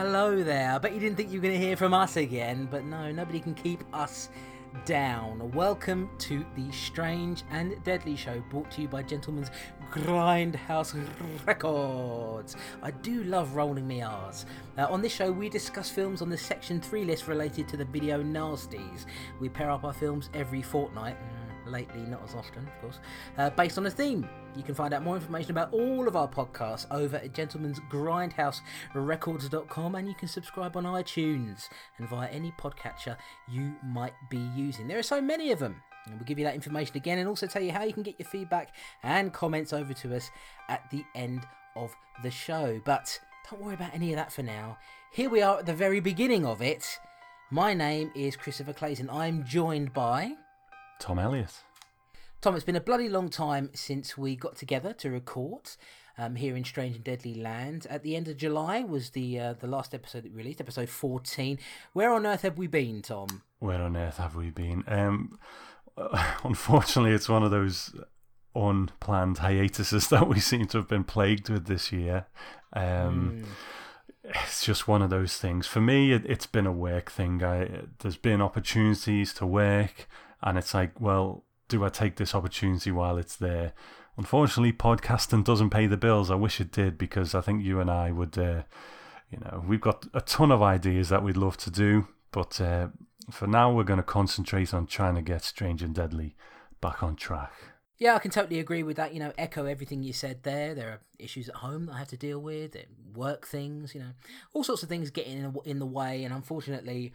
Hello there. I bet you didn't think you were going to hear from us again, but no, nobody can keep us down. Welcome to the Strange and Deadly Show, brought to you by Gentleman's Grindhouse Records. I do love rolling me R's. Uh, on this show, we discuss films on the Section 3 list related to the video nasties. We pair up our films every fortnight. Lately, not as often, of course, uh, based on a theme. You can find out more information about all of our podcasts over at gentleman'sgrindhouserecords.com and you can subscribe on iTunes and via any podcatcher you might be using. There are so many of them. And we'll give you that information again and also tell you how you can get your feedback and comments over to us at the end of the show. But don't worry about any of that for now. Here we are at the very beginning of it. My name is Christopher Clayton. I'm joined by Tom Elliott. Tom, it's been a bloody long time since we got together to record um, here in Strange and Deadly Land. At the end of July was the uh, the last episode that we released, episode 14. Where on earth have we been, Tom? Where on earth have we been? Um, unfortunately, it's one of those unplanned hiatuses that we seem to have been plagued with this year. Um, mm. It's just one of those things. For me, it, has been a work thing. I, there's been opportunities to work, and it's like, well, do I take this opportunity while it's there? Unfortunately, podcasting doesn't pay the bills. I wish it did because I think you and I would, uh, you know, we've got a ton of ideas that we'd love to do, but uh, for now, we're going to concentrate on trying to get Strange and Deadly back on track. Yeah, I can totally agree with that. You know, echo everything you said there. There are issues at home that I have to deal with, work things, you know, all sorts of things getting in, the way. And unfortunately,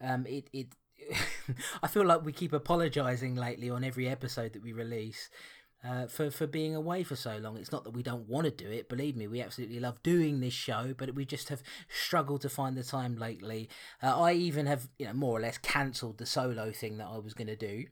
um, it, it I feel like we keep apologising lately on every episode that we release uh, for for being away for so long. It's not that we don't want to do it. Believe me, we absolutely love doing this show, but we just have struggled to find the time lately. Uh, I even have, you know, more or less cancelled the solo thing that I was going to do.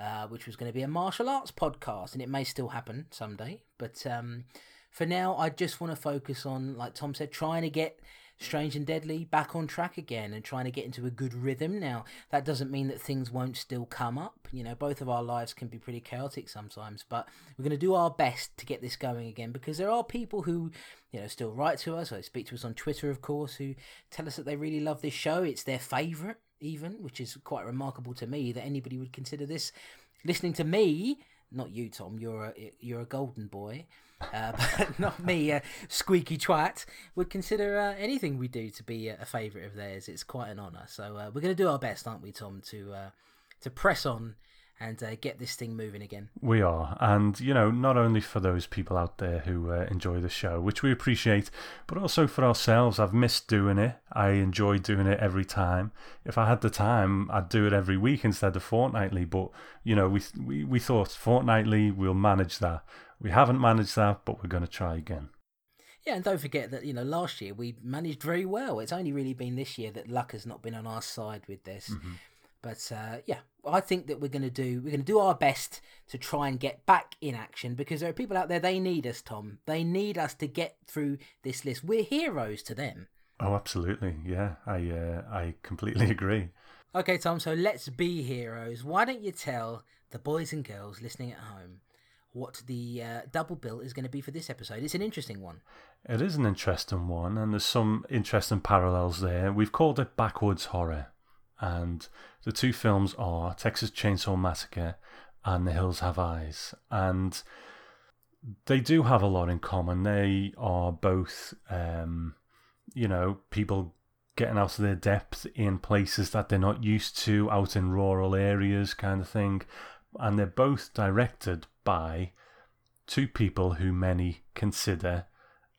Uh, which was going to be a martial arts podcast, and it may still happen someday. But um, for now, I just want to focus on, like Tom said, trying to get Strange and Deadly back on track again and trying to get into a good rhythm. Now, that doesn't mean that things won't still come up. You know, both of our lives can be pretty chaotic sometimes, but we're going to do our best to get this going again because there are people who, you know, still write to us or speak to us on Twitter, of course, who tell us that they really love this show. It's their favourite, even, which is quite remarkable to me that anybody would consider this listening to me. Not you, Tom. You're a you're a golden boy uh, but not me, uh, squeaky twat, would consider uh, anything we do to be a, favourite of theirs. It's quite an honour. So uh, we're going to do our best, aren't we, Tom, to uh, to press on and uh, get this thing moving again. We are. And, you know, not only for those people out there who enjoy the show, which we appreciate, but also for ourselves. I've missed doing it. I enjoy doing it every time. If I had the time, I'd do it every week instead of fortnightly. But, you know, we, we, we thought fortnightly, we'll manage that. We haven't managed that, but we're going to try again. Yeah, and don't forget that you know last year we managed very well. It's only really been this year that luck has not been on our side with this. Mm-hmm. But uh, yeah, I think that we're going to do we're going to do our best to try and get back in action because there are people out there they need us, Tom. They need us to get through this list. We're heroes to them. Oh, absolutely. Yeah, I uh, I completely agree. Okay, Tom. So let's be heroes. Why don't you tell the boys and girls listening at home what the uh, double bill is going to be for this episode. It's an interesting one. It is an interesting one, and there's some interesting parallels there. We've called it Backwoods Horror, and the two films are Texas Chainsaw Massacre and The Hills Have Eyes. And they do have a lot in common. They are both, um, you know, people getting out of their depth in places that they're not used to, out in rural areas, kind of thing. And they're both directed by two people who many consider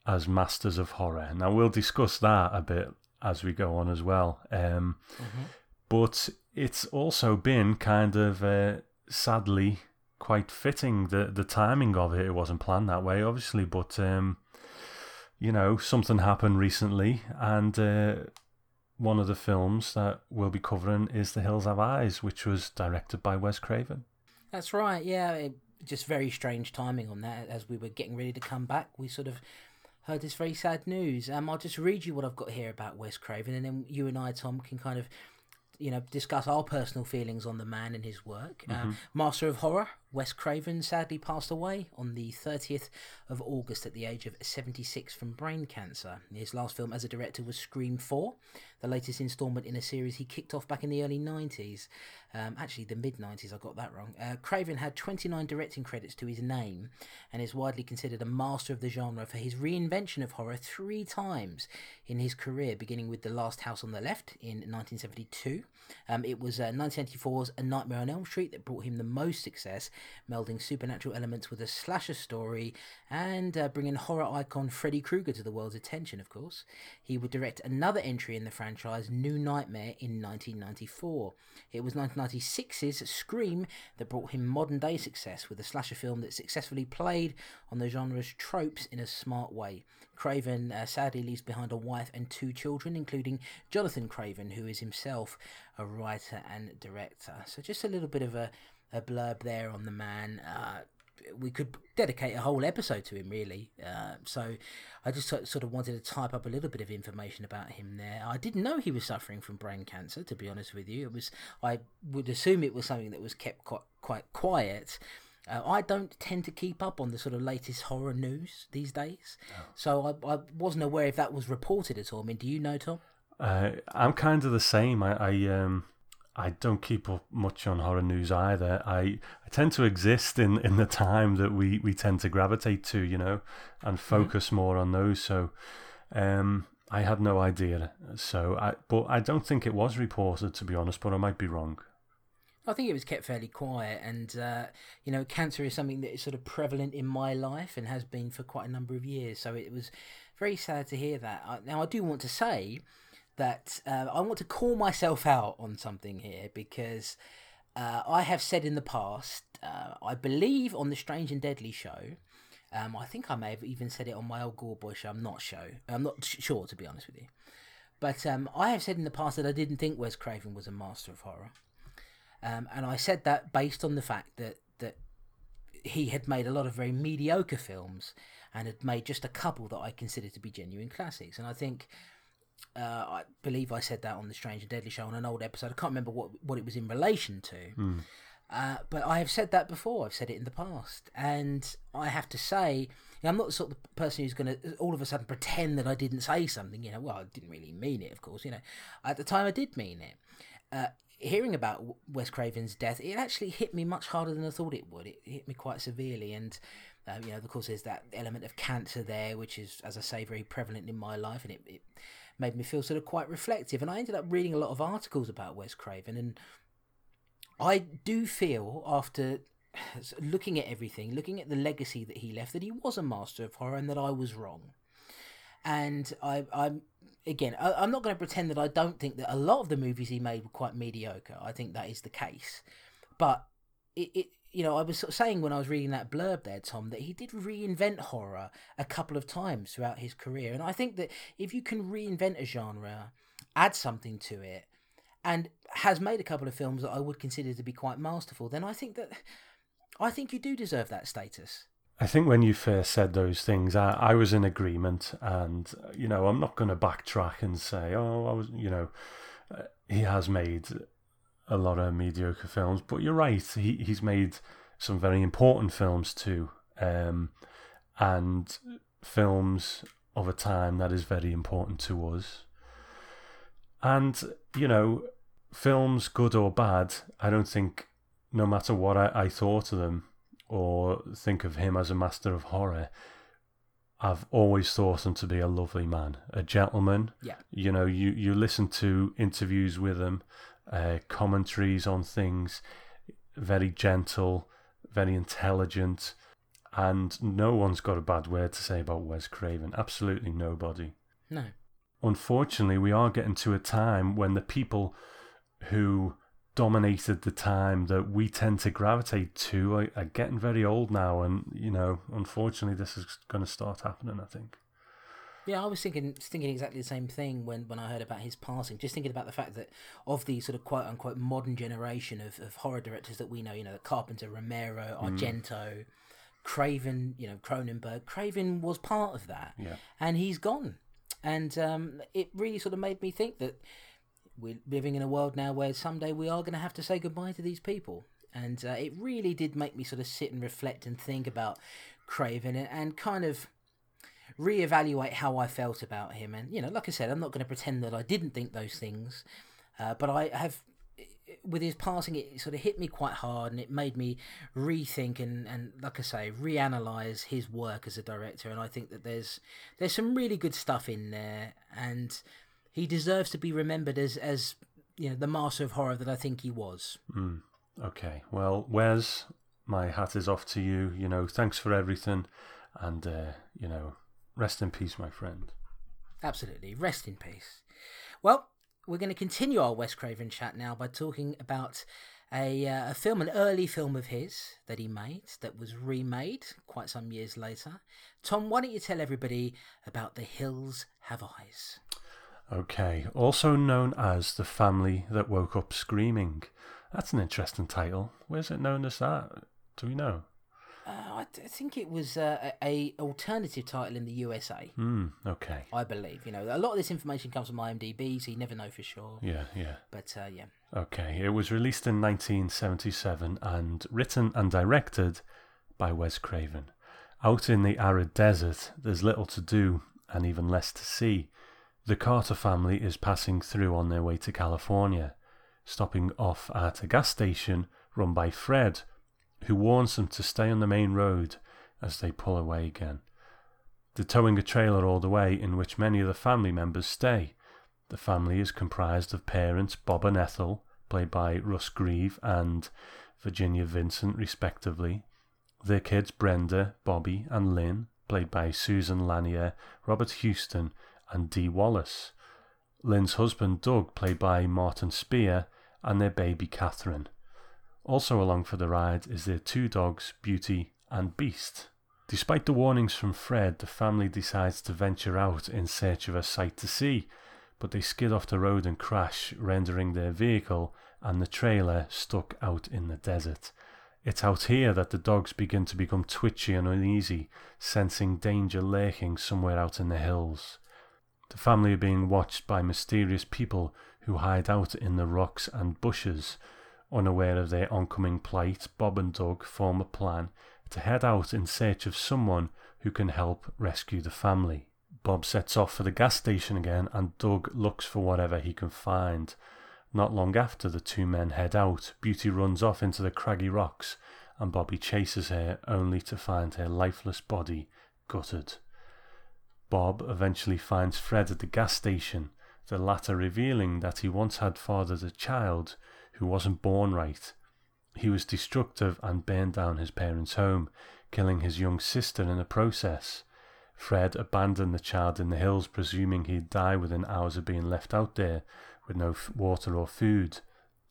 as masters of horror. Now, we'll discuss that a bit as we go on as well. Um, mm-hmm. But it's also been kind of uh, sadly quite fitting the the timing of it. It wasn't planned that way, obviously, but um, you know something happened recently, and uh, one of the films that we'll be covering is The Hills Have Eyes, which was directed by Wes Craven. That's right. Yeah, it, just very strange timing on that. As we were getting ready to come back, we sort of heard this very sad news. Um, I'll just read you what I've got here about Wes Craven, and then you and I, Tom, can kind of, you know, discuss our personal feelings on the man and his work. Uh, mm-hmm. Uh, Master of Horror, Wes Craven sadly passed away on the 30th of August at the age of 76 from brain cancer. His last film as a director was Scream 4, the latest installment in a series he kicked off back in the early 90s. Um, actually, the mid 90s, I got that wrong. Uh, Craven had 29 directing credits to his name and is widely considered a master of the genre for his reinvention of horror three times in his career, beginning with The Last House on the Left in 1972. Um, it was uh, 1994's A Nightmare on Elm Street that brought him the most success, melding supernatural elements with a slasher story and uh, bringing horror icon Freddy Krueger to the world's attention, of course. He would direct another entry in the franchise, New Nightmare, in 1994. It was 1996's Scream that brought him modern day success with a slasher film that successfully played on the genre's tropes in a smart way. Craven uh, sadly leaves behind a wife and two children, including Jonathan Craven, who is himself a writer and director. So, just a little bit of a, a blurb there on the man. Uh, we could dedicate a whole episode to him, really. Uh, so, I just sort of wanted to type up a little bit of information about him there. I didn't know he was suffering from brain cancer, to be honest with you. It was I would assume it was something that was kept quite quite quiet. Uh, I don't tend to keep up on the sort of latest horror news these days, oh. so I, I, wasn't aware if that was reported at all. I mean, do you know, Tom? Uh, I'm kind of the same. I, I um I don't keep up much on horror news either. I, I tend to exist in, in the time that we, we tend to gravitate to, you know, and mm-hmm. focus mm-hmm. more on those. So, um, I had no idea. So, I but I don't think it was reported to be honest. But I might be wrong. I think it was kept fairly quiet, and uh, you know, cancer is something that is sort of prevalent in my life and has been for quite a number of years. So it was very sad to hear that. Now, I do want to say that uh, I want to call myself out on something here because uh, I have said in the past, uh, I believe on the Strange and Deadly show. Um, I think I may have even said it on my old Gore Boy show. I'm not sure. I'm not sure to be honest with you. But um, I have said in the past that I didn't think Wes Craven was a master of horror. Um, and I said that based on the fact that that he had made a lot of very mediocre films and had made just a couple that I consider to be genuine classics. And I think uh, I believe I said that on the Strange and Deadly show on an old episode. I can't remember what what it was in relation to. Mm. Uh, but I have said that before. I've said it in the past, and I have to say, I'm not the sort of person who's going to all of a sudden pretend that I didn't say something. You know, well, I didn't really mean it, of course. You know, at the time I did mean it. Uh, hearing about Wes Craven's death, it actually hit me much harder than I thought it would. It hit me quite severely, and uh, you know, of course, there's that element of cancer there, which is, as I say, very prevalent in my life, and it, it made me feel sort of quite reflective. And I ended up reading a lot of articles about Wes Craven, and I do feel after looking at everything, looking at the legacy that he left, that he was a master of horror, and that I was wrong. And I, I'm again, I, am not going to pretend that I don't think that a lot of the movies he made were quite mediocre. I think that is the case, but it, it you know, I was saying when I was reading that blurb there, Tom, that he did reinvent horror a couple of times throughout his career, and I think that if you can reinvent a genre, add something to it, and has made a couple of films that I would consider to be quite masterful, then I think that I think you do deserve that status. I think when you first said those things, I, I was in agreement, and you know, I'm not going to backtrack and say, oh, I was, you know, uh, he has made a lot of mediocre films, but you're right, he he's made some very important films too, um, and films of a time that is very important to us. And you know, films, good or bad, I don't think, no matter what I, I thought of them, or think of him as a master of horror, I've always thought him to be a lovely man, a gentleman. Yeah. You know, you, you listen to interviews with him, uh, commentaries on things, very gentle, very intelligent, and no one's got a bad word to say about Wes Craven. Absolutely nobody. No. Unfortunately, we are getting to a time when the people who dominated the time that we tend to gravitate to are, are getting very old now, and you know, unfortunately, this is going to start happening. I think. Yeah, I was thinking thinking exactly the same thing when, when I heard about his passing. Just thinking about the fact that of the sort of quote unquote modern generation of, of horror directors that we know, you know, Carpenter, Romero, mm. Argento, mm. Craven, you know, Cronenberg. Craven was part of that, yeah. and he's gone. And um, it really sort of made me think that we're living in a world now where someday we are going to have to say goodbye to these people. and uh, it really did make me sort of sit and reflect and think about Craven and, and kind of reevaluate how I felt about him. And you know, like I said, I'm not going to pretend that I didn't think those things, uh, but I have. With his passing, it sort of hit me quite hard, and it made me rethink and, and like I say, reanalyze his work as a director. And I think that there's there's some really good stuff in there, and he deserves to be remembered as as you know the master of horror that I think he was. Mm. Okay, well, Wes, my hat is off to you. You know, thanks for everything, and uh, you know, rest in peace, my friend. Absolutely, rest in peace. Well, we're going to continue our Wes Craven chat now by talking about a, uh, a film, an early film of his that he made that was remade quite some years later. Tom, why don't you tell everybody about The Hills Have Eyes? Okay, also known as The Family That Woke Up Screaming. That's an interesting title. Where's it known as that? Do we know? Uh, I, think it was uh, a, alternative title in the USA. Hmm. okay. I believe. You know, a lot of this information comes from IMDb, so you never know for sure. Yeah, yeah. But uh, yeah. Okay, it was released in 1977 and written and directed by Wes Craven. Out in the arid desert, there's little to do and even less to see. The Carter family is passing through on their way to California, stopping off at a gas station run by Fred, who warns them to stay on the main road as they pull away again. They're towing a trailer all the way in which many of the family members stay. The family is comprised of parents Bob and Ethel, played by Russ Grieve and Virginia Vincent, respectively, their kids Brenda, Bobby, and Lynn, played by Susan Lanier, Robert Houston, and Dee Wallace. Lynn's husband Doug, played by Martin Speer, and their baby Catherine. Also along for the ride is their two dogs, Beauty and Beast. Despite the warnings from Fred, the family decides to venture out in search of a sight to see, but they skid off the road and crash, rendering their vehicle and the trailer stuck out in the desert. It's out here that the dogs begin to become twitchy and uneasy, sensing danger lurking somewhere out in the hills. The family are being watched by mysterious people who hide out in the rocks and bushes. Unaware of their oncoming plight, Bob and Doug form a plan to head out in search of someone who can help rescue the family. Bob sets off for the gas station again, and Doug looks for whatever he can find. Not long after the two men head out, Beauty runs off into the craggy rocks, and Bobby chases her only to find her lifeless body gutted. Bob eventually finds Fred at the gas station, the latter revealing that he once had fathered a child who wasn't born right. He was destructive and burned down his parents' home, killing his young sister in the process. Fred abandoned the child in the hills, presuming he'd die within hours of being left out there with no water or food.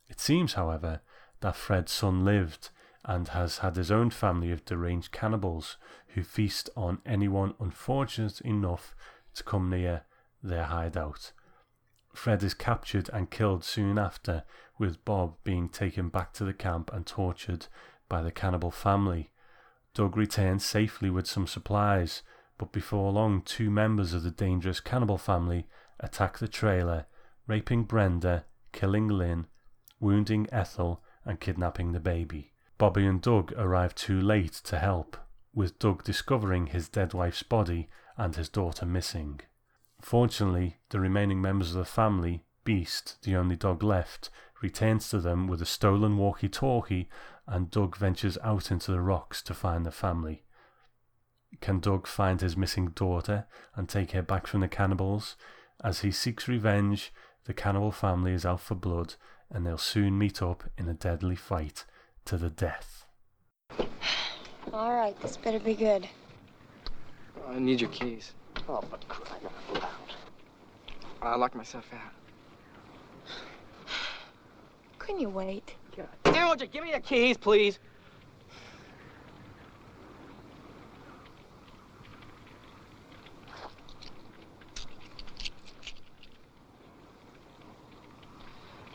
It seems, however, that Fred's son lived and has had his own family of deranged cannibals who feast on anyone unfortunate enough to come near their hideout. Fred is captured and killed soon after, with Bob being taken back to the camp and tortured by the cannibal family. Doug returns safely with some supplies, but before long, two members of the dangerous cannibal family attack the trailer, raping Brenda, killing Lynn, wounding Ethel, and kidnapping the baby. Bobby and Doug arrive too late to help, with Doug discovering his dead wife's body and his daughter missing. Fortunately, the remaining members of the family, Beast, the only dog left, returns to them with a stolen walkie talkie, and Doug ventures out into the rocks to find the family. Can Doug find his missing daughter and take her back from the cannibals? As he seeks revenge, the cannibal family is out for blood, and they'll soon meet up in a deadly fight to the death. All right, this better be good. I need your keys. Oh, but crying out loud. I locked myself out. Couldn't you wait? God damn, would you give me the keys, please?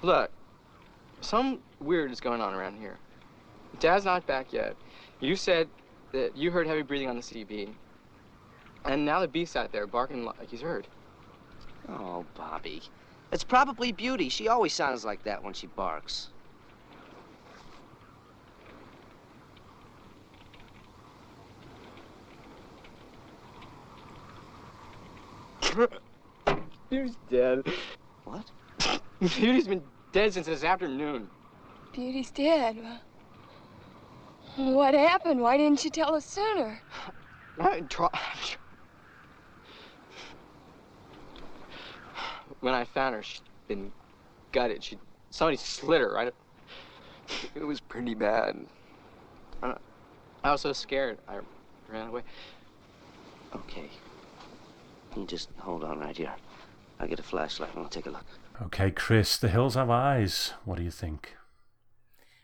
Look, some weird is going on around here. Dad's not back yet. You said that you heard heavy breathing on the CB. And now the beast's out there barking like he's hurt. Oh, Bobby. It's probably Beauty. She always sounds like that when she barks. Beauty's dead. What? Beauty's been dead since this afternoon. Beauty's dead. What happened? Why didn't you tell us sooner? I tried. When I found her, she'd been gutted. She somebody slit her right. It was pretty bad. I, I was so scared. I ran away. Okay. You just hold on right here. I'll get a flashlight and I'll take a look. Okay, Chris, The Hills Have Eyes. What do you think?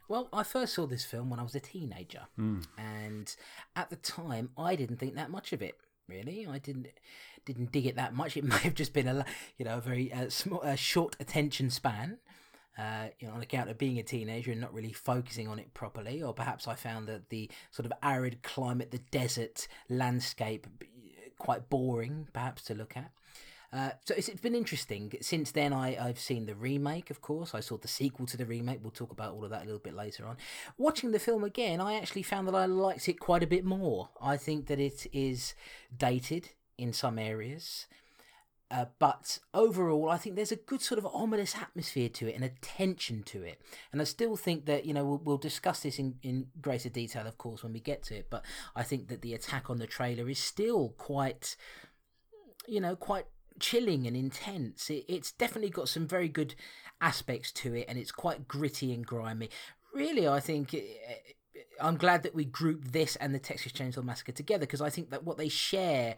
Well, I first saw this film when I was a teenager, hmm. and at the time, I didn't think that much of it. Really, I didn't didn't dig it that much. It may have just been a you know a very uh, small, uh, short attention span, uh, you know, on account of being a teenager and not really focusing on it properly, or perhaps I found that the sort of arid climate, the desert landscape, quite boring, perhaps to look at. Uh, so it's, it's been interesting. Since then, I, I've seen the remake, of course. I saw the sequel to the remake. We'll talk about all of that a little bit later on. Watching the film again, I actually found that I liked it quite a bit more. I think that it is dated in some areas. Uh, but overall, I think there's a good sort of ominous atmosphere to it and a tension to it. And I still think that, you know, we'll, we'll discuss this in, in greater detail, of course, when we get to it. But I think that the attack on the trailer is still quite, you know, quite chilling and intense. It, it's definitely got some very good aspects to it, and it's quite gritty and grimy. Really, I think eh, I'm glad that we grouped this and the Texas Chainsaw Massacre together because I think that what they share.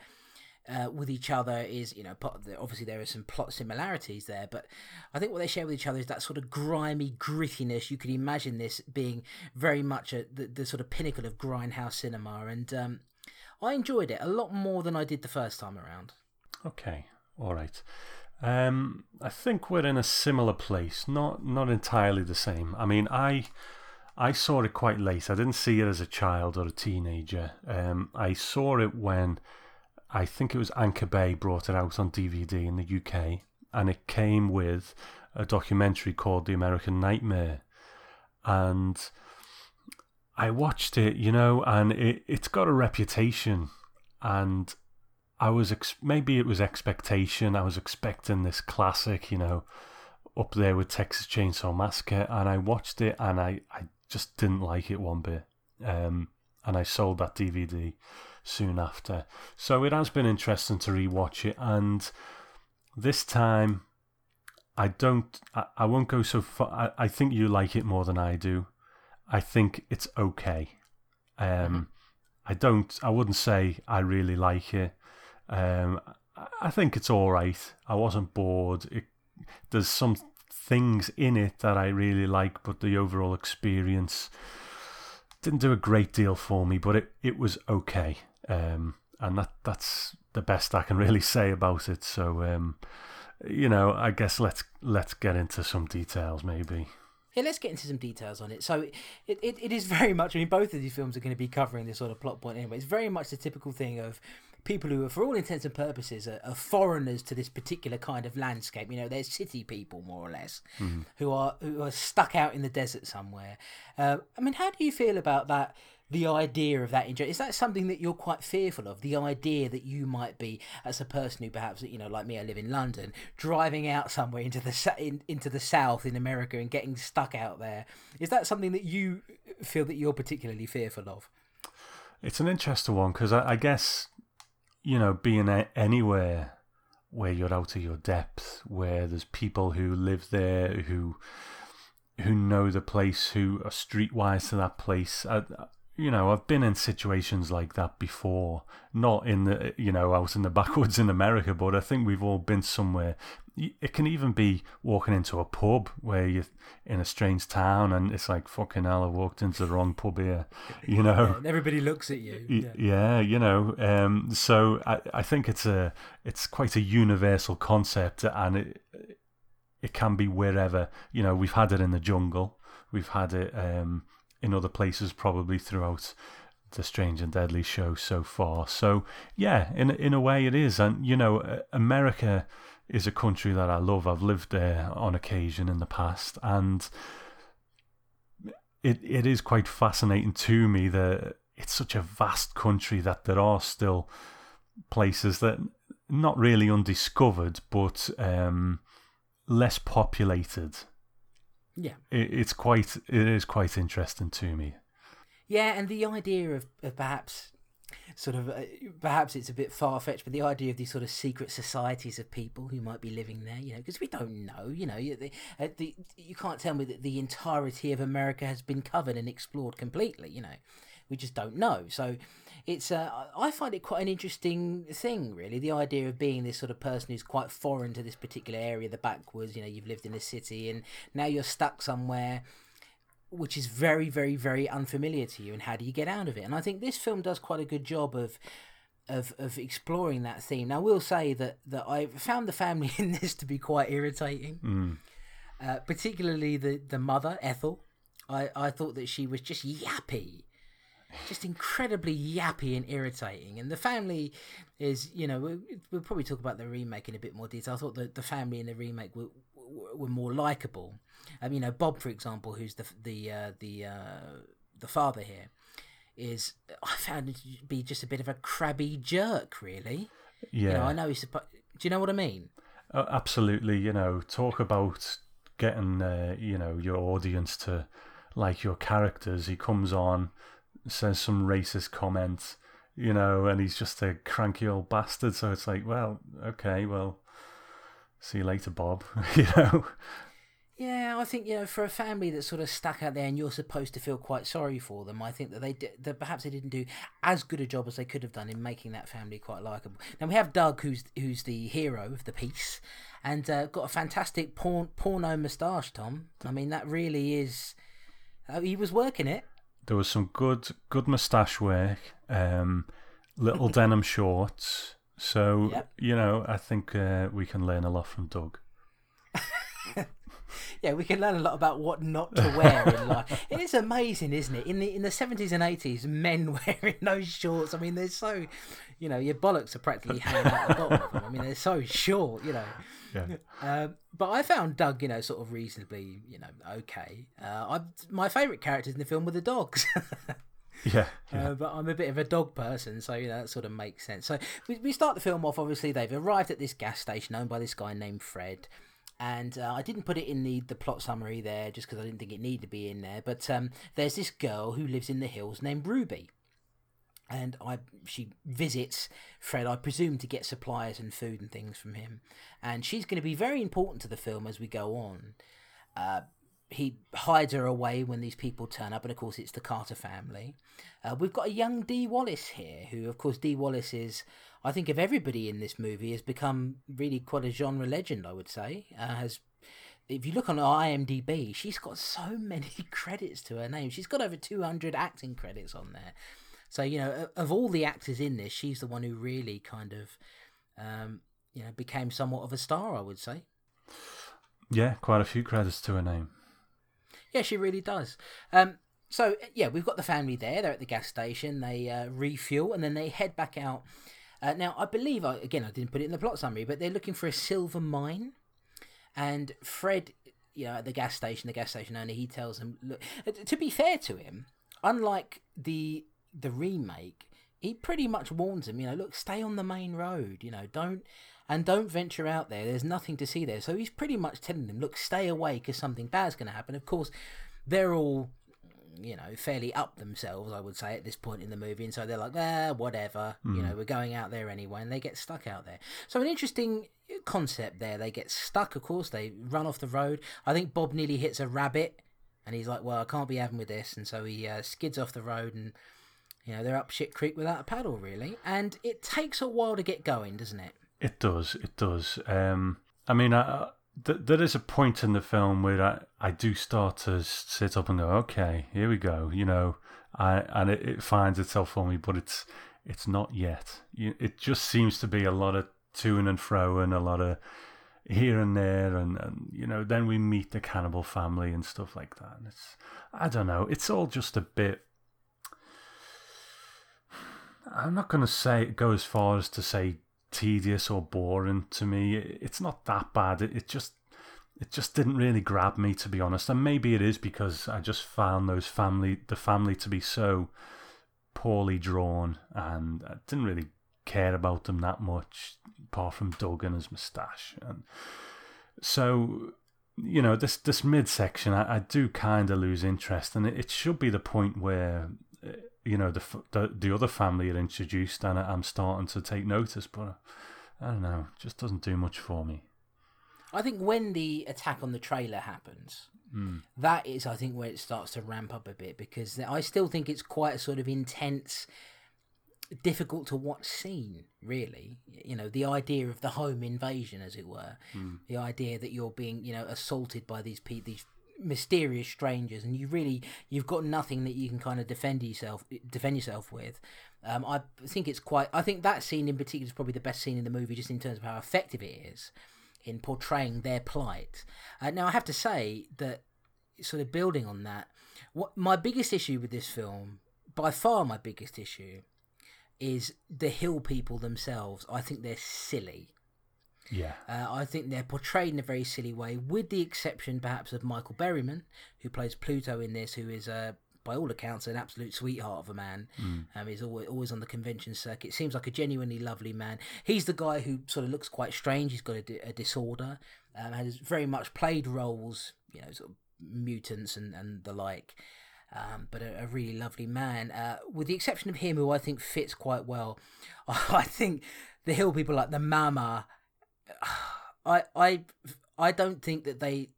Uh, with each other is you know obviously there are some plot similarities there but i think what they share with each other is that sort of grimy grittiness you could imagine this being very much a, the, the sort of pinnacle of grindhouse cinema and um, i enjoyed it a lot more than i did the first time around Okay, all right. Um, I think we're in a similar place, not not entirely the same. I mean, I I saw it quite late. I didn't see it as a child or a teenager. Um, I saw it when I think it was Anchor Bay brought it out on DVD in the UK, and it came with a documentary called The American Nightmare, and I watched it, you know, and it it's got a reputation, and I was ex- maybe it was expectation. I was expecting this classic, you know, up there with Texas Chainsaw Massacre, and I watched it and I, I just didn't like it one bit. Um, and I sold that DVD soon after. So it has been interesting to rewatch it, and this time I don't. I, I won't go so far. I, I think you like it more than I do. I think it's okay. Um, I don't. I wouldn't say I really like it. Um, I- I think it's all right. I wasn't bored. It, there's some things in it that I really like, but the overall experience didn't do a great deal for me. But it, it was okay, um, and that that's the best I can really say about it. So, um, you know, I guess let's let's get into some details, maybe. Yeah, let's get into some details on it. So, it, it, it is very much, I mean, both of these films are going to be covering this sort of plot point anyway. It's very much the typical thing of people who are, for all intents and purposes, are, are foreigners to this particular kind of landscape. You know, they're city people, more or less, who are who are stuck out in the desert somewhere. Uh, I mean, how do you feel about that? The idea of that injury is that something that you're quite fearful of. The idea that you might be, as a person who perhaps you know, like me, I live in London, driving out somewhere into the in, into the south in America and getting stuck out there. Is that something that you feel that you're particularly fearful of? It's an interesting one because I, I guess, you know, being anywhere where you're out of your depth, where there's people who live there, who who know the place, who are streetwise to that place. I, you know, I've been in situations like that before. Not in the, you know, out in the backwoods in America, but I think we've all been somewhere. It can even be walking into a pub where you're in a strange town and it's like, fucking hell, I walked into the wrong pub here, you know. And everybody looks at you. Y- yeah, you know. Um, so I, I think it's a it's quite a universal concept, and it it can be wherever. You know, we've had it in the jungle, we've had it um, in other places, probably throughout the Strange and Deadly show so far. So yeah, in in a way, it is, and you know, America is a country that I love. I've lived there on occasion in the past, and it it is quite fascinating to me that it's such a vast country that there are still places that not really undiscovered, but um, less populated. Yeah. It, it's quite it is quite interesting to me. Yeah, and the idea of, of perhaps sort of uh, perhaps it's a bit far fetched, but the idea of these sort of secret societies of people who might be living there, you know, because we don't know, you know, the, uh, the, you can't tell me that the entirety of America has been covered and explored completely, you know, we just don't know. So it's uh, I find it quite an interesting thing, really. The idea of being this sort of person who's quite foreign to this particular area, the backwoods. You know, you've lived in a city and now you're stuck somewhere which is very, very, very unfamiliar to you, and how do you get out of it? And I think this film does quite a good job of of of exploring that theme. Now, I will say that that I found the family in this to be quite irritating, Mm. uh, particularly the the mother Ethel. I I thought that she was just yappy. Just incredibly yappy and irritating, and the family is, you know, we'll, we'll probably talk about the remake in a bit more detail. I thought that the family in the remake were were, more likable. Um, you know, Bob, for example, who's the the uh, the uh, the father here, is I found him to be just a bit of a crabby jerk, really. Yeah, You know, I know he's supposed. Do you know what I mean? Uh, absolutely. You know, talk about getting uh, you know your audience to like your characters. He comes on, says some racist comment, you know, and he's just a cranky old bastard. So it's like, well, okay, well, see you later, Bob. you know, Yeah, I think you know for a family that's sort of stuck out there, and you're supposed to feel quite sorry for them. I think that they did, that perhaps they didn't do as good a job as they could have done in making that family quite likable. Now we have Doug, who's who's the hero of the piece, and uh, got a fantastic porn, porno moustache. Tom, I mean that really is. Uh, he was working it. There was some good good moustache work, um, little denim shorts. So Yep. you know, I think uh, we can learn a lot from Doug. Yeah, we can learn a lot about what not to wear in life. It is amazing, isn't it? In the in the seventies and eighties, men wearing those shorts. I mean, they're so, you know, your bollocks are practically hanging out the bottom of them. I mean, they're so short, you know. Yeah. Um, but I found Doug, you know, sort of reasonably, you know, okay. Uh, I my favourite characters in the film were the dogs. Yeah, yeah. Uh, but I'm a bit of a dog person, so you know that sort of makes sense. So we, we start the film off. Obviously, they've arrived at this gas station owned by this guy named Fred, and uh, I didn't put it in the the plot summary there just because I didn't think it needed to be in there. But um, there's this girl who lives in the hills named Ruby, and I she visits Fred, I presume, to get supplies and food and things from him, and she's going to be very important to the film as we go on. Uh, he hides her away when these people turn up, and of course, it's the Carter family. Uh, we've got a young Dee Wallace here, who, of course, Dee Wallace is, I think, of everybody in this movie, has become really quite a genre legend. I would say uh, has. If you look on IMDb, she's got so many credits to her name. She's got over 200 acting credits on there. So, you know, of all the actors in this, she's the one who really kind of, um, you know, became somewhat of a star, I would say. yeah, quite a few credits to her name. Yeah, she really does. Um, so yeah, we've got the family there. They're at the gas station. They uh, refuel and then they head back out. Uh, now, I believe I, again I didn't put it in the plot summary, but they're looking for a silver mine. And Fred, you know, at the gas station, the gas station owner, he tells them, look. uh, To be fair to him, unlike the the remake, he pretty much warns them, you know, look, stay on the main road, you know, don't and don't venture out there. There's nothing to see there. So he's pretty much telling them, look, stay away because something bad's going to happen. Of course, they're all, you know, fairly up themselves, I would say, at this point in the movie. And so they're like, ah, whatever. You know, we're going out there anyway. And they get stuck out there. So an interesting concept there. They get stuck, of course. They run off the road. I think Bob nearly hits a rabbit. And he's like, well, I can't be having with this. And so he uh, skids off the road and. You know, they're up shit creek without a paddle, really. And it takes a while to get going, doesn't it? It does. It does. Um, I mean, I, th- there is a point in the film where I, I do start to sit up and go, okay, here we go. You know, I and it, it finds itself for me, but it's it's not yet. It just seems to be a lot of to and fro and a lot of here and there, and, and you know, then we meet the cannibal family and stuff like that. And it's I don't know. It's all just a bit. I'm not going to say go as far as to say tedious or boring to me. It's not that bad. It, it just it just didn't really grab me to be honest. And maybe it is because I just found those family the family to be so poorly drawn and I didn't really care about them that much. apart from Doug and his moustache. And so, you know, this this midsection, I, I do kind of lose interest, and it, it should be the point where you know the the, the other family are introduced, and I'm starting to take notice, but I don't know, just doesn't do much for me. I think when the attack on the trailer happens, hmm. that is, I think, where it starts to ramp up a bit because I still think it's quite a sort of intense, difficult to watch scene. Really, you know, the idea of the home invasion, as it were, hmm. the idea that you're being, you know, assaulted by these people, these mysterious strangers, and you really, you've got nothing that you can kind of defend yourself, defend yourself with. Um, I think it's quite. I think that scene in particular is probably the best scene in the movie, just in terms of how effective it is in portraying their plight. Uh, now, I have to say that, sort of building on that, what my biggest issue with this film, by far my biggest issue, is the hill people themselves. I think they're silly. Yeah, Uh, I think they're portrayed in a very silly way, with the exception perhaps of Michael Berryman, who plays Pluto in this, who is uh, by all accounts an absolute sweetheart of a man. Um, he's always, always on the convention circuit. Seems like a genuinely lovely man. He's the guy who sort of looks quite strange. He's got a, a disorder. Um, has very much played roles, you know, sort of mutants and, and the like. Um, but a, a really lovely man. Uh, with the exception of him, who I think fits quite well. I think the hill people like the Mama I I I don't think that they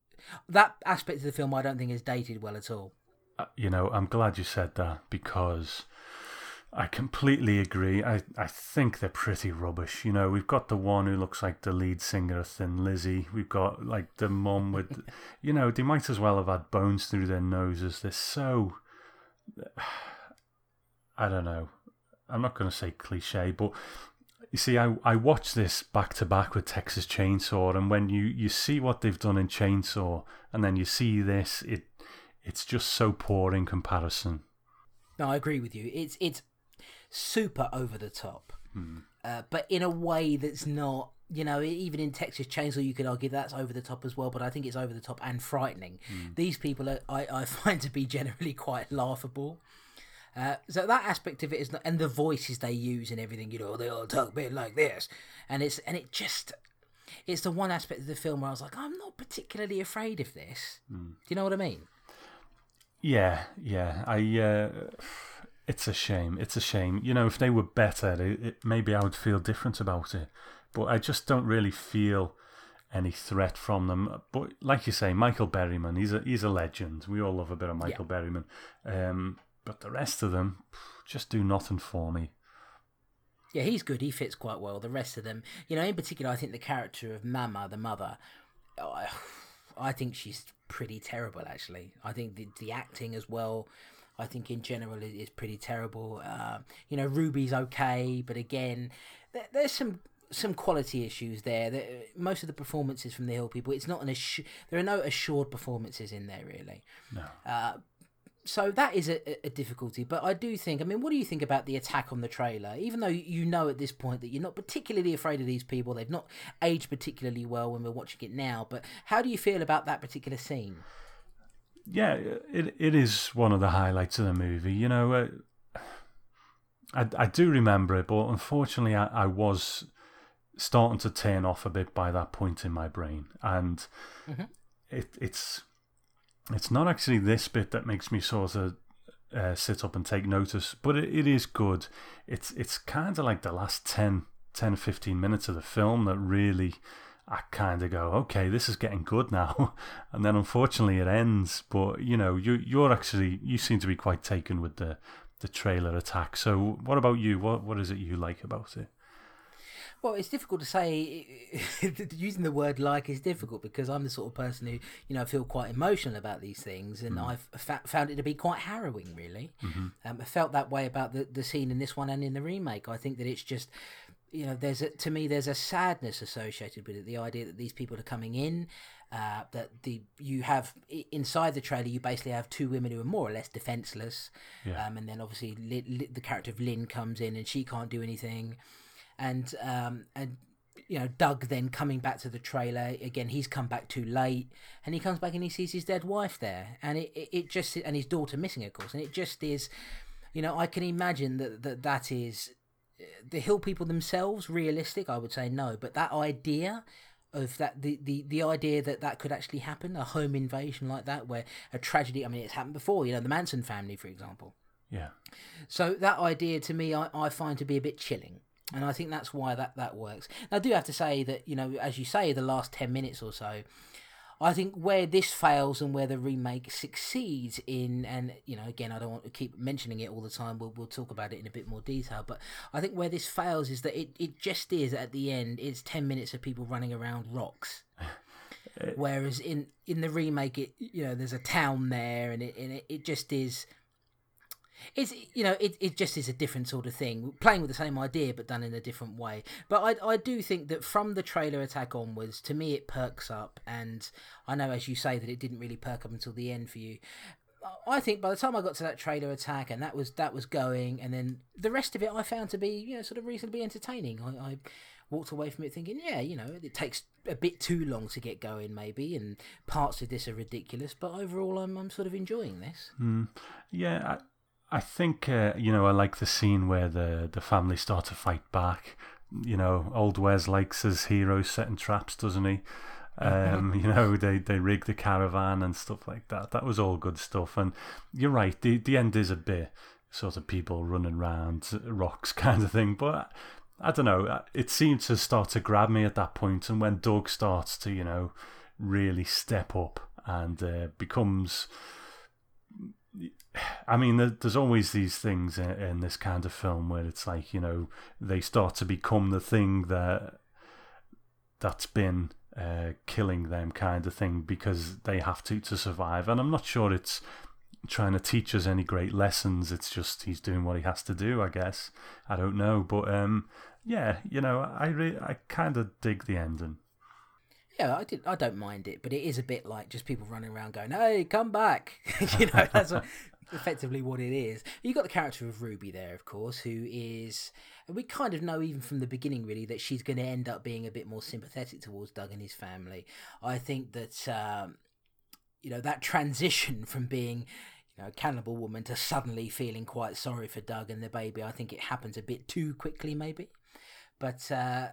that aspect of the film I don't think is dated well at all. Uh, you know, I'm glad you said that because I completely agree. I, I think they're pretty rubbish. You know, we've got the one who looks like the lead singer of Thin Lizzy. We've got like the mum with, you know, they might as well have had bones through their noses. They're so, I don't know. I'm not going to say cliche, but you see, I, I watched this back to back with Texas Chainsaw, and when you, you see what they've done in Chainsaw, and then you see this, it it's just so poor in comparison. No, I agree with you. It's it's super over the top, uh, but in a way that's not. You know, even in Texas Chainsaw, you could argue that's over the top as well. But I think it's over the top and frightening. These people, are, I I find to be generally quite laughable. Uh, so that aspect of it is not, and the voices they use and everything, you know, they all talk a bit like this, and it's and it just, it's the one aspect of the film where I was like, I'm not particularly afraid of this. Do you know what I mean? Yeah, yeah. I. Uh, it's a shame. It's a shame. You know, if they were better, it, it, maybe I would feel different about it. But I just don't really feel any threat from them. But like you say, Michael Berryman, he's a he's a legend. We all love a bit of Michael Berryman. Um, but the rest of them just do nothing for me. Yeah, he's good. He fits quite well. The rest of them, you know, in particular, I think the character of Mama, the mother, I, I think she's pretty terrible. Actually, I think the the acting as well. I think in general is, is pretty terrible. Uh, you know, Ruby's okay, but again, there, there's some some quality issues there. There- Most of the performances from the Hill people, it's not an assu- there are no assured performances in there really. No. Uh, so that is a, a difficulty. But I do think, I mean, what do you think about the attack on the trailer? Even though you know at this point that you're not particularly afraid of these people, they've not aged particularly well when we're watching it now. But how do you feel about that particular scene? yeah, it it is one of the highlights of the movie. You know, uh, I I do remember it, but unfortunately, I, I was starting to turn off a bit by that point in my brain, and it it's it's not actually this bit that makes me sort of uh, sit up and take notice, but it, it is good. It's it's kind of like the last 10, 10, 15 minutes of the film that really I kind of go, okay, this is getting good now, and then unfortunately it ends. But you know, you you're actually you seem to be quite taken with the the trailer attack. So what about you? What what is it you like about it? Well, it's difficult to say. Using the word "like" is difficult because I'm the sort of person who, you know, feel quite emotional about these things, and I've fa- found it to be quite harrowing. Really, um, I felt that way about the the scene in this one and in the remake. I think that it's just, you know, there's a to me there's a sadness associated with it. The idea that these people are coming in, uh, that the you have inside the trailer, you basically have two women who are more or less defenseless, Yeah. um, and then obviously Li- Li- the character of Lynn comes in and she can't do anything and um and you know Doug then coming back to the trailer again he's come back too late and he comes back and he sees his dead wife there and it, it, it just and his daughter missing of course and it just is you know I can imagine that that, that is the hill people themselves realistic? I would say no, but that idea of that the, the the idea that that could actually happen a home invasion like that where a tragedy i mean it's happened before you know the manson family for example Yeah. so that idea to me i, I find to be a bit chilling and i think that's why that that works now, i do have to say that you know as you say the last 10 minutes or so I think where this fails and where the remake succeeds in, and you know, again, I don't want to keep mentioning it all the time. We'll we'll talk about it in a bit more detail. But I think where this fails is that it, it just is at the end. It's ten minutes of people running around rocks. Whereas in in the remake, it you know, there's a town there, and it and it, it just is. It's you know it, it just is a different sort of thing. Playing with the same idea but done in a different way. But I, I do think that from the trailer attack onwards to me it perks up. And I know as you say that it didn't really perk up until the end for you. I think by the time I got to that trailer attack and that was that was going and then the rest of it I found to be you know sort of reasonably entertaining. I, I walked away from it thinking yeah you know it takes a bit too long to get going maybe and parts of this are ridiculous but overall I'm, I'm sort of enjoying this. Hmm. Yeah, I, think uh, you know I like the scene where the the family start to fight back. You know, old Wes likes his heroes setting traps, doesn't he? Um, you know, they they rig the caravan and stuff like that. That was all good stuff. And you're right, the the end is a bit sort of people running around rocks kind of thing, but. I don't know. It seemed to start to grab me at that point. point, and when Doug starts to, you know, really step up and uh, becomes I mean, there's always these things in, this kind of film where it's like you know they start to become the thing that that's been uh, killing them, kind of thing, because they have to to survive. And I'm not sure it's trying to teach us any great lessons. It's just he's doing what he has to do, I guess. I don't know, but um, yeah, you know, I re- I kind of dig the ending. Yeah, I did. I don't mind it, but it is a bit like just people running around going, "Hey, come back!" you know, that's what, effectively what it is. You got the character of Ruby there, of course, who is. We kind of know even from the beginning, really, that she's going to end up being a bit more sympathetic towards Doug and his family. I think that um, you know that transition from being you know, a cannibal woman to suddenly feeling quite sorry for Doug and the baby. I think it happens a bit too quickly, maybe. But uh,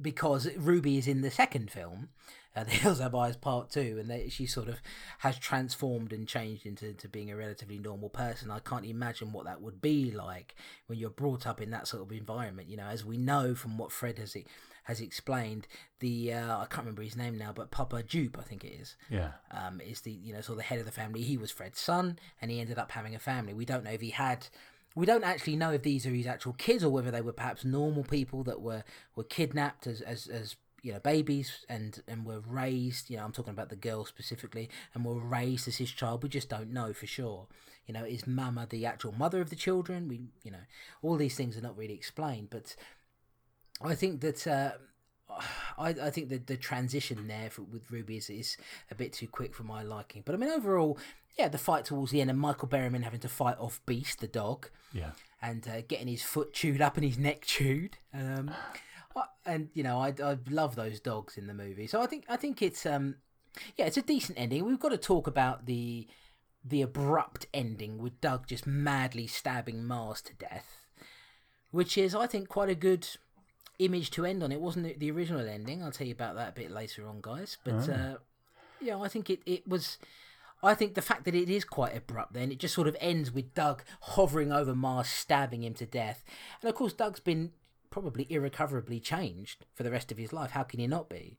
because Ruby is in the second film, uh, The Hills Have Eyes Part Two, and they, she sort of has transformed and changed into, into being a relatively normal person. I can't imagine what that would be like when you're brought up in that sort of environment. You know, as we know from what Fred has has explained, the uh, I can't remember his name now, but Papa Jupe, I think it is Yeah, um, is the you know sort of the head of the family. He was Fred's son, and he ended up having a family. We don't know if he had. We don't actually know if these are his actual kids or whether they were perhaps normal people that were were kidnapped as as, as you know babies and and were raised. You know, I'm talking about the girl specifically, and were raised as his child. We just don't know for sure. You know, is Mama the actual mother of the children? We you know all these things are not really explained, but I think that. Uh, I, I think that the transition there for, with Ruby is, is a bit too quick for my liking. But I mean, overall, yeah, the fight towards the end and Michael Berryman having to fight off Beast, the dog, yeah. and uh, getting his foot chewed up and his neck chewed. Um, and you know, I, I love those dogs in the movie. So I think I think it's um, yeah, it's a decent ending. We've got to talk about the the abrupt ending with Doug just madly stabbing Mars to death, which is I think quite a good image to end on. It wasn't the- the original ending. I'll tell you about that a bit later on, guys. But uh, yeah, I think it, it was. I think the fact that it is quite abrupt, then it just sort of ends with Doug hovering over Mars, stabbing him to death, and of course Doug's been probably irrecoverably changed for the rest of his life. How can he not be?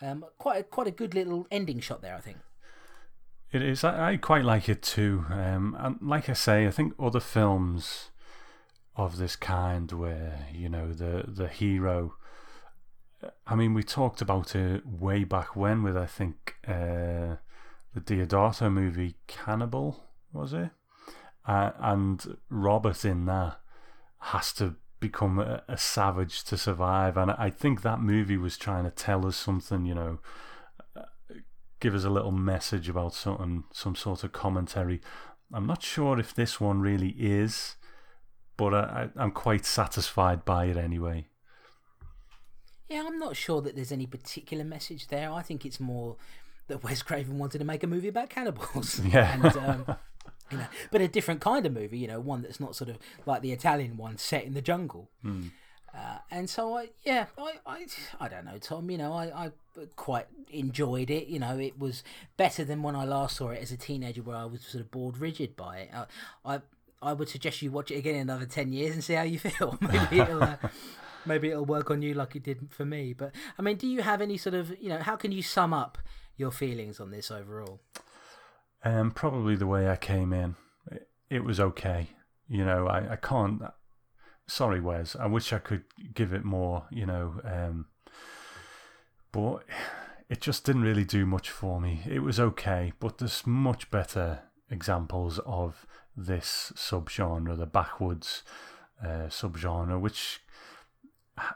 Um, quite a, quite a good little ending shot there, I think. It is. I, I quite like it too. Um, and like I say, I think other films of this kind, where you know the the hero. I mean, we talked about it way back when with I think uh, the Deodato movie Cannibal was it, uh, and Robert in that has to become a, a savage to survive, and I think that movie was trying to tell us something, you know give us a little message about something, some sort of commentary. I'm not sure if this one really is, but I, I, I'm quite satisfied by it anyway. Yeah, I'm not sure that there's any particular message there. I think it's more that Wes Craven wanted to make a movie about cannibals. Yeah. and, um, you know, but a different kind of movie. You know, one that's not sort of like the Italian one set in the jungle. Uh, and so I, yeah, I, I, I don't know, Tom. You know, I, I quite enjoyed it. You know, it was better than when I last saw it as a teenager, where I was sort of bored rigid by it. I, I, I would suggest you watch it again in another ten years and see how you feel. Maybe it'll, uh, maybe it'll work on you like it did for me. But I mean, do you have any sort of, you know, how can you sum up your feelings on this overall? Um, probably the way I came in. It, it was okay. You know, I, I can't. Sorry, Wes. I wish I could give it more. You know, um, but it just didn't really do much for me. It was okay, but there's much better examples of this subgenre, the backwoods uh, subgenre, which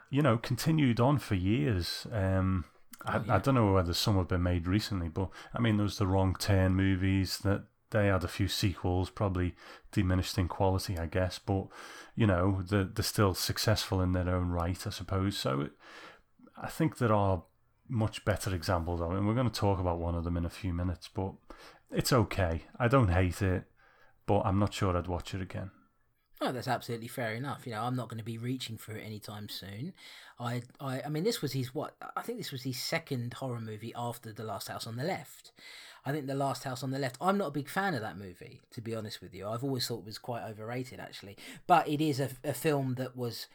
you know continued on for years. Um, I, I don't know whether some have been made recently, but I mean, there was the Wrong Turn movies that they had a few sequels, probably diminished in quality, I guess, but you know, they're, they're still successful in their own right, I suppose. So it, I think there are much better examples of it, and we're going to talk about one of them in a few minutes, but it's okay. I don't hate it, but I'm not sure I'd watch it again. Oh, that's absolutely fair enough. You know, I'm not going to be reaching for it anytime soon. I, I, I mean, this was his what? I think this was his second horror movie after The Last House on the Left. I think The Last House on the Left. I'm not a big fan of that movie, to be honest with you. I've always thought it was quite overrated, actually. But it is a, a film that was.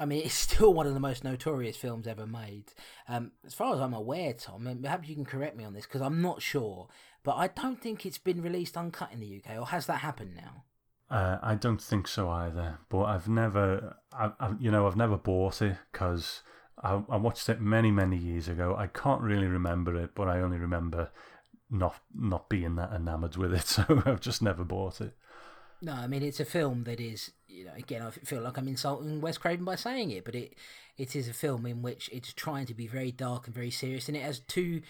I mean, it's still one of the most notorious films ever made. Um, as far as I'm aware, Tom, and perhaps you can correct me on this because I'm not sure, but I don't think it's been released uncut in the UK, or has that happened now? Uh, I don't think so either. But I've never, I, I, you know, I've never bought it because I, I watched it many, many years ago. I can't really remember it, but I only remember not not being that enamored with it. So I've just never bought it. No, I mean it's a film that is, you know, again I feel like I'm insulting Wes Craven by saying it, but it it is a film in which it's trying to be very dark and very serious, and it has two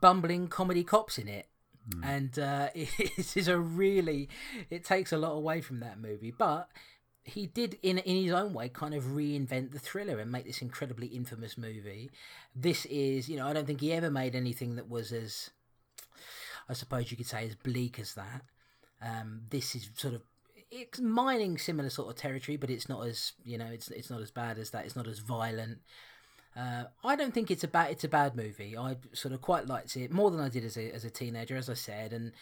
bumbling comedy cops in it, mm. and uh, it is a really it takes a lot away from that movie, but he did in in his own way kind of reinvent the thriller and make this incredibly infamous movie. This is, you know, I don't think he ever made anything that was as I suppose you could say as bleak as that. Um, this is sort of it's mining similar sort of territory, but it's not as you know it's it's not as bad as that. It's not as violent. Uh, I don't think it's a bad it's a bad movie. I sort of quite liked it more than I did as a as a teenager, as I said, and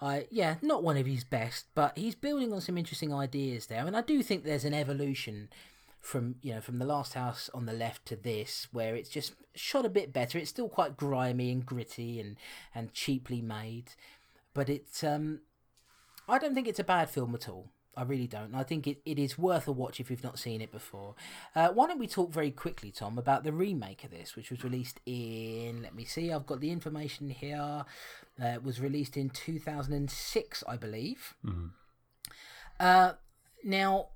I yeah, not one of his best, but he's building on some interesting ideas there, and I do think there's an evolution from you know from the last house on the left to this where it's just shot a bit better. It's still quite grimy and gritty and and cheaply made but it's um i don't think it's a bad film at all I really don't. I think it, it is worth a watch if you've not seen it before. Uh, why don't we talk very quickly, Tom, about the remake of this, which was released in, let me see, I've got the information here. Uh, it was released in 2006, I believe. Mm-hmm. Uh, now,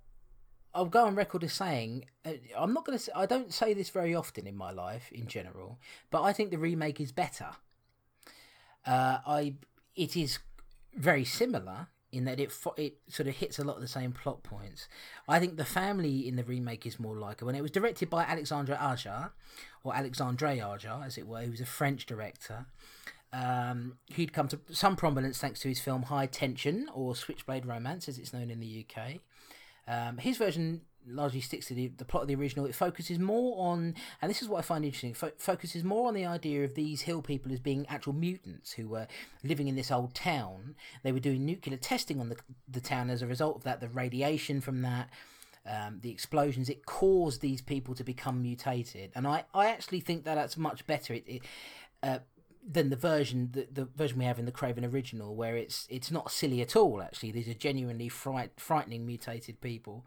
I'll go on record as saying uh, I'm not going to. I don't say this very often in my life in general, but I think the remake is better. Uh, I it is very similar in that it it sort of hits a lot of the same plot points. I think the family in the remake is more likable, and it was directed by Alexandre Aja, or Alexandre Aja, as it were, who was a French director. Um, he'd come to some prominence thanks to his film High Tension or Switchblade Romance, as it's known in the UK. Um, his version largely sticks to the, the plot of the original. It focuses more on, and this is what I find interesting, fo- focuses more on the idea of these hill people as being actual mutants who were living in this old town. They were doing nuclear testing on the, the town as a result of that, the radiation from that. Um, the explosions it caused these people to become mutated and i, I actually think that that's much better it, it uh, than the version the, the version we have in the Craven original, where it's it's not silly at all. Actually, these are genuinely fright, frightening mutated people.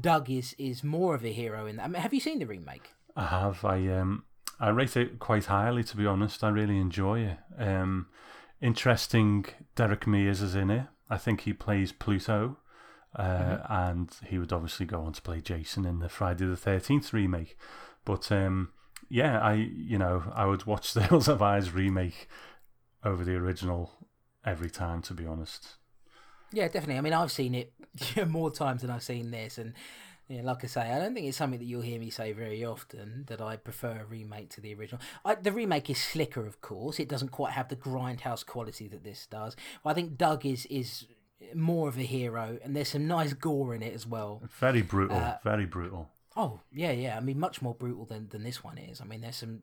Doug is is more of a hero in that. I mean, have you seen the remake? I have. I um I rate it quite highly. To be honest, I really enjoy it. Um, interesting. Derek Mears is in it. I think he plays Pluto. Uh, mm-hmm. and he would obviously go on to play Jason in the Friday the Thirteenth remake. But um, yeah, I you know I would watch the Hills Have Eyes remake over the original every time. To be honest. Yeah, definitely. I mean, I've seen it more times than I've seen this, and yeah, like I say, I don't think it's something that you'll hear me say very often that I prefer a remake to the original. I, the remake is slicker, of course. It doesn't quite have the grindhouse quality that this does. I think Doug is is more of a hero, and there's some nice gore in it as well. Very brutal. Uh, very brutal. Oh yeah, yeah. I mean, much more brutal than than this one is. I mean, there's some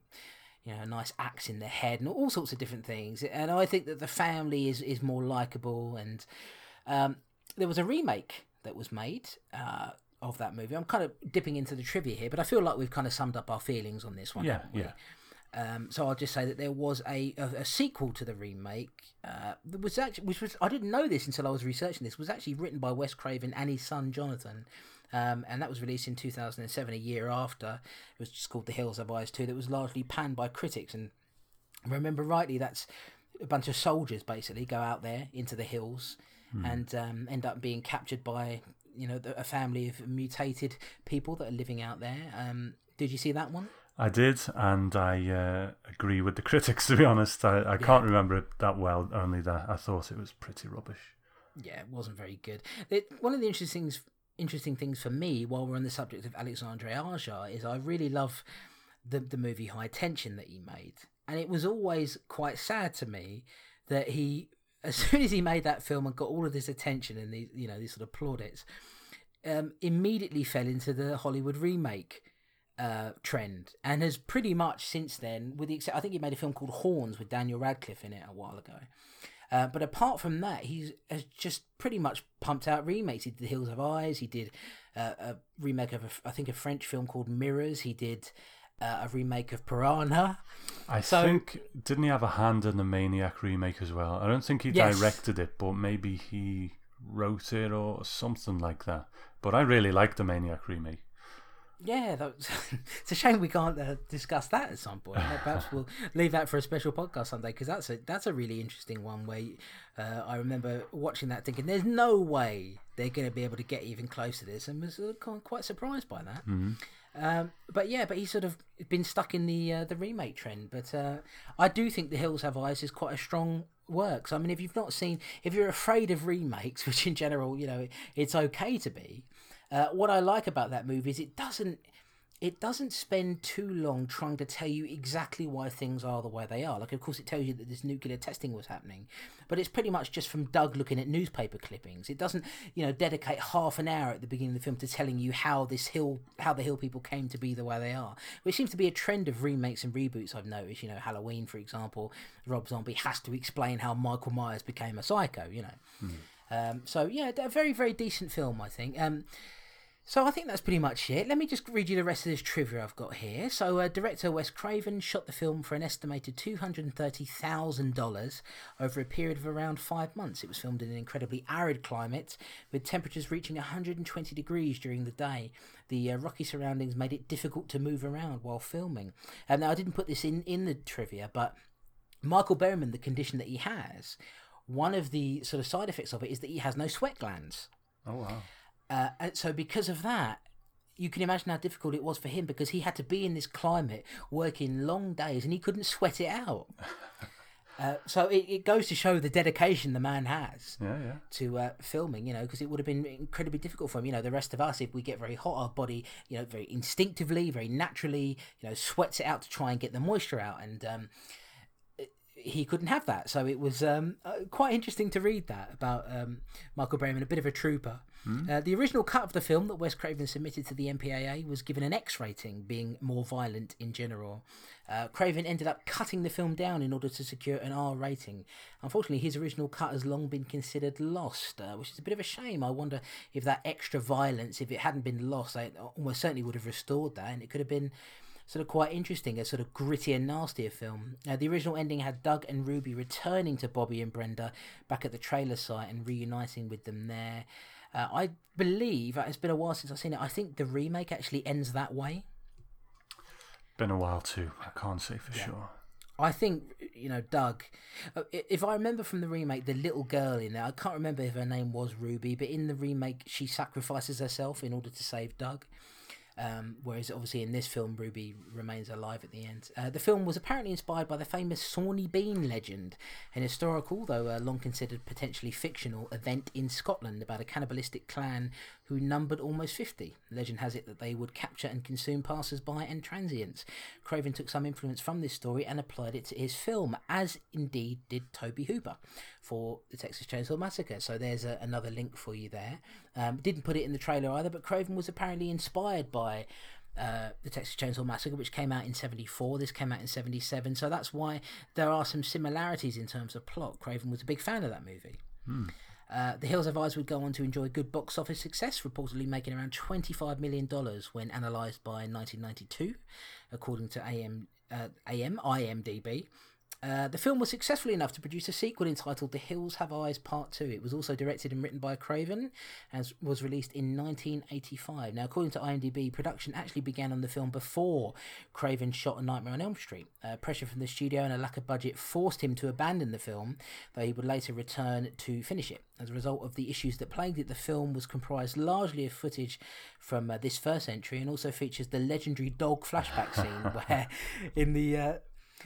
you know a nice axe in the head and all sorts of different things. And I think that the family is is more likable. And um, there was a remake that was made. Uh, of that movie. I'm kind of dipping into the trivia here, but I feel like we've kind of summed up our feelings on this one. Yeah, we? yeah. Um, so I'll just say that there was a, a, a sequel to the remake. Uh, that was actually, which was I didn't know this until I was researching this. Was actually written by Wes Craven and his son Jonathan, um, and that was released in 2007, a year after. It was just called The Hills Have Eyes Too. That was largely panned by critics, and remember rightly, that's a bunch of soldiers basically go out there into the hills and um, end up being captured by you know the- a family of mutated people that are living out there. Um, did you see that one? I did, and I uh, agree with the critics. To be honest, I, I can't remember it that well. Only that I thought it was pretty rubbish. Yeah, it wasn't very good. It, one of the interesting things, interesting things for me, while we're on the subject of Alexandre Aja, is I really love the the movie High Tension that he made, and it was always quite sad to me that he, as soon as he made that film and got all of this attention and these you know these sort of plaudits, um, immediately fell into the Hollywood remake uh, trend and has pretty much since then, with the except I think he made a film called Horns with Daniel Radcliffe in it a while ago. Uh, but apart from that, he's has just pretty much pumped out remakes. He did The Hills Have Eyes. He did uh, a remake of a, I think a French film called Mirrors. He did uh, a remake of Piranha. I So- think didn't he have a hand in the Maniac remake as well? I don't think he Yes. directed it, but maybe he wrote it or something like that. But I really like the Maniac remake. Yeah, was, it's a shame we can't uh, discuss that at some point. Perhaps we'll leave that for a special podcast someday because that's a that's a really interesting one. Where uh, I remember watching that, thinking, "There's no way they're going to be able to get even close to this," and was uh, quite surprised by that. Um, but yeah, but he's sort of been stuck in the uh, the remake trend. But uh, I do think The Hills Have Eyes is quite a strong work. So I mean, if you've not seen, if you're afraid of remakes, which in general, you know, it's okay to be. Uh, what I like about that movie is it doesn't it doesn't spend too long trying to tell you exactly why things are the way they are. Like, of course, it tells you that this nuclear testing was happening, but it's pretty much just from Doug looking at newspaper clippings. It doesn't, you know, dedicate half an hour at the beginning of the film to telling you how this hill, how the hill people came to be the way they are. Which seems to be a trend of remakes and reboots. I've noticed. You know, Halloween, for example, Rob Zombie has to explain how Michael Myers became a psycho. You know. Um, so yeah, a very very decent film, I think. Um, so I think that's pretty much it. Let me just read you the rest of this trivia I've got here. So uh, director Wes Craven shot the film for an estimated two hundred and thirty thousand dollars over a period of around five months. It was filmed in an incredibly arid climate with temperatures reaching one hundred and twenty degrees during the day. The uh, rocky surroundings made it difficult to move around while filming. And now I didn't put this in in the trivia, but Michael Berryman, the condition that he has, one of the sort of side effects of it is that he has no sweat glands. Oh wow! Uh, and so because of that, you can imagine how difficult it was for him because he had to be in this climate working long days and he couldn't sweat it out. Uh, so it, it goes to show the dedication the man has Yeah, yeah. to uh, filming, you know, because it would have been incredibly difficult for him. You know, the rest of us, if we get very hot, our body, you know, very instinctively, very naturally, you know, sweats it out to try and get the moisture out. And um, he couldn't have that. So it was um, uh, quite interesting to read that about um, Michael Berryman, a bit of a trooper. Uh, the original cut of the film that Wes Craven submitted to the MPAA was given an X rating, being more violent in general. Uh, Craven ended up cutting the film down in order to secure an R rating. Unfortunately, his original cut has long been considered lost, uh, which is a bit of a shame. I wonder if that extra violence, if it hadn't been lost, they almost certainly would have restored that, and it could have been sort of quite interesting, a sort of grittier, nastier film. Uh, the original ending had Doug and Ruby returning to Bobby and Brenda back at the trailer site and reuniting with them there. Uh, I believe it's been a while since I've seen it. I think the remake actually ends that way. Been a while too. I can't say for sure. I think you know Doug. uh, If I remember from the remake, the little girl in there, I can't remember if her name was Ruby, but in the remake, she sacrifices herself in order to save Doug. Um, whereas obviously in this film, Ruby remains alive at the end. Uh, the film was apparently inspired by the famous Sawney Bean legend, an historical, though uh, long considered potentially fictional, event in Scotland about a cannibalistic clan who numbered almost 50. Legend has it that they would capture and consume passers by and transients. Craven took some influence from this story and applied it to his film, as indeed did Tobe Hooper for the Texas Chainsaw Massacre. So there's a, another link for you there. Um, didn't put it in the trailer either, but Craven was apparently inspired by uh, the Texas Chainsaw Massacre, which came out in 74. This came out in 77. So that's why there are some similarities in terms of plot. Craven was a big fan of that movie. Uh, the Hills Have Eyes would go on to enjoy good box office success, reportedly making around $25 million when analysed by 1992, according to AM, uh, AM IMDb. Uh, the film was successful enough to produce a sequel entitled The Hills Have Eyes Part 2. It was also directed and written by Craven and was released in 1985. Now, according to IMDb, production actually began on the film before Craven shot A Nightmare on Elm Street. Uh, pressure from the studio and a lack of budget forced him to abandon the film, though he would later return to finish it. As a result of the issues that plagued it, the film was comprised largely of footage from uh, this first entry and also features the legendary dog flashback scene where, in the.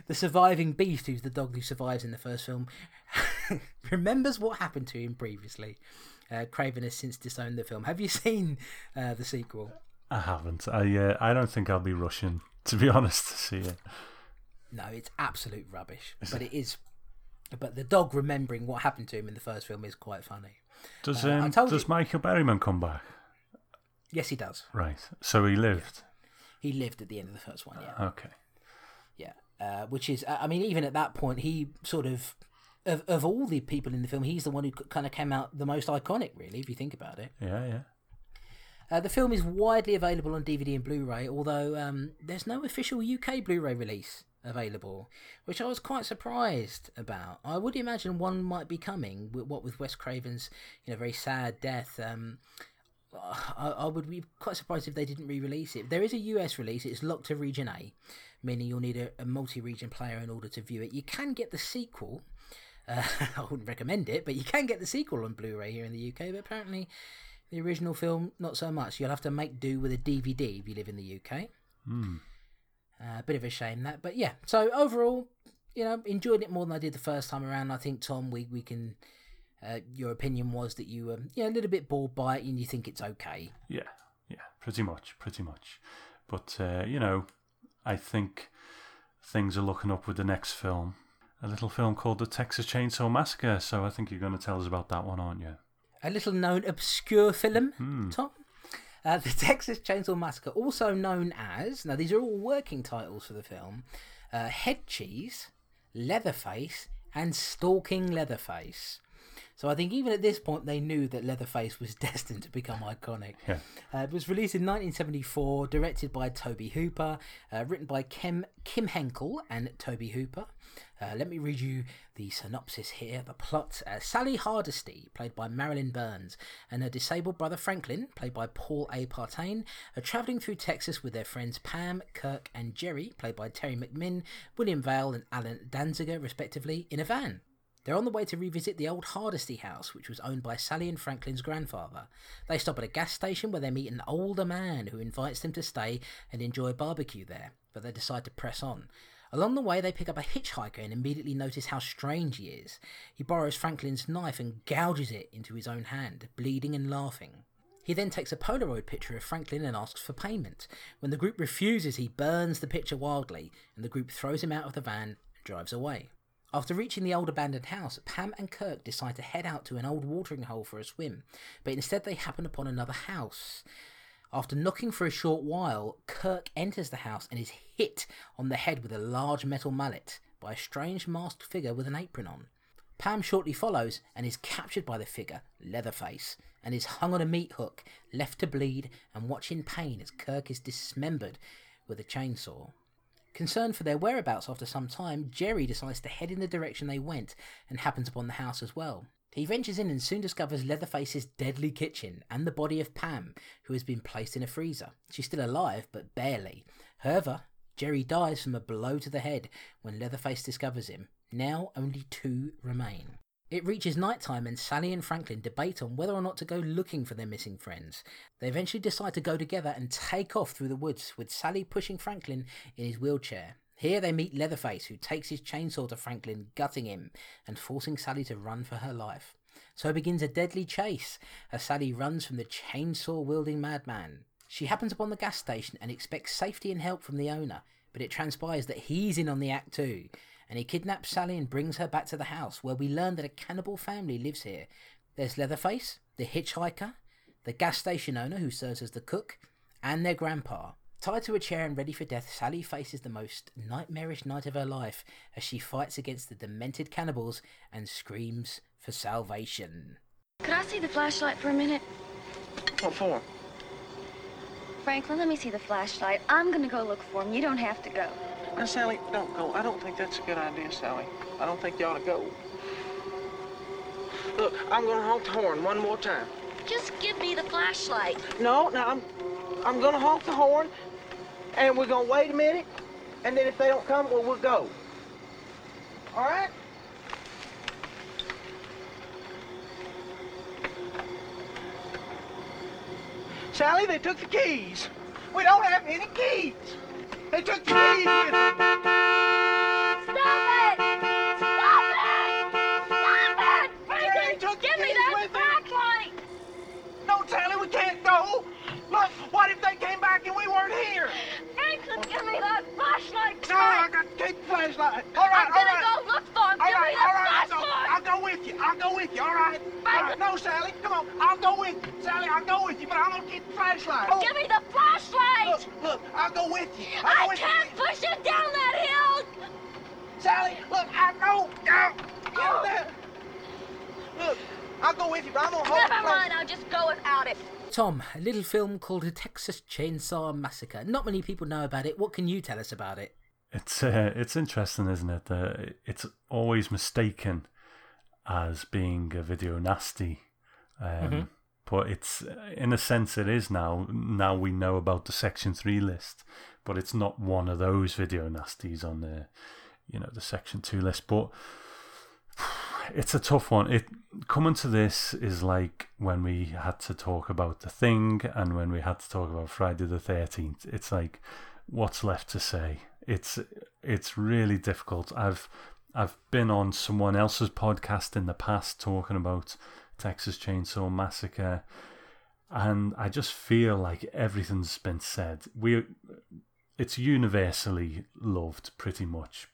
The surviving beast, who's the dog who survives in the first film, remembers what happened to him previously. Uh, Craven has since disowned the film. Have you seen uh, the sequel? I haven't. I uh, I don't think I'll be rushing to be honest to see it. No, it's absolute rubbish. But it is. But the dog remembering what happened to him in the first film is quite funny. Does Uh, um, does you- Michael Berryman come back? Yes, he does. Right. So he lived. He lived at the end of the first one. Yeah, Okay. Uh, which is, I mean, even at that point, he sort of. Of, of all the people in the film, he's the one who kind of came out the most iconic, really, if you think about it. Yeah, yeah. Uh, the film is widely available on DVD and Blu-ray, although um, there's no official UK Blu-ray release available, which I was quite surprised about. I would imagine one might be coming. With, what with Wes Craven's, you know, very sad death. Um, I, I would be quite surprised if they didn't re-release it. There is a US release. It's locked to Region A, meaning you'll need a, a multi-region player in order to view it. You can get the sequel. Uh, I wouldn't recommend it, but you can get the sequel on Blu-ray here in the UK. But apparently, the original film not so much. You'll have to make do with a DVD if you live in the UK. Hmm. A bit of a shame that, but yeah. So overall, you know, enjoyed it more than I did the first time around. I think Tom, we we can. Uh, your opinion was that you were yeah a little bit bored by it and you think it's okay. Yeah, yeah, pretty much, pretty much. But uh, you know, I think things are looking up with the next film, a little film called The Texas Chainsaw Massacre. So I think you're going to tell us about that one, aren't you? A little known obscure film, Tom. Uh, the Texas Chainsaw Massacre, also known as now these are all working titles for the film: uh, Head Cheese, Leatherface, and Stalking Leatherface. So I think even at this point they knew that Leatherface was destined to become iconic. Yeah. Uh, it was released in 1974, directed by Tobe Hooper, uh, written by Kim Kim Henkel and Tobe Hooper. Uh, let me read you the synopsis here. The plot: uh, Sally Hardesty, played by Marilyn Burns, and her disabled brother Franklin, played by Paul A. Partain, are travelling through Texas with their friends Pam, Kirk, and Jerry, played by Teri McMinn, William Vail, and Allen Danziger, respectively, in a van. They're on the way to revisit the old Hardesty house, which was owned by Sally and Franklin's grandfather. They stop at a gas station where they meet an older man who invites them to stay and enjoy a barbecue there, but they decide to press on. Along the way, they pick up a hitchhiker and immediately notice how strange he is. He borrows Franklin's knife and gouges it into his own hand, bleeding and laughing. He then takes a Polaroid picture of Franklin and asks for payment. When the group refuses, he burns the picture wildly, and the group throws him out of the van and drives away. After reaching the old abandoned house, Pam and Kirk decide to head out to an old watering hole for a swim, but instead they happen upon another house. After knocking for a short while, Kirk enters the house and is hit on the head with a large metal mallet by a strange masked figure with an apron on. Pam shortly follows and is captured by the figure, Leatherface, and is hung on a meat hook, left to bleed and watch in pain as Kirk is dismembered with a chainsaw. Concerned for their whereabouts after some time, Jerry decides to head in the direction they went and happens upon the house as well. He ventures in and soon discovers Leatherface's deadly kitchen and the body of Pam, who has been placed in a freezer. She's still alive, but barely. However, Jerry dies from a blow to the head when Leatherface discovers him. Now only two remain. It reaches nighttime and Sally and Franklin debate on whether or not to go looking for their missing friends. They eventually decide to go together and take off through the woods, with Sally pushing Franklin in his wheelchair. Here they meet Leatherface, who takes his chainsaw to Franklin, gutting him and forcing Sally to run for her life. So begins a deadly chase as Sally runs from the chainsaw wielding madman. She happens upon the gas station and expects safety and help from the owner, but it transpires that he's in on the act too, and he kidnaps Sally and brings her back to the house, where we learn that a cannibal family lives here. There's Leatherface, the hitchhiker, the gas station owner who serves as the cook, and their grandpa. Tied to a chair and ready for death, Sally faces the most nightmarish night of her life as she fights against the demented cannibals and screams for salvation. Could I see the flashlight for a minute? What for? Franklin, let me see the flashlight. I'm gonna go look for him. You don't have to go. Now, Sally, don't go. I don't think that's a good idea, Sally. I don't think you ought to go. Look, I'm gonna honk the horn one more time. Just give me the flashlight. No, no, I'm, I'm gonna honk the horn, and we're gonna wait a minute, and then if they don't come, well, we'll go. All right? Sally, they took the keys. We don't have any keys. They took the No, I got to take the flashlight. All right, I'm all gonna right. go look for him. All give right, me the all right, I'll flashlight! I'll go with you. I'll go with you, all right? All right, no, Sally, come on. I'll go with you. Sally, I'll go with you, but I'm going to keep the flashlight. Oh, Give me the flashlight! look, look, I'll go with you. I'll go I with can't you. push it down that hill! Sally, look, I know. Go. Get oh. there. Look, I'll go with you, but I'm going to hold the Never mind. I'll just go without it. Tom, a little film called The Texas Chainsaw Massacre. Not many people know about it. What can you tell us about it? It's uh, it's interesting, isn't it? That it's always mistaken as being a video nasty, um, but it's in a sense it is now. Now we know about the Section Three list, but it's not one of those video nasties on the, you know, the Section Two list. But it's a tough one. It coming to this is like when we had to talk about the thing and when we had to talk about Friday the Thirteenth. It's like what's left to say. It's it's really difficult. I've I've been on someone else's podcast in the past talking about Texas Chainsaw Massacre, and I just feel like everything's been said. We it's universally loved pretty much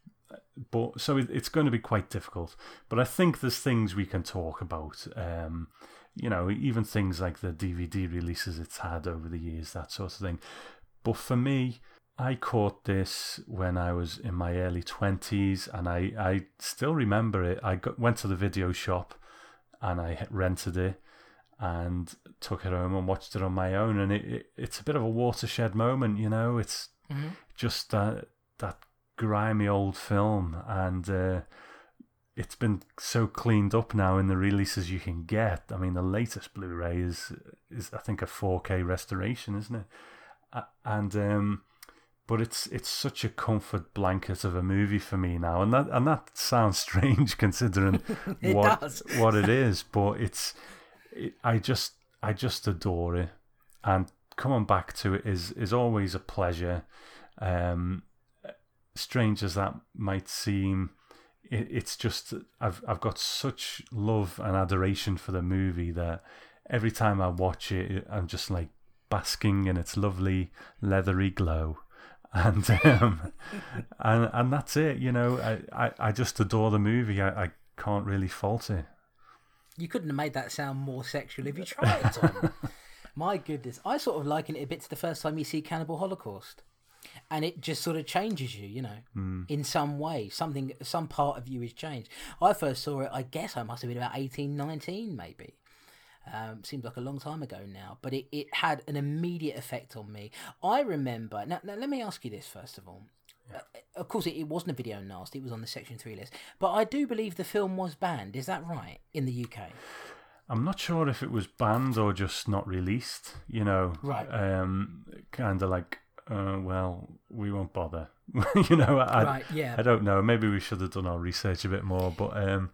but so it, it's going to be quite difficult. But I think there's things we can talk about. Um, you know, even things like the DVD releases it's had over the years, that sort of thing. But for me, I caught this when I was in my early twenties, and I I still remember it. I got, went to the video shop, and I rented it. And took it home and watched it on my own, and it, it it's a bit of a watershed moment, you know. It's just that that grimy old film, and uh, it's been so cleaned up now in the releases you can get. I mean, the latest Blu-ray is is I think a 4K restoration, isn't it? And um, but it's it's such a comfort blanket of a movie for me now, and that and that sounds strange considering what does. what it is, but it's it, I just I just adore it, and coming back to it is is always a pleasure. Um, strange as that might seem, it, it's just I've I've got such love and adoration for the movie that every time I watch it, I'm just like basking in its lovely leathery glow. And um, and and that's it, you know. I, I, I just adore the movie. I, I can't really fault it. You couldn't have made that sound more sexual if you tried, Tom. My goodness. I sort of liken it a bit to the first time you see Cannibal Holocaust. And it just sort of changes you, you know, in some way. Something, some part of you is changed. I first saw it, I guess I must have been about 18, 19 maybe. Um, seems like a long time ago now, but it, it had an immediate effect on me. I remember, now, now let me ask you this first of all. Uh, of course, it, it wasn't a video nasty, it was on the Section 3 list, but I do believe the film was banned. Is that right? In the UK? I'm not sure if it was banned or just not released. You know, Right. Um, kind of like, uh, well, we won't bother. you know, I, Right, yeah. I don't know. Maybe we should have done our research a bit more, but um,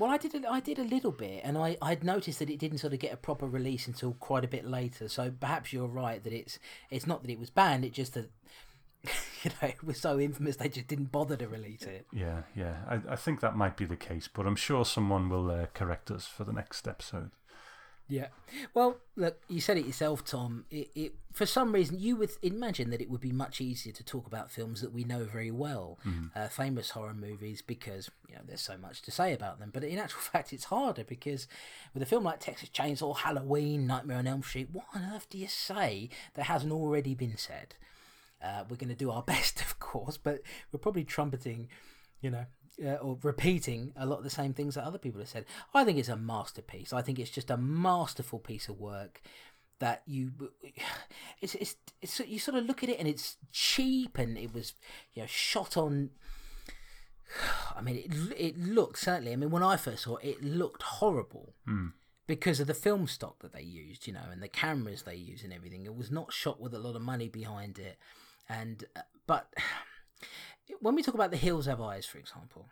Well, I did. A, I did a little bit, and I I'd noticed that it didn't sort of get a proper release until quite a bit later. So perhaps you're right that it's it's not that it was banned. It just that you know it was so infamous they just didn't bother to release it. Yeah, yeah. I, I think that might be the case, but I'm sure someone will uh, correct us for the next episode. Yeah. Well, look, you said it yourself, Tom. It, it for some reason you would imagine that it would be much easier to talk about films that we know very well, uh, famous horror movies, because you know there's so much to say about them. But in actual fact, it's harder because with a film like Texas Chainsaw, Halloween, Nightmare on Elm Street, what on earth do you say that hasn't already been said? Uh, we're going to do our best, of course, but we're probably trumpeting, you know, uh, or repeating a lot of the same things that other people have said. I think it's a masterpiece. I think it's just a masterful piece of work that you it's, it's it's you sort of look at it and it's cheap and it was you know shot on I mean it it looked certainly I mean when I first saw it it looked horrible because of the film stock that they used you know and the cameras they used and everything it was not shot with a lot of money behind it and uh, but when we talk about the hills have eyes for example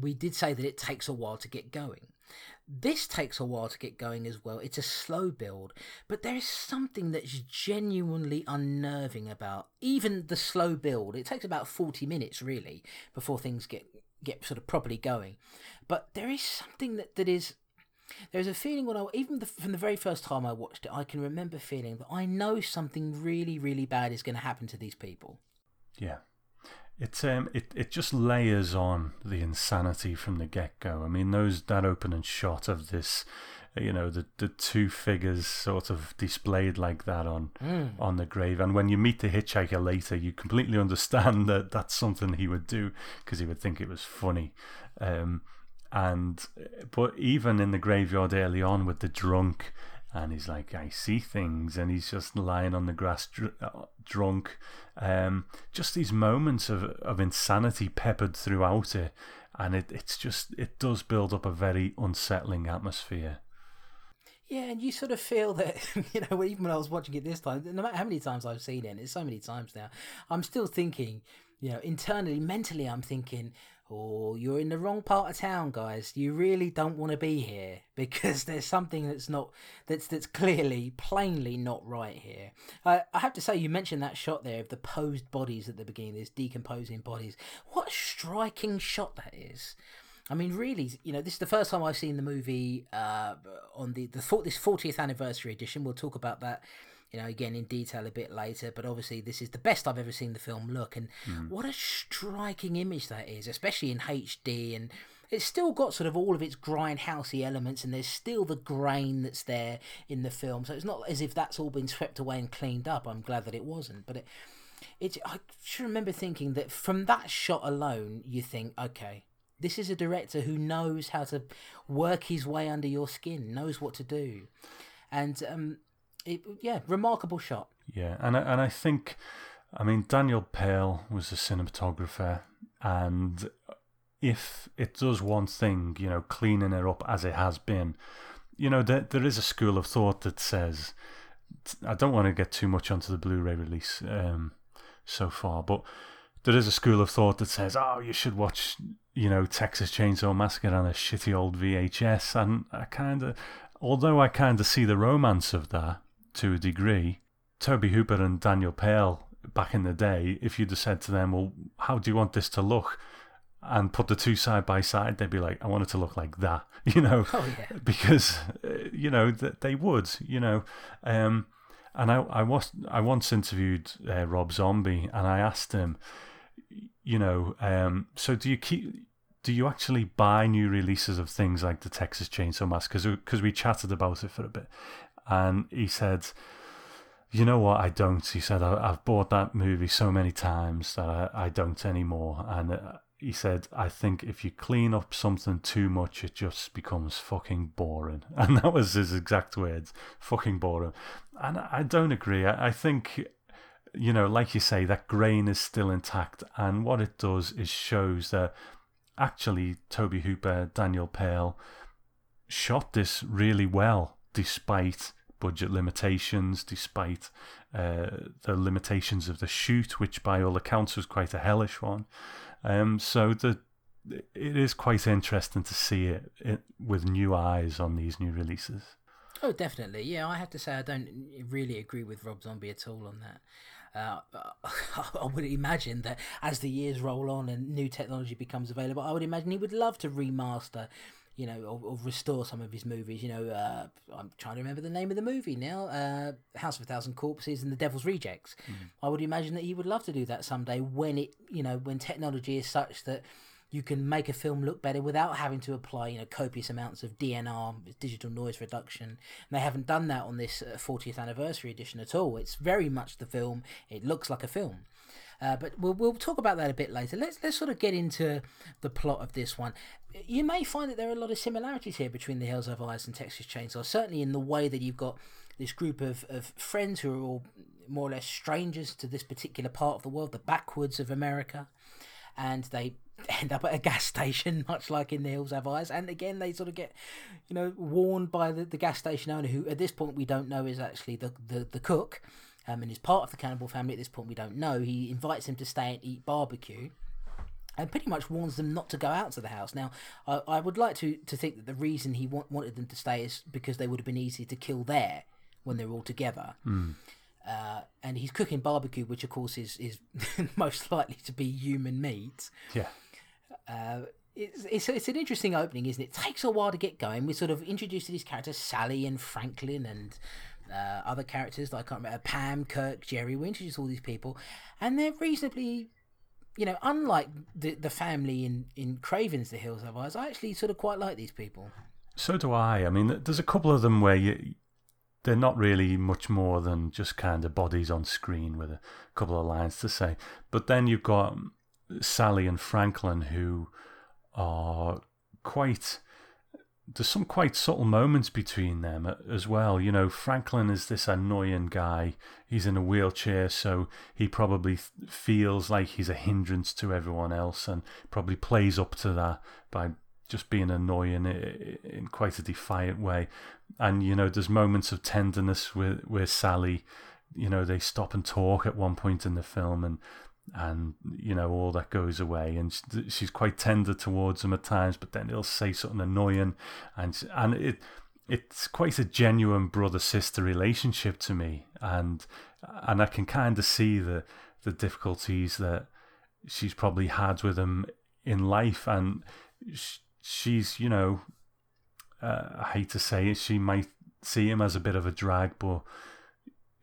we did say that it takes a while to get going. This takes a while to get going as well. It's a slow build, but there is something that's genuinely unnerving about even the slow build. It takes about 40 minutes really before things get get sort of properly going. But there is something that, that is there's a feeling when I even the, from the very first time I watched it, I can remember feeling that I know something really really bad is going to happen to these people. Yeah. It um it, it just layers on the insanity from the get go. I mean those that opening shot of this you know, the the two figures sort of displayed like that on on the grave. And when you meet the hitchhiker later, you completely understand that that's something he would do because he would think it was funny. Um, and but even in the graveyard early on with the drunk, and he's like, I see things, and he's just lying on the grass dr- uh, drunk. Um, just these moments of of insanity peppered throughout it, and it it's just it does build up a very unsettling atmosphere. Yeah, and you sort of feel that, you know, even when I was watching it this time, no matter how many times I've seen it, it's so many times now, I'm still thinking, you know, internally, mentally, I'm thinking, oh, you're in the wrong part of town, guys. You really don't want to be here because there's something that's not, that's that's clearly, plainly not right here. Uh, I have to say, you mentioned that shot there of the posed bodies at the beginning, these decomposing bodies. What a striking shot that is. I mean, really, you know, this is the first time I've seen the movie uh, on the the this 40th anniversary edition. We'll talk about that, you know, again in detail a bit later. But obviously, this is the best I've ever seen the film look, and what a striking image that is, especially in HD. And it's still got sort of all of its grindhousey elements, and there's still the grain that's there in the film. So it's not as if that's all been swept away and cleaned up. I'm glad that it wasn't, but it. It, I should remember thinking that from that shot alone, you think, okay, this is a director who knows how to work his way under your skin, knows what to do, and um, it, yeah, remarkable shot. Yeah, and I, and I think, I mean, Daniel Pearl was a cinematographer, and if it does one thing, you know, cleaning it up as it has been, you know, there there is a school of thought that says, I don't want to get too much onto the Blu-ray release um, so far, but there is a school of thought that says, oh, you should watch, you know, Texas Chainsaw Massacre on a shitty old VHS, and I kind of, although I kind of see the romance of that to a degree, Tobe Hooper and Daniel Pearl back in the day, if you'd have said to them, well, how do you want this to look? And put the two side by side, they'd be like, I want it to look like that, you know, Oh, yeah. because, uh, you know, th- they would, you know. Um, and I, I, was, I once interviewed uh, Rob Zombie and I asked him, you know, um, so do you keep, do you actually buy new releases of things like the Texas Chainsaw Massacre? Because we chatted about it for a bit. And he said, you know what? I don't. He said, I, I've bought that movie so many times that I, I don't anymore. And uh, he said, I think if you clean up something too much, it just becomes fucking boring. And that was his exact words fucking boring. And I don't agree. I, I think, you know, like you say, that grain is still intact. And what it does is shows that actually Tobe Hooper, Daniel Pearl shot this really well despite budget limitations, despite uh, the limitations of the shoot, which by all accounts was quite a hellish one. Um, so the it is quite interesting to see it, it with new eyes on these new releases. Oh, definitely. Yeah, I have to say I don't really agree with Rob Zombie at all on that. Uh, I would imagine that as the years roll on and new technology becomes available, I would imagine he would love to remaster, you know, or, or restore some of his movies. You know, uh, I'm trying to remember the name of the movie now uh, House of a Thousand Corpses and The Devil's Rejects. Mm. I would imagine that he would love to do that someday when it, you know, when technology is such that you can make a film look better without having to apply you know copious amounts of DNR digital noise reduction and they haven't done that on this 40th uh, anniversary edition at all it's very much the film it looks like a film uh, but we'll, we'll talk about that a bit later. Let's let's sort of get into the plot of this one. You may find that there are a lot of similarities here between The Hills Have Eyes and Texas Chainsaw. Certainly in the way that you've got this group of, of friends who are all more or less strangers to this particular part of the world, the backwoods of America, and they end up at a gas station, much like in the Hills Have Eyes. And again, they sort of get, you know, warned by the, the gas station owner, who at this point we don't know is actually the, the, the cook um, and is part of the cannibal family. At this point, we don't know. He invites him to stay and eat barbecue. And pretty much warns them not to go out to the house. Now, I, I would like to, to think that the reason he want, wanted them to stay is because they would have been easy to kill there when they're all together. Mm. Uh, and he's cooking barbecue, which of course is is most likely to be human meat. Yeah. Uh, it's, it's, it's an interesting opening, isn't it? it? Takes a while to get going. We sort of introduced to these characters, Sally and Franklin, and uh, other characters like I can't remember Pam, Kirk, Jerry. We introduce all these people, and they're reasonably, you know, unlike the the family in in Craven's The Hills Have Eyes. I actually sort of quite like these people. So do I. I mean, there's a couple of them where you they're not really much more than just kind of bodies on screen with a couple of lines to say. But then you've got Sally and Franklin who are quite there's some quite subtle moments between them uh, as well. You know, Franklin is this annoying guy. He's in a wheelchair, so he probably feels like he's a hindrance to everyone else and probably plays up to that by just being annoying in quite a defiant way. And, you know, there's moments of tenderness with, with Sally. You know, they stop and talk at one point in the film and and you know all that goes away. And she's quite tender towards him at times but then he'll say something annoying. And and it it's quite a genuine brother sister relationship to me. And and I can kind of see the the difficulties that she's probably had with him in life. And she's you know uh, I hate to say it she might see him as a bit of a drag but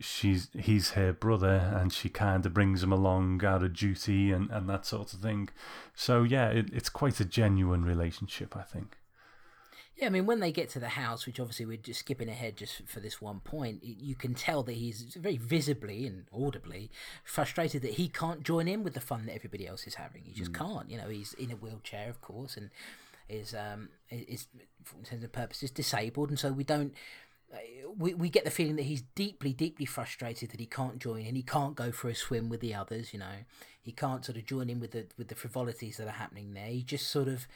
she's he's her brother and she kind of brings him along out of duty and, and that sort of thing. So yeah, it, it's quite a genuine relationship, I think. Yeah, I mean, when they get to the house, which obviously we're just skipping ahead just for this one point, you can tell that he's very visibly and audibly frustrated that he can't join in with the fun that everybody else is having. He just mm. can't. You know, he's in a wheelchair, of course, and is um is for intents and purposes disabled, and so we don't we, we get the feeling that he's deeply, deeply frustrated that he can't join and he can't go for a swim with the others. You know, he can't sort of join in with the with the frivolities that are happening there. He just sort of,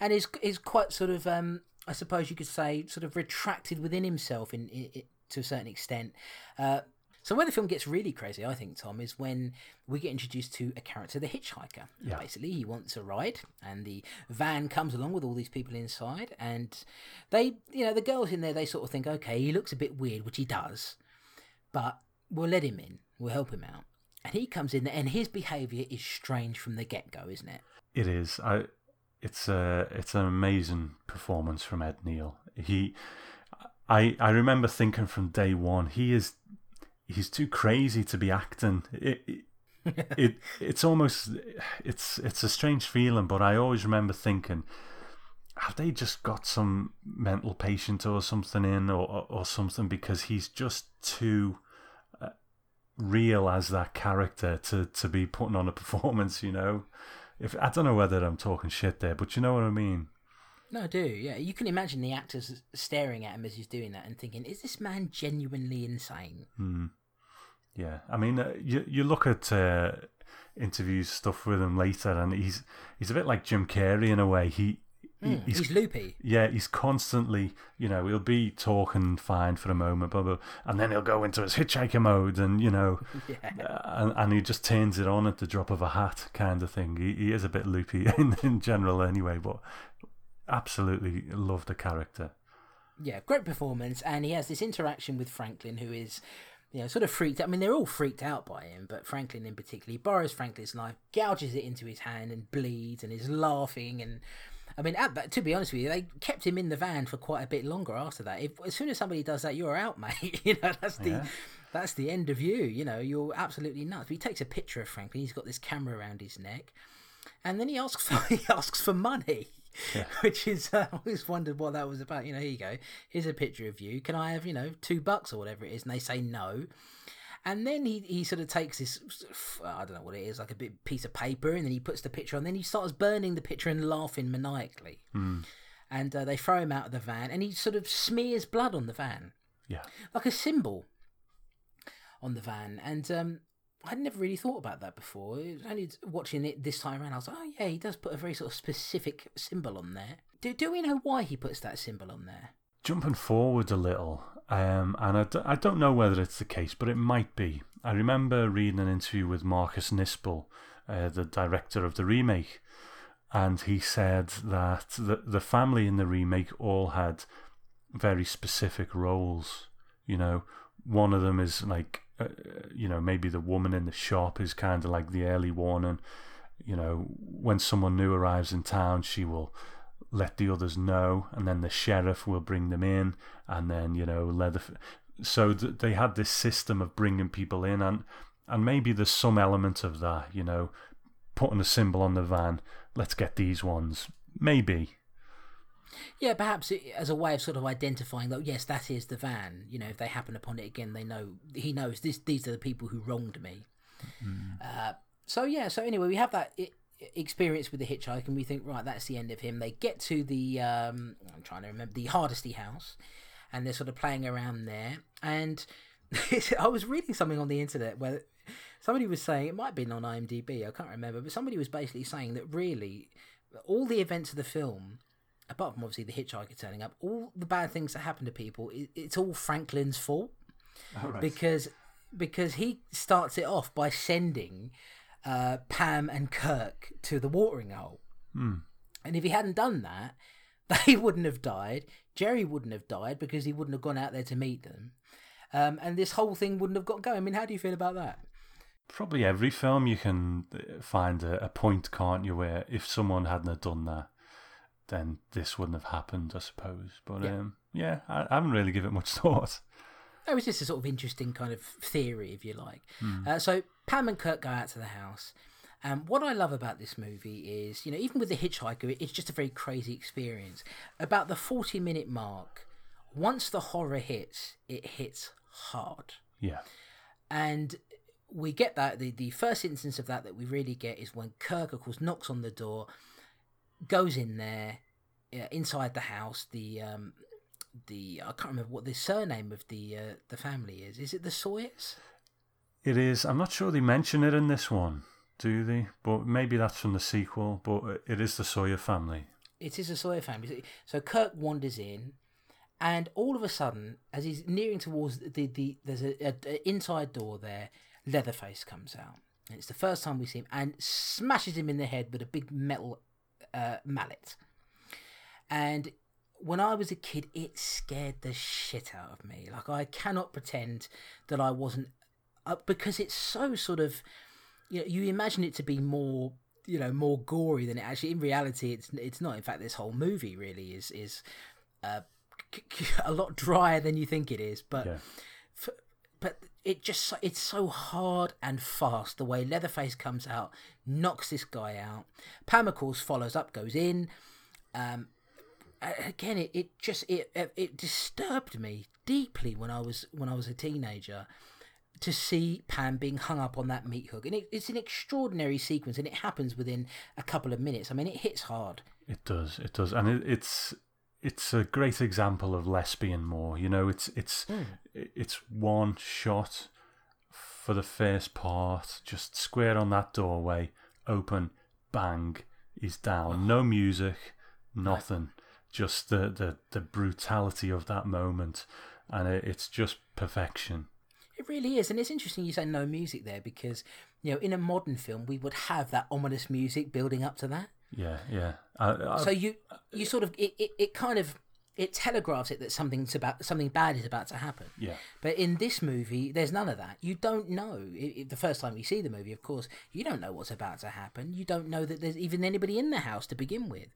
and is is quite sort of, um, I suppose you could say, sort of retracted within himself in, in, in to a certain extent. Uh, so where the film gets really crazy, I think, Tom, is when we get introduced to a character, the hitchhiker. Yeah. Basically, he wants a ride, and the van comes along with all these people inside, and they, you know, the girls in there, they sort of think, okay, he looks a bit weird, which he does, but we'll let him in, we'll help him out. And he comes in, and his behaviour is strange from the get go, isn't it? It is. I. It's a. It's an amazing performance from Ed Neal. He. I. I remember thinking from day one, he is he's too crazy to be acting. It, it, it it's almost it's it's a strange feeling, but I always remember thinking, have they just got some mental patient or something in, or or, or something? Because he's just too uh, real as that character to to be putting on a performance. You know, if I don't know whether I'm talking shit there, but you know what I mean. No, I do. Yeah, you can imagine the actors staring at him as he's doing that and thinking, "Is this man genuinely insane?" Hmm. Yeah, I mean, uh, you you look at uh, interviews stuff with him later, and he's he's a bit like Jim Carrey in a way. He Mm, he's, loopy. yeah, he's constantly, you know, he'll be talking fine for a moment, blah, blah, and then he'll go into his hitchhiker mode, and you know, Yeah. uh, and, and he just turns it on at the drop of a hat, kind of thing. He, he is a bit loopy in, in general, anyway, but absolutely love the character. Yeah, great performance, and he has this interaction with Franklin, who is, you know, sort of freaked. out. I mean, they're all freaked out by him, but Franklin in particular, he borrows Franklin's knife, gouges it into his hand, and bleeds, and is laughing. And I mean, at, to be honest with you, they kept him in the van for quite a bit longer after that. If as soon as somebody does that, you're out, mate. you know, that's the Yeah. that's the end of you. You know, you're absolutely nuts. But he takes a picture of Franklin. He's got this camera around his neck, and then he asks for he asks for money, which is uh, I always wondered what that was about. You know, here you go. Here's a picture of you. Can I have you know two bucks or whatever it is? And they say no. And then he, he sort of takes this I don't know what it is like a big piece of paper and then he puts the picture on. Then he starts burning the picture and laughing maniacally. And uh, they throw him out of the van and he sort of smears blood on the van Yeah. like a symbol on the van. And um, I'd never really thought about that before. Only watching it this time around, I was like, oh yeah, he does put a very sort of specific symbol on there. Do, do we know why he puts that symbol on there? Jumping forward a little, um, and I, d- I don't know whether it's the case, but it might be. I remember reading an interview with Marcus Nispel, uh, the director of the remake, and he said that the, the family in the remake all had very specific roles. You know, one of them is like, uh, you know, maybe the woman in the shop is kind of like the early warning. You know, when someone new arrives in town, she will let the others know, and then the sheriff will bring them in, and then you know, leather. So th- they had this system of bringing people in, and and maybe there's some element of that. You know, putting a symbol on the van. Let's get these ones. Maybe. Yeah, perhaps it, as a way of sort of identifying that yes, that is the van. You know, if they happen upon it again, they know he knows this. These are the people who wronged me. Uh, so yeah, so anyway, we have that i- experience with the hitchhike, and we think right, that's the end of him. They get to the um, I'm trying to remember the Hardesty house, and they're sort of playing around there. And I was reading something on the internet where somebody was saying it might have been on IMDb, I can't remember, but somebody was basically saying that really all the events of the film apart from obviously the hitchhiker turning up, all the bad things that happen to people, it, it's all Franklin's fault because because he starts it off by sending uh, Pam and Kirk to the watering hole, and if he hadn't done that, they wouldn't have died. Jerry wouldn't have died because he wouldn't have gone out there to meet them, um, and this whole thing wouldn't have got going. I mean, how do you feel about that? Probably every film you can find a, a point, can't you, where if someone hadn't have done that, then this wouldn't have happened, I suppose. But Yeah. um, yeah, I, I haven't really given it much thought. It was just a sort of interesting kind of theory, if you like. Uh, so Pam and Kirk go out to the house. Um, what I love about this movie is, you know, even with the hitchhiker, it's just a very crazy experience. About the 40 minute mark, once the horror hits, it hits hard. Yeah, And we get that. The, the first instance of that that we really get is when Kirk, of course, knocks on the door, goes in there, uh, inside the house. The um, the I can't remember what the surname of the uh, the family is. Is it the Sawyers? it is. I'm not sure they mention it in this one, do they? But maybe that's from the sequel. But it is the Sawyer family. It is the Sawyer family. So Kirk wanders in, and all of a sudden, as he's nearing towards the the there's a, a, a inside door there. Leatherface comes out, and it's the first time we see him, and smashes him in the head with a big metal uh, mallet. And when I was a kid, it scared the shit out of me. Like I cannot pretend that I wasn't, uh, because it's so sort of, you know, you imagine it to be more, you know, more gory than it actually. In reality, it's it's not. In fact, this whole movie really is is uh, a lot drier than you think it is. But Yeah. f- but it just it's so hard and fast the way Leatherface comes out, knocks this guy out. Pam of course follows up, goes in. Um, again, it, it just it, it disturbed me deeply when I was when I was a teenager to see Pam being hung up on that meat hook, and it, it's an extraordinary sequence, and it happens within a couple of minutes. I mean, it hits hard. It does. It does, and it, it's it's a great example of less being more. You know, it's it's it's one shot for the first part, just square on that doorway, open, bang, he's down. No music, nothing. Just the, the, the brutality of that moment, and it, it's just perfection. It really is, and it's interesting you say no music there because you know in a modern film we would have that ominous music building up to that. Yeah, yeah. I, I, So you you sort of it, it, it kind of it telegraphs it that something's about something bad is about to happen. yeah, But in this movie, there's none of that. You don't know. I I- the first time you see the movie, of course, you don't know what's about to happen. You don't know that there's even anybody in the house to begin with.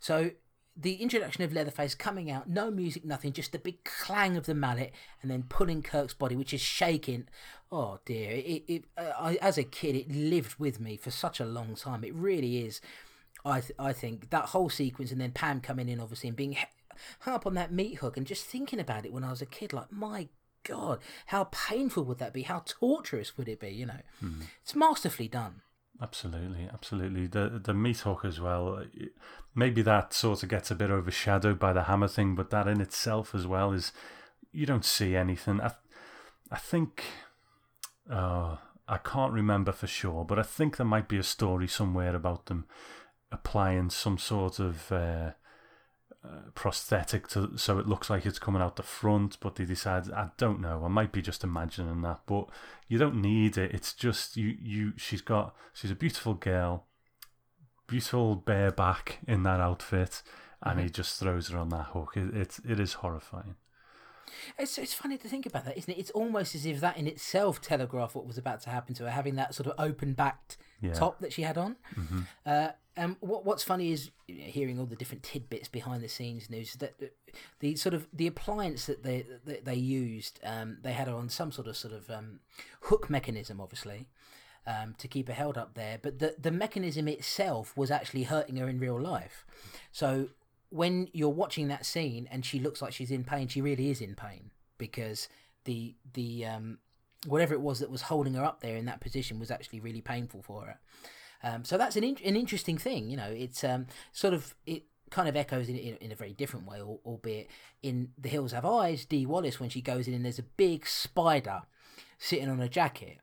So the introduction of Leatherface coming out, no music, nothing, just the big clang of the mallet, and then pulling Kirk's body, which is shaking. Oh dear! It, it uh, I, as a kid, it lived with me for such a long time. It really is. I th- I think that whole sequence, and then Pam coming in, obviously, and being hung up on that meat hook, and just thinking about it when I was a kid, like my God, how painful would that be? How torturous would it be? You know, it's masterfully done. absolutely, absolutely. The the meat hook as well. Maybe that sort of gets a bit overshadowed by the hammer thing, but that in itself as well is you don't see anything. I I think. Uh, I can't remember for sure, but I think there might be a story somewhere about them applying some sort of uh, uh, prosthetic to so it looks like it's coming out the front, but they decide I don't know. I might be just imagining that, but you don't need it. It's just you. You. She's got. She's a beautiful girl, beautiful bare back in that outfit, and he just throws her on that hook. It, it's it is horrifying. It's it's funny to think about that, isn't it? It's almost as if that in itself telegraphed what was about to happen to her, having that sort of open backed Yeah. top that she had on. Uh, and what what's funny is hearing all the different tidbits behind the scenes news that the, the sort of the appliance that they that they used, um, they had on some sort of sort of um, hook mechanism, obviously. Um, to keep her held up there, but the the mechanism itself was actually hurting her in real life. So when you're watching that scene and she looks like she's in pain, she really is in pain because the the um, whatever it was that was holding her up there in that position was actually really painful for her. Um, so that's an in- an interesting thing, you know. It's um, sort of it kind of echoes in, in, in a very different way, al- albeit in The Hills Have Eyes. Dee Wallace when she goes in there's a big spider sitting on a jacket.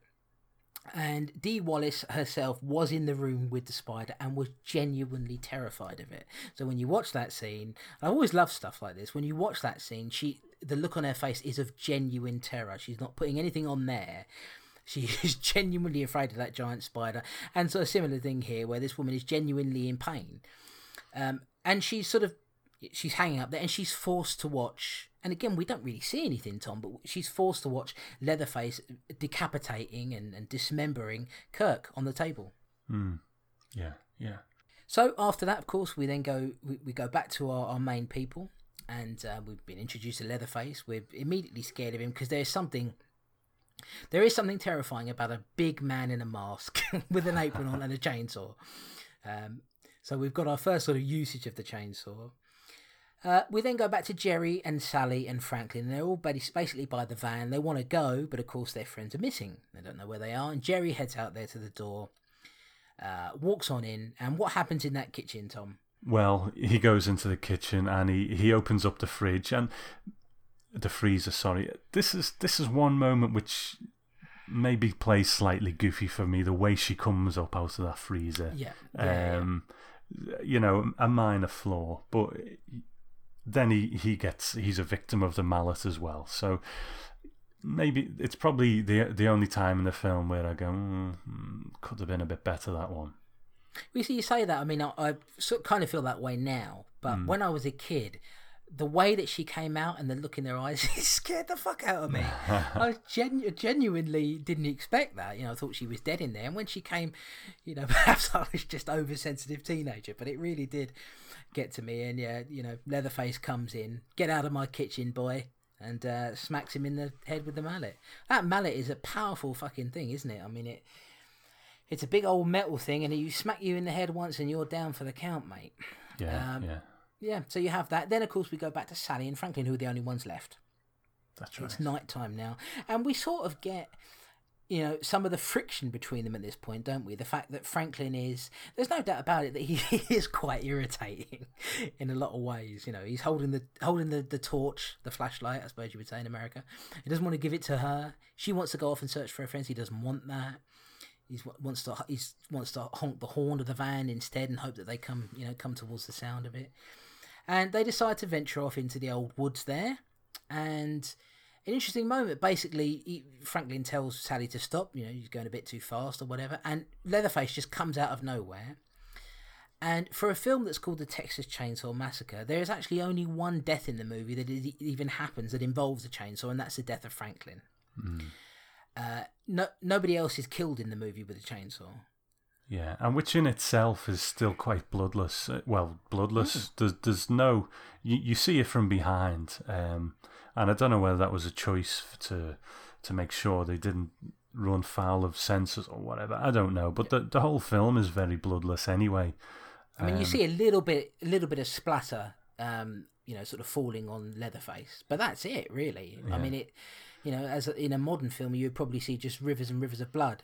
And Dee Wallace herself was in the room with the spider and was genuinely terrified of it. So when you watch that scene, I always love stuff like this. When you watch that scene, she the look on her face is of genuine terror. She's not putting anything on there. She is genuinely afraid of that giant spider. And so a similar thing here where this woman is genuinely in pain. Um, and she's sort of she's hanging up there and she's forced to watch and again we don't really see anything tom but she's forced to watch leatherface decapitating and, and dismembering kirk on the table Yeah, yeah. so after that of course we then go we, we go back to our, our main people and uh, we've been introduced to leatherface we're immediately scared of him because there's something there is something terrifying about a big man in a mask with an apron on and a chainsaw um, so we've got our first sort of usage of the chainsaw uh, we then go back to Jerry and Sally and Franklin. They're all basically by the van. They want to go, but of course their friends are missing. They don't know where they are. And Jerry heads out there to the door, uh, walks on in. And what happens in that kitchen, Tom? Well, he goes into the kitchen and he, he opens up the fridge and the freezer. Sorry, this is this is one moment which maybe plays slightly goofy for me. The way she comes up out of that freezer. Yeah. yeah, yeah. um, you know, a minor flaw, but then he, he gets he's a victim of the mallet as well. So maybe it's probably the the only time in the film where I go, mm, mm, could have been a bit better that one. We see you say that. I mean, I, I sort of kind of feel that way now. But when I was a kid, the way that she came out and the look in her eyes, it scared the fuck out of me. I genu- genuinely didn't expect that. You know, I thought she was dead in there. And when she came, you know, perhaps I was just oversensitive teenager, but it really did get to me. And yeah, you know, Leatherface comes in, get out of my kitchen, boy, and uh, smacks him in the head with the mallet. That mallet is a powerful fucking thing, isn't it? I mean, it. It's a big old metal thing, and you smack you in the head once, and you're down for the count, mate. Yeah, Um, yeah, Yeah, so you have that. Then, of course, we go back to Sally and Franklin, who are the only ones left. that's right. It's night time now, and we sort of get, you know, some of the friction between them at this point, don't we? The fact that Franklin is, there's no doubt about it that he is quite irritating in a lot of ways. You know, he's holding the holding the, the torch, the flashlight, I suppose you would say in America. He doesn't want to give it to her. She wants to go off and search for her friends. He doesn't want that. he wants to he wants to honk the horn of the van instead and hope that they come you know come towards the sound of it. And they decide to venture off into the old woods there, and an interesting moment. Basically, he, Franklin tells Sally to stop. You know, he's going a bit too fast or whatever, and Leatherface just comes out of nowhere. And for a film that's called The Texas Chainsaw Massacre, there is actually only one death in the movie that even happens that involves a chainsaw, and that's the death of Franklin. Mm. Uh, no, nobody else is killed in the movie with a chainsaw. Yeah, and which in itself is still quite bloodless. Uh, well, bloodless. Mm. There's, there's no. You, you see it from behind, um, and I don't know whether that was a choice to to make sure they didn't run foul of censors or whatever. I don't know, but the the whole film is very bloodless anyway. I mean, um, you see a little bit, a little bit of splatter, um, you know, sort of falling on Leatherface, but that's it, really. Yeah. I mean, it, you know, as in a modern film, you would probably see just rivers and rivers of blood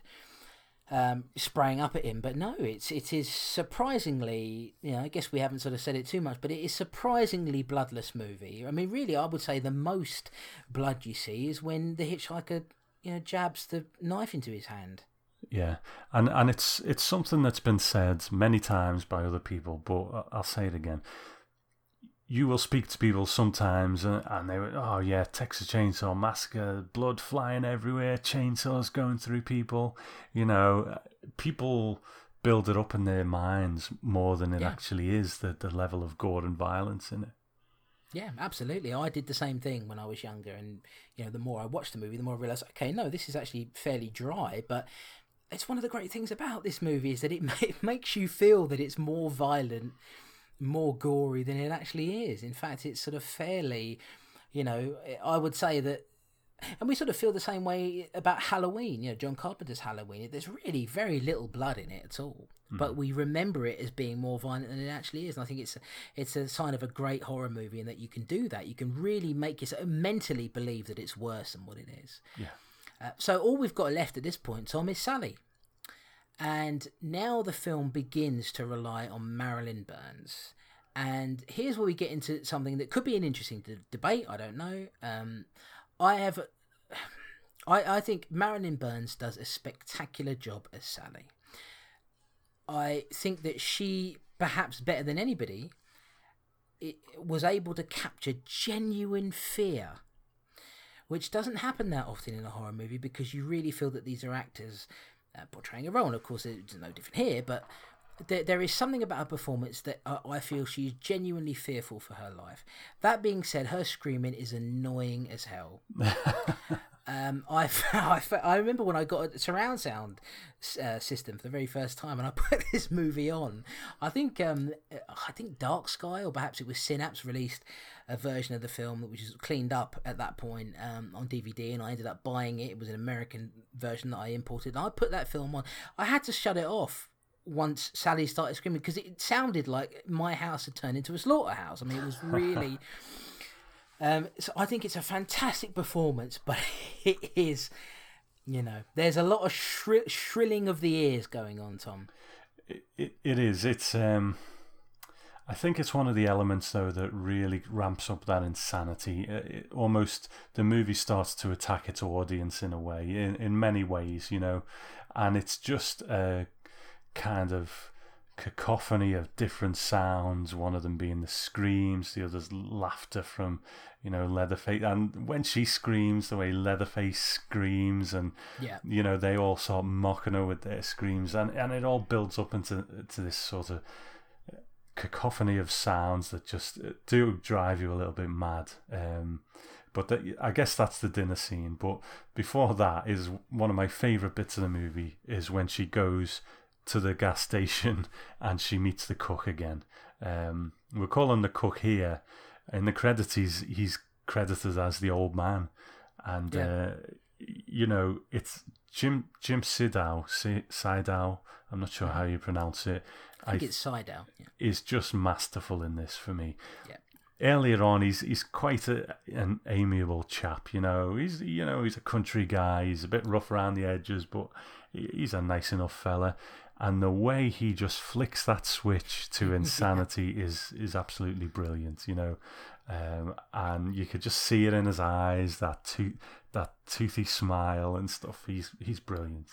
um, spraying up at him. But no, it's it is surprisingly, you know, I guess we haven't sort of said it too much, but it is surprisingly bloodless movie. I mean, really, I would say the most blood you see is when the hitchhiker, you know, jabs the knife into his hand. Yeah, and and it's it's something that's been said many times by other people, but I'll say it again. You will speak to people sometimes, and, and they were, oh yeah, Texas Chainsaw Massacre, blood flying everywhere, chainsaws going through people. You know, uh, people build it up in their minds more than it yeah. actually is. The the level of gore and violence in it. Yeah, absolutely. I did the same thing when I was younger, and you know, the more I watched the movie, the more I realised, okay, no, this is actually fairly dry, but it's one of the great things about this movie is that it, it makes you feel that it's more violent, more gory than it actually is. In fact, it's sort of fairly, you know, I would say that and we sort of feel the same way about Halloween, you know, John Carpenter's Halloween. There's really very little blood in it at all, mm. but we remember it as being more violent than it actually is. And I think it's a, it's a sign of a great horror movie, and that you can do that. You can really make yourself mentally believe that it's worse than what it is. Yeah. Uh, so all we've got left at this point, Tom, is Sally. And now the film begins to rely on Marilyn Burns. And here's where we get into something that could be an interesting d- debate. I don't know. Um, I have. I, I think Marilyn Burns does a spectacular job as Sally. I think that she, perhaps better than anybody, was able to capture genuine fear which doesn't happen that often in a horror movie because you really feel that these are actors uh, portraying a role. And of course, it's no different here, but there, there is something about her performance that uh, I feel she's genuinely fearful for her life. That being said, her screaming is annoying as hell. Um, I, I, I remember when I got a surround sound uh, system for the very first time, and I put this movie on. I think um, I think Dark Sky, or perhaps it was Synapse, released a version of the film which was cleaned up at that point um, on DVD, and I ended up buying it. It was an American version that I imported, and I put that film on. I had to shut it off once Sally started screaming because it sounded like my house had turned into a slaughterhouse. I mean, it was really. Um, so I think it's a fantastic performance, but it is, you know, there's a lot of shri- shrilling of the ears going on, Tom. It, it, it is. It's. Um, I think it's one of the elements though that really ramps up that insanity. It, it, almost the movie starts to attack its audience in a way, in in many ways, you know, and it's just a kind of cacophony of different sounds, one of them being the screams, the other's laughter from, you know, Leatherface. And when she screams, the way Leatherface screams, and, yeah. you know, they all start mocking her with their screams. And, and it all builds up into to this sort of cacophony of sounds that just uh, do drive you a little bit mad. Um, but that, I guess that's the dinner scene. But before that is one of my favourite bits of the movie is when she goes to the gas station and she meets the cook again. Um, we call him the cook here. In the credits, he's, he's credited as the old man. And, yeah. uh, you know, it's Jim Jim Siedow, Siedow, I'm not sure how you pronounce it. I think I, it's Siedow. Yeah. Is just masterful in this for me. Yeah. Earlier on, he's he's quite a, an amiable chap. You know, he's you know he's a country guy. He's a bit rough around the edges, but he's a nice enough fella and the way he just flicks that switch to insanity is is absolutely brilliant you know um, and you could just see it in his eyes that to- that toothy smile and stuff he's he's brilliant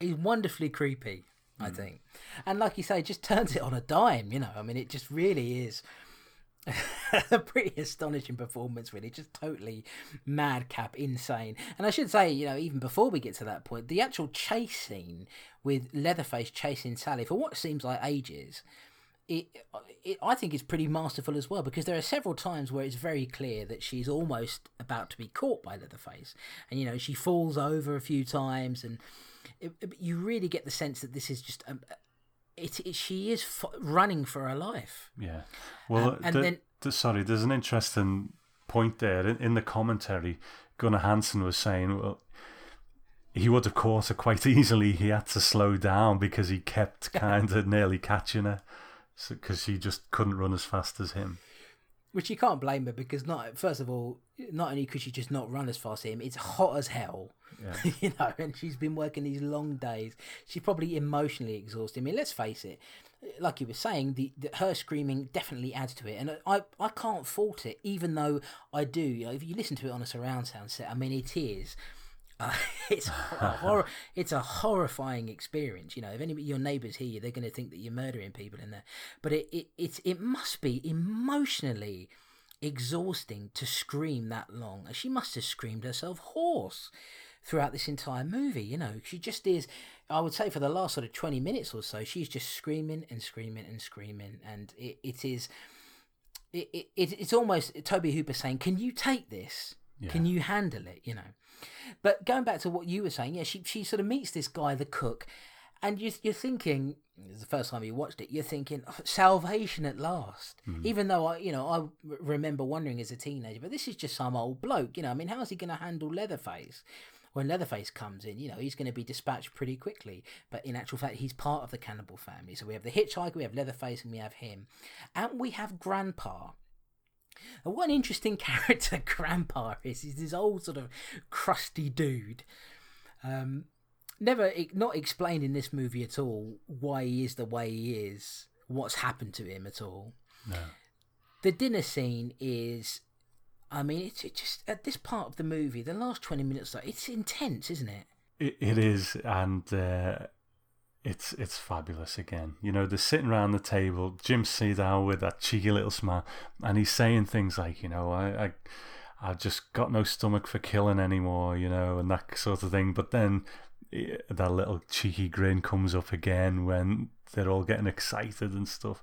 He's wonderfully creepy, I mm. think, and like you say, just turns it on a dime. You know, I mean, it just really is a pretty astonishing performance, really. Just totally madcap, insane. And I should say, you know, even before we get to that point, the actual chase scene with Leatherface chasing Sally for what seems like ages. It, it, I think is pretty masterful as well because there are several times where it's very clear that she's almost about to be caught by Leatherface, and you know she falls over a few times, and it, you really get the sense that this is just um, it, it, she is f- running for her life. Yeah. Well, Um, and the- then- the- sorry, there's an interesting point there in, in the commentary. Gunnar Hansen was saying, well, he would have caught her quite easily. He had to slow down because he kept kind of nearly catching her because she just couldn't run as fast as him. Which you can't blame her because not first of all, not only could she just not run as fast as him, it's hot as hell. Yeah. you know, and she's been working these long days. She's probably emotionally exhausted. I mean, let's face it. Like you were saying, the, the her screaming definitely adds to it, and I I can't fault it, even though I do. You know, if you listen to it on a surround sound set, I mean, it is uh, it's a horror. It's a horrifying experience. You know, if any your neighbours hear you, they're going to think that you're murdering people in there. But it it it, it must be emotionally exhausting to scream that long. She must have screamed herself hoarse throughout this entire movie. You know, she just is. I would say for the last sort of twenty minutes or so, she's just screaming and screaming and screaming, and it, it is. It, it, it- it's almost Tobe Hooper saying, "Can you take this? Can you handle it?" You know. But going back to what you were saying, yeah, she she sort of meets this guy, the cook, and you, you're thinking the first time you watched it, you're thinking "Oh, salvation at last. Mm. Even though I, you know, I remember wondering as a teenager, but this is just some old bloke. You know, I mean, how is he going to handle Leatherface? When Leatherface comes in, you know, he's going to be dispatched pretty quickly. But in actual fact, he's part of the cannibal family. So we have the hitchhiker, we have Leatherface, and we have him, and we have Grandpa. And what an interesting character Grandpa is. He's this old sort of crusty dude. Um, never, not explained in this movie at all why he is the way he is, what's happened to him at all. No. The dinner scene is, I mean, it's, it's just at this part of the movie, the last twenty minutes, or so, it's intense, isn't it? It, it is, and uh, it's it's fabulous again. You know, they're sitting around the table, Jim Siedow with that cheeky little smile, and he's saying things like, you know, I, I I've just got no stomach for killing anymore, you know, and that sort of thing. But then eh, that little cheeky grin comes up again when they're all getting excited and stuff.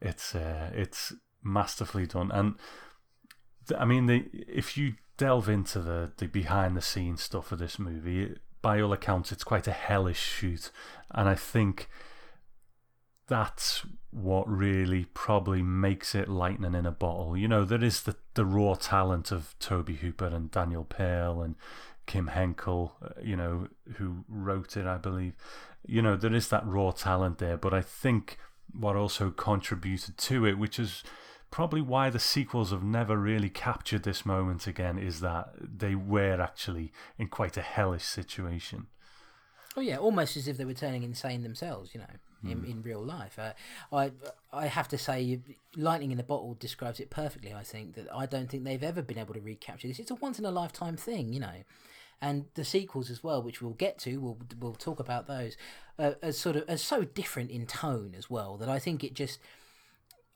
It's uh, it's masterfully done, and I mean, the, if you delve into the, the behind the scenes stuff of this movie, by all accounts, it's quite a hellish shoot, and I think that's what really probably makes it lightning in a bottle. You know, there is the, the raw talent of Tobe Hooper and Daniel Pearl and Kim Henkel, uh, you know, who wrote it, I believe. You know, there is that raw talent there, but I think what also contributed to it, which is probably why the sequels have never really captured this moment again, is that they were actually in quite a hellish situation. Oh yeah, almost as if they were turning insane themselves, you know, in, in real life. Uh, I I have to say, lightning in a bottle describes it perfectly. I think that I don't think they've ever been able to recapture this. It's a once in a lifetime thing, you know. And the sequels as well, which we'll get to, we'll we'll talk about those, uh, are sort of are so different in tone as well that I think it just,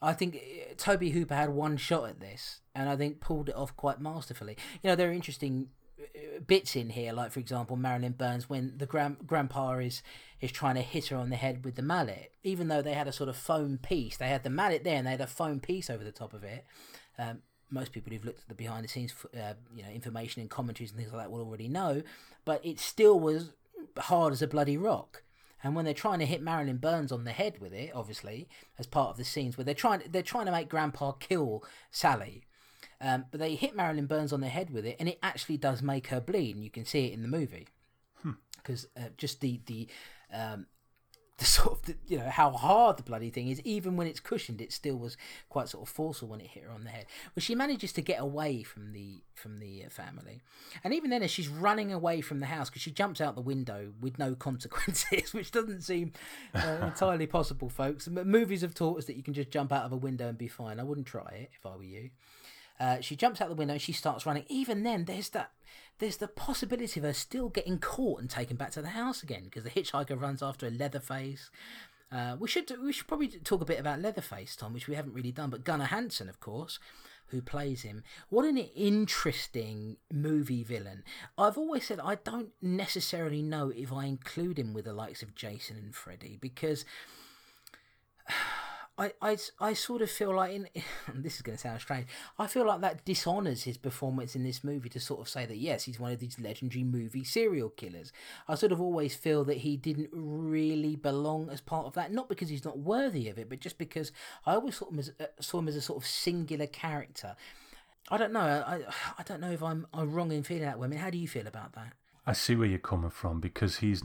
I think uh, Tobe Hooper had one shot at this, and I think pulled it off quite masterfully. You know, there are interesting uh, bits in here, like for example, Marilyn Burns when the grand grandpa is is trying to hit her on the head with the mallet. Even though they had a sort of foam piece, they had the mallet there and they had a foam piece over the top of it. Um, most people who've looked at the behind the scenes, uh, you know, information and commentaries and things like that will already know. But it still was hard as a bloody rock. And when they're trying to hit Marilyn Burns on the head with it, obviously, as part of the scenes where they're trying, they're trying to make Grandpa kill Sally. Um, but they hit Marilyn Burns on the head with it, and it actually does make her bleed, and you can see it in the movie because uh, just the the um, the sort of the, you know how hard the bloody thing is. Even when it's cushioned, it still was quite sort of forceful when it hit her on the head. But she manages to get away from the from the uh, family, and even then, as she's running away from the house, because she jumps out the window with no consequences, which doesn't seem uh, entirely possible, folks. Movies have taught us that you can just jump out of a window and be fine. I wouldn't try it if I were you. Uh, she jumps out the window. And she starts running. Even then, there's that. There's the possibility of her still getting caught and taken back to the house again because the hitchhiker runs after a Leatherface. Uh, we should we should probably talk a bit about Leatherface, Tom, which we haven't really done. But Gunnar Hansen, of course, who plays him. What an interesting movie villain. I've always said I don't necessarily know if I include him with the likes of Jason and Freddy because I, I, I sort of feel like in this is going to sound strange. I feel like that dishonors his performance in this movie to sort of say that yes, he's one of these legendary movie serial killers. I sort of always feel that he didn't really belong as part of that, not because he's not worthy of it, but just because I always saw him as uh, saw him as a sort of singular character. I don't know. I I don't know if I'm I'm wrong in feeling that way. I mean, how do you feel about that? I see where you're coming from because he's,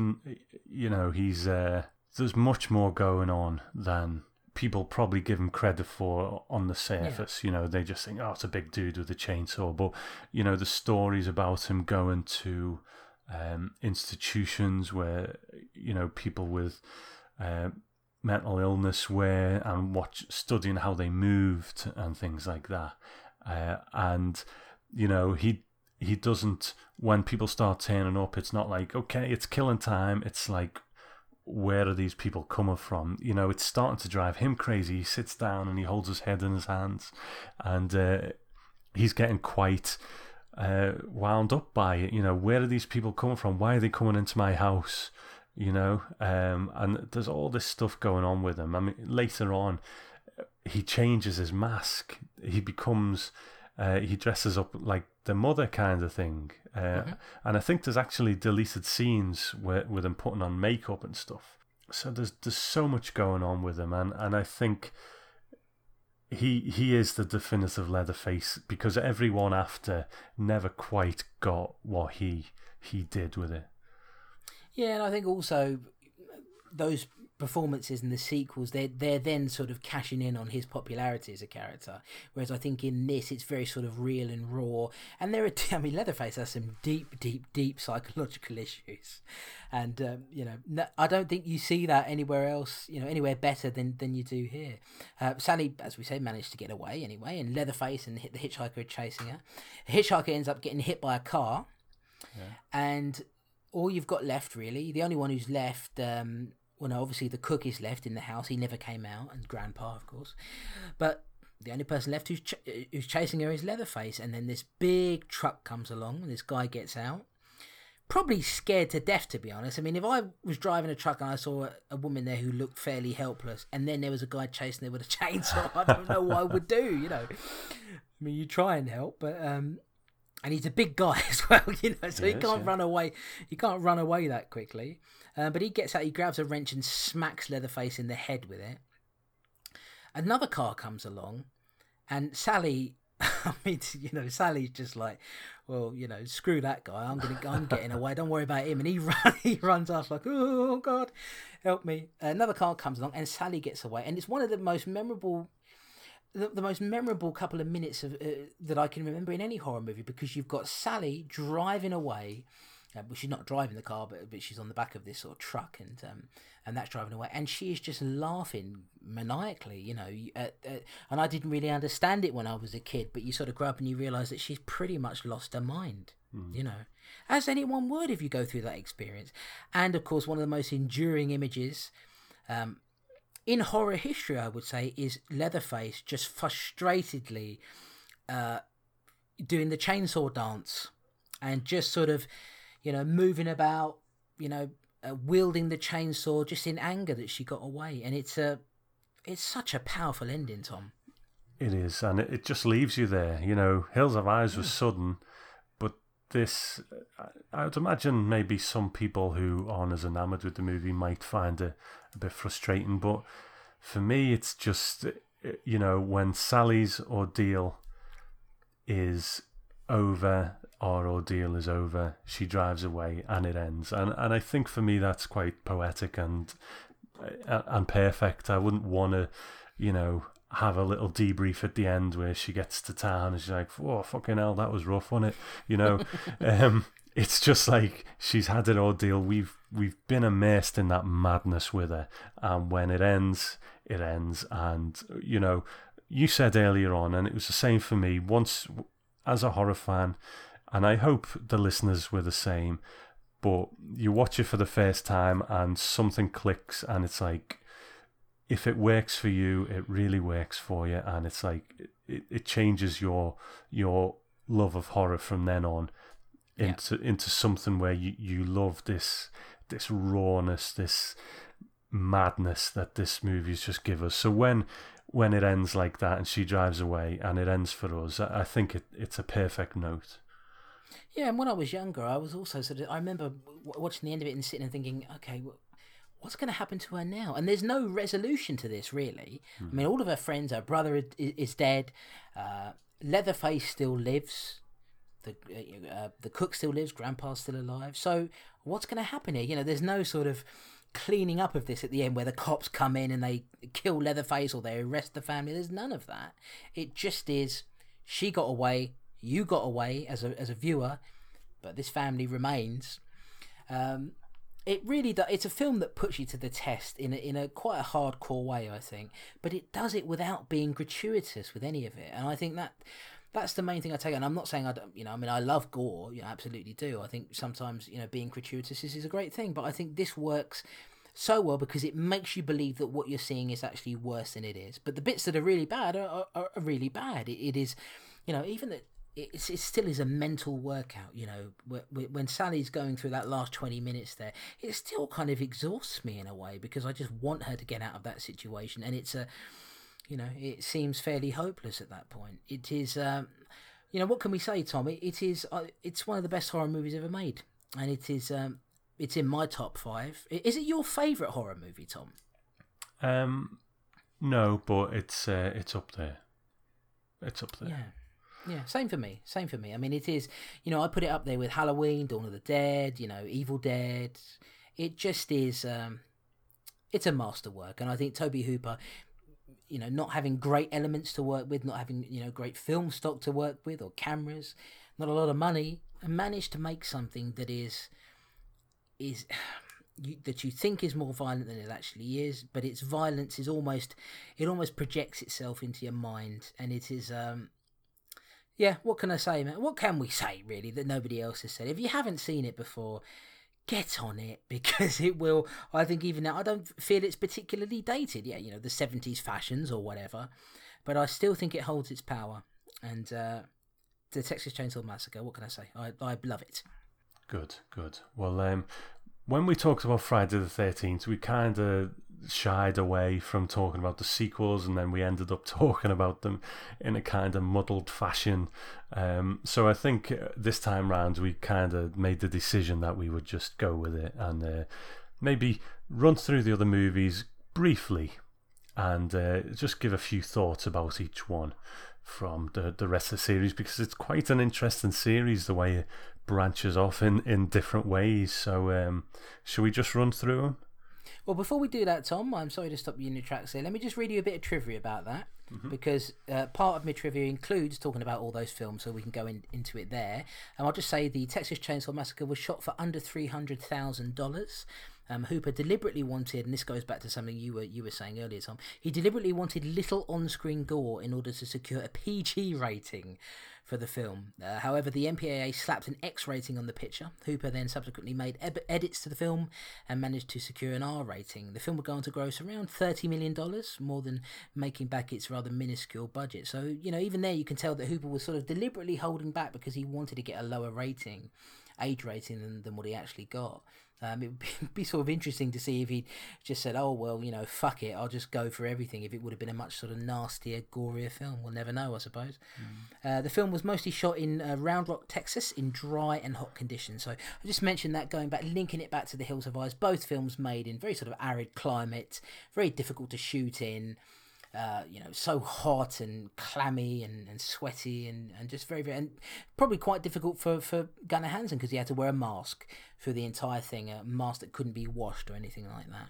you know, he's uh, there's much more going on than people probably give him credit for on the surface. Yeah. You know, they just think, oh, it's a big dude with a chainsaw. But, you know, the stories about him going to um, institutions where, you know, people with uh, mental illness were and watch studying how they moved and things like that. Uh, and, you know, he he doesn't when people start turning up it's not like okay it's killing time it's like where are these people coming from? You know, it's starting to drive him crazy. He sits down and he holds his head in his hands, and uh, he's getting quite uh, wound up by it. You know, where are these people coming from? Why are they coming into my house? You know, um, and there's all this stuff going on with him. I mean, later on, he changes his mask. He becomes, uh, he dresses up like the mother kind of thing. Uh, mm-hmm. And I think there's actually deleted scenes where, with him putting on makeup and stuff. So there's there's so much going on with him, and, and I think he he is the definitive Leatherface because everyone after never quite got what he he did with it. Yeah, and I think also those performances and the sequels, they're they're then sort of cashing in on his popularity as a character. Whereas I think in this, it's very sort of real and raw. And there are, I mean, Leatherface has some deep, deep, deep psychological issues, and um, you know, I don't think you see that anywhere else. You know, anywhere better than than you do here. Uh, Sally, as we say, managed to get away anyway, and Leatherface and the hitchhiker are chasing her. The hitchhiker ends up getting hit by a car, yeah. and all you've got left really the only one who's left um, well, no, obviously the cook is left in the house. He never came out, and Grandpa, of course. But the only person left who's ch- who's chasing her is Leatherface. And then this big truck comes along, and this guy gets out. Probably scared to death, to be honest. I mean, if I was driving a truck and I saw a, a woman there who looked fairly helpless, and then there was a guy chasing her with a chainsaw, I don't know what I would do. You know, I mean, you try and help, but um, and he's a big guy as well, you know, so he, he can't yeah. run away. He can't run away that quickly. Uh, but he gets out, he grabs a wrench and smacks Leatherface in the head with it. Another car comes along, and Sally. I mean, you know, Sally's just like, well, you know, screw that guy. I'm gonna, I'm getting away. Don't worry about him. And he run, he runs off like, oh God, help me. Another car comes along, and Sally gets away. And it's one of the most memorable the, the, most memorable couple of minutes of, uh, that I can remember in any horror movie because you've got Sally driving away uh, well, she's not driving the car, but but she's on the back of this sort of truck, and um, and that's driving away, and she is just laughing maniacally, you know. Uh, uh, and I didn't really understand it when I was a kid, but you sort of grow up and you realise that she's pretty much lost her mind, mm. you know, as anyone would if you go through that experience. And of course, one of the most enduring images. Um, in horror history, I would say, is Leatherface just frustratedly uh, doing the chainsaw dance and just sort of you know, moving about, you know, uh, wielding the chainsaw just in anger that she got away. And it's a, it's such a powerful ending, Tom. It is, and it just leaves you there. You know, Hills Have Eyes was sudden, but this, I would imagine maybe some people who aren't as enamored with the movie might find it a bit frustrating. But for me, it's just, you know, when Sally's ordeal is over our ordeal is over. She drives away, and it ends. And and I think for me that's quite poetic and uh, and perfect. I wouldn't want to, you know, have a little debrief at the end where she gets to town and she's like, "Oh fucking hell, that was rough, wasn't it?" You know, um, it's just like she's had an ordeal. We've we've been immersed in that madness with her, and when it ends, it ends. And you know, you said earlier on, and it was the same for me. Once, as a horror fan, and I hope the listeners were the same. But you watch it for the first time, and something clicks, and it's like, if it works for you, it really works for you, and it's like it, it changes your your love of horror from then on into yeah. into something where you, you love this this rawness, this madness that this movie's just give us. So when when it ends like that and she drives away and it ends for us, I think it, it's a perfect note. Yeah, and when I was younger, I was also sort of. I remember watching the end of it and sitting and thinking, okay, what's going to happen to her now? And there's no resolution to this, really. I mean, all of her friends, her brother is dead, uh, Leatherface still lives, the uh, the cook still lives, Grandpa's still alive. So what's going to happen here? You know, there's no sort of cleaning up of this at the end where the cops come in and they kill Leatherface or they arrest the family. There's none of that. It just is she got away, you got away as a as a viewer, but this family remains. Um, it really does. It's a film that puts you to the test in a, in a quite a hardcore way, I think. But it does it without being gratuitous with any of it, and I think that that's the main thing I take. And I'm not saying I don't, you know, I mean, I love gore, you know, absolutely do. I think sometimes, you know, being gratuitous is, is a great thing, but I think this works so well because it makes you believe that what you're seeing is actually worse than it is. But the bits that are really bad are, are, are really bad. It, it is, you know, even that it's, it still is a mental workout, you know. When Sally's going through that last 20 minutes there, it still kind of exhausts me in a way because I just want her to get out of that situation. And it's a, you know, it seems fairly hopeless at that point. It is, um, you know, what can we say, Tom? It, it is, uh, it's one of the best horror movies ever made. And it is, um, it's in my top five. Is it your favourite horror movie, Tom? Um, no, but it's uh, it's up there. It's up there. Yeah. Yeah, same for me. Same for me. I mean, it is, you know, I put it up there with Halloween, Dawn of the Dead, you know, Evil Dead. It just is, um, it's a masterwork. And I think Tobe Hooper, you know, not having great elements to work with, not having, you know, great film stock to work with or cameras, not a lot of money, and managed to make something that is, is, you, that you think is more violent than it actually is, but its violence is almost, it almost projects itself into your mind, and it is, um, yeah, what can I say, man? What can we say, really, that nobody else has said? If you haven't seen it before, get on it because it will. I think even now, I don't feel it's particularly dated. Yeah, you know, the 70s fashions or whatever, but I still think it holds its power. And uh, the Texas Chainsaw Massacre, what can I say? I, I love it. Good, good. Well, um, when we talked about Friday the 13th, we kind of shied away from talking about the sequels, and then we ended up talking about them in a kind of muddled fashion. Um, so I think uh, this time round we kind of made the decision that we would just go with it and uh, maybe run through the other movies briefly and uh, just give a few thoughts about each one from the, the rest of the series because it's quite an interesting series the way it branches off in, in different ways. So, um, should we just run through them? Well, before we do that, Tom, I'm sorry to stop you in your tracks here. Let me just read you a bit of trivia about that. Mm-hmm. Because uh, part of my trivia includes talking about all those films, so we can go in, into it there. And I'll just say the Texas Chainsaw Massacre was shot for under three hundred thousand dollars. Um, Hooper deliberately wanted, and this goes back to something you were you were saying earlier, Tom. He deliberately wanted little on-screen gore in order to secure a PG rating for the film. Uh, however, the MPAA slapped an X rating on the picture. Hooper then subsequently made eb- edits to the film and managed to secure an R rating. The film would go on to gross around $30 million, more than making back its rather minuscule budget. So, you know, even there you can tell that Hooper was sort of deliberately holding back because he wanted to get a lower rating, age rating, than, than what he actually got. Um, it would be, sort of interesting to see if he just said, "Oh well, you know, fuck it, I'll just go for everything." If it would have been a much sort of nastier, gorier film, we'll never know, I suppose. Mm. Uh, the film was mostly shot in uh, Round Rock, Texas, in dry and hot conditions. So I just mentioned that going back, linking it back to The Hills Have Eyes. Both films made in very sort of arid climate, very difficult to shoot in. Uh, you know, so hot and clammy and, and sweaty and, and just very, very, and probably quite difficult for, for Gunnar Hansen because he had to wear a mask through the entire thing, a mask that couldn't be washed or anything like that.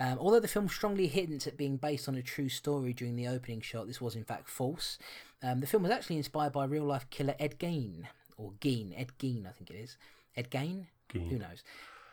Um, although the film strongly hints at being based on a true story during the opening shot, this was in fact false. Um, the film was actually inspired by real life killer Ed Gein, or Gein, Ed Gein, I think it is. Ed Gein? Gein. Who knows?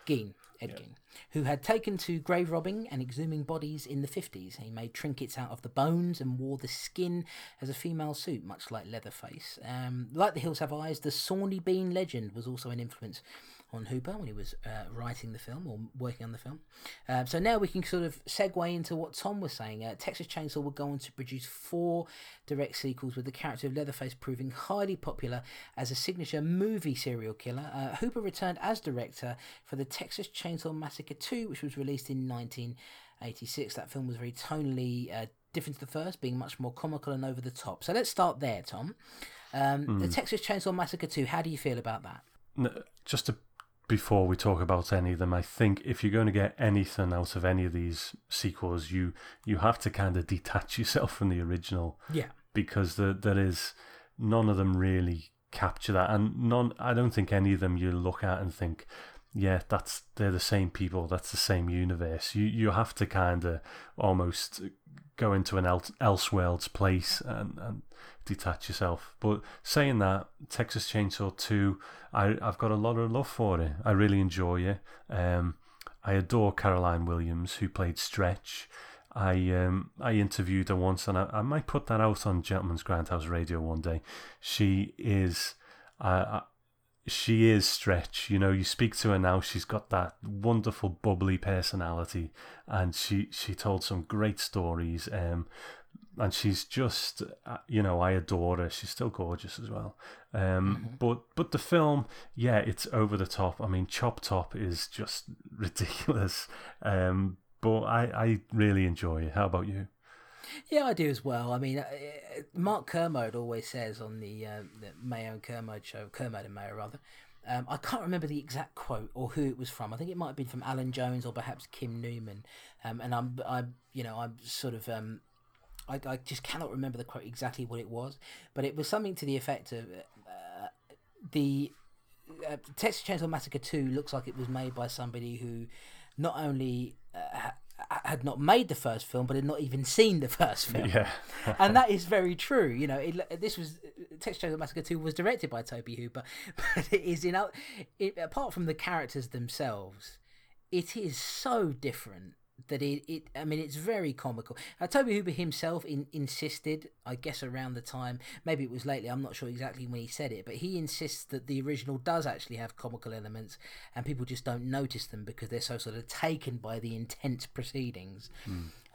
Gein. Ed Gein, who had taken to grave robbing and exhuming bodies in the 50s. He made trinkets out of the bones and wore the skin as a female suit, much like Leatherface. Um, like The Hills Have Eyes, the Sawney Bean legend was also an influence on Hooper when he was uh, writing the film or working on the film. Uh, so now we can sort of segue into what Tom was saying. Uh, Texas Chainsaw will go on to produce four direct sequels, with the character of Leatherface proving highly popular as a signature movie serial killer. Uh, Hooper returned as director for the Texas Chainsaw Massacre 2, which was released in 1986. That film was very tonally uh, different to the first, being much more comical and over the top. So let's start there, Tom. Um, The Texas Chainsaw Massacre 2, how do you feel about that? N- Just to, before we talk about any of them, I think if you're going to get anything out of any of these sequels, you you have to kind of detach yourself from the original Yeah. because there there is none of them really capture that, and none. I don't think any of them you look at and think, yeah, that's they're the same people, that's the same universe. You you have to kind of almost go into an else elseworld's place and, and detach yourself. But saying that, Texas Chainsaw Two, I I've got a lot of love for it. I really enjoy it. Um, I adore Caroline Williams, who played Stretch. I um I interviewed her once, and I, I might put that out on Gentleman's Grindhouse Radio one day. She is, she is Stretch. You know, you speak to her now. She's got that wonderful bubbly personality, and she she told some great stories. Um, and she's just, uh, you know, I adore her. She's still gorgeous as well. Um, but but the film, yeah, it's over the top. I mean, Chop Top is just ridiculous. Um, but I I really enjoy it. How about you? Yeah, I do as well. I mean, uh, Mark Kermode always says on the, uh, the Mayo and Kermode show, Kermode and Mayo rather. Um, I can't remember the exact quote or who it was from. I think it might have been from Alan Jones or perhaps Kim Newman. Um, and I'm, I, you know, I'm sort of, um, I, I just cannot remember the quote exactly what it was, but it was something to the effect of uh, the uh, Texas Chainsaw Massacre Two looks like it was made by somebody who not only uh, had not made the first film, but had not even seen the first film. Yeah. and that is very true. You know, it, this was Texas Chainsaw Massacre Two was directed by Tobe Hooper, but it is in it, apart from the characters themselves, it is so different that it, it I mean it's very comical. Uh, Tobe Hooper himself in, insisted, I guess around the time, maybe it was lately, I'm not sure exactly when he said it, but he insists that the original does actually have comical elements and people just don't notice them because they're so sort of taken by the intense proceedings.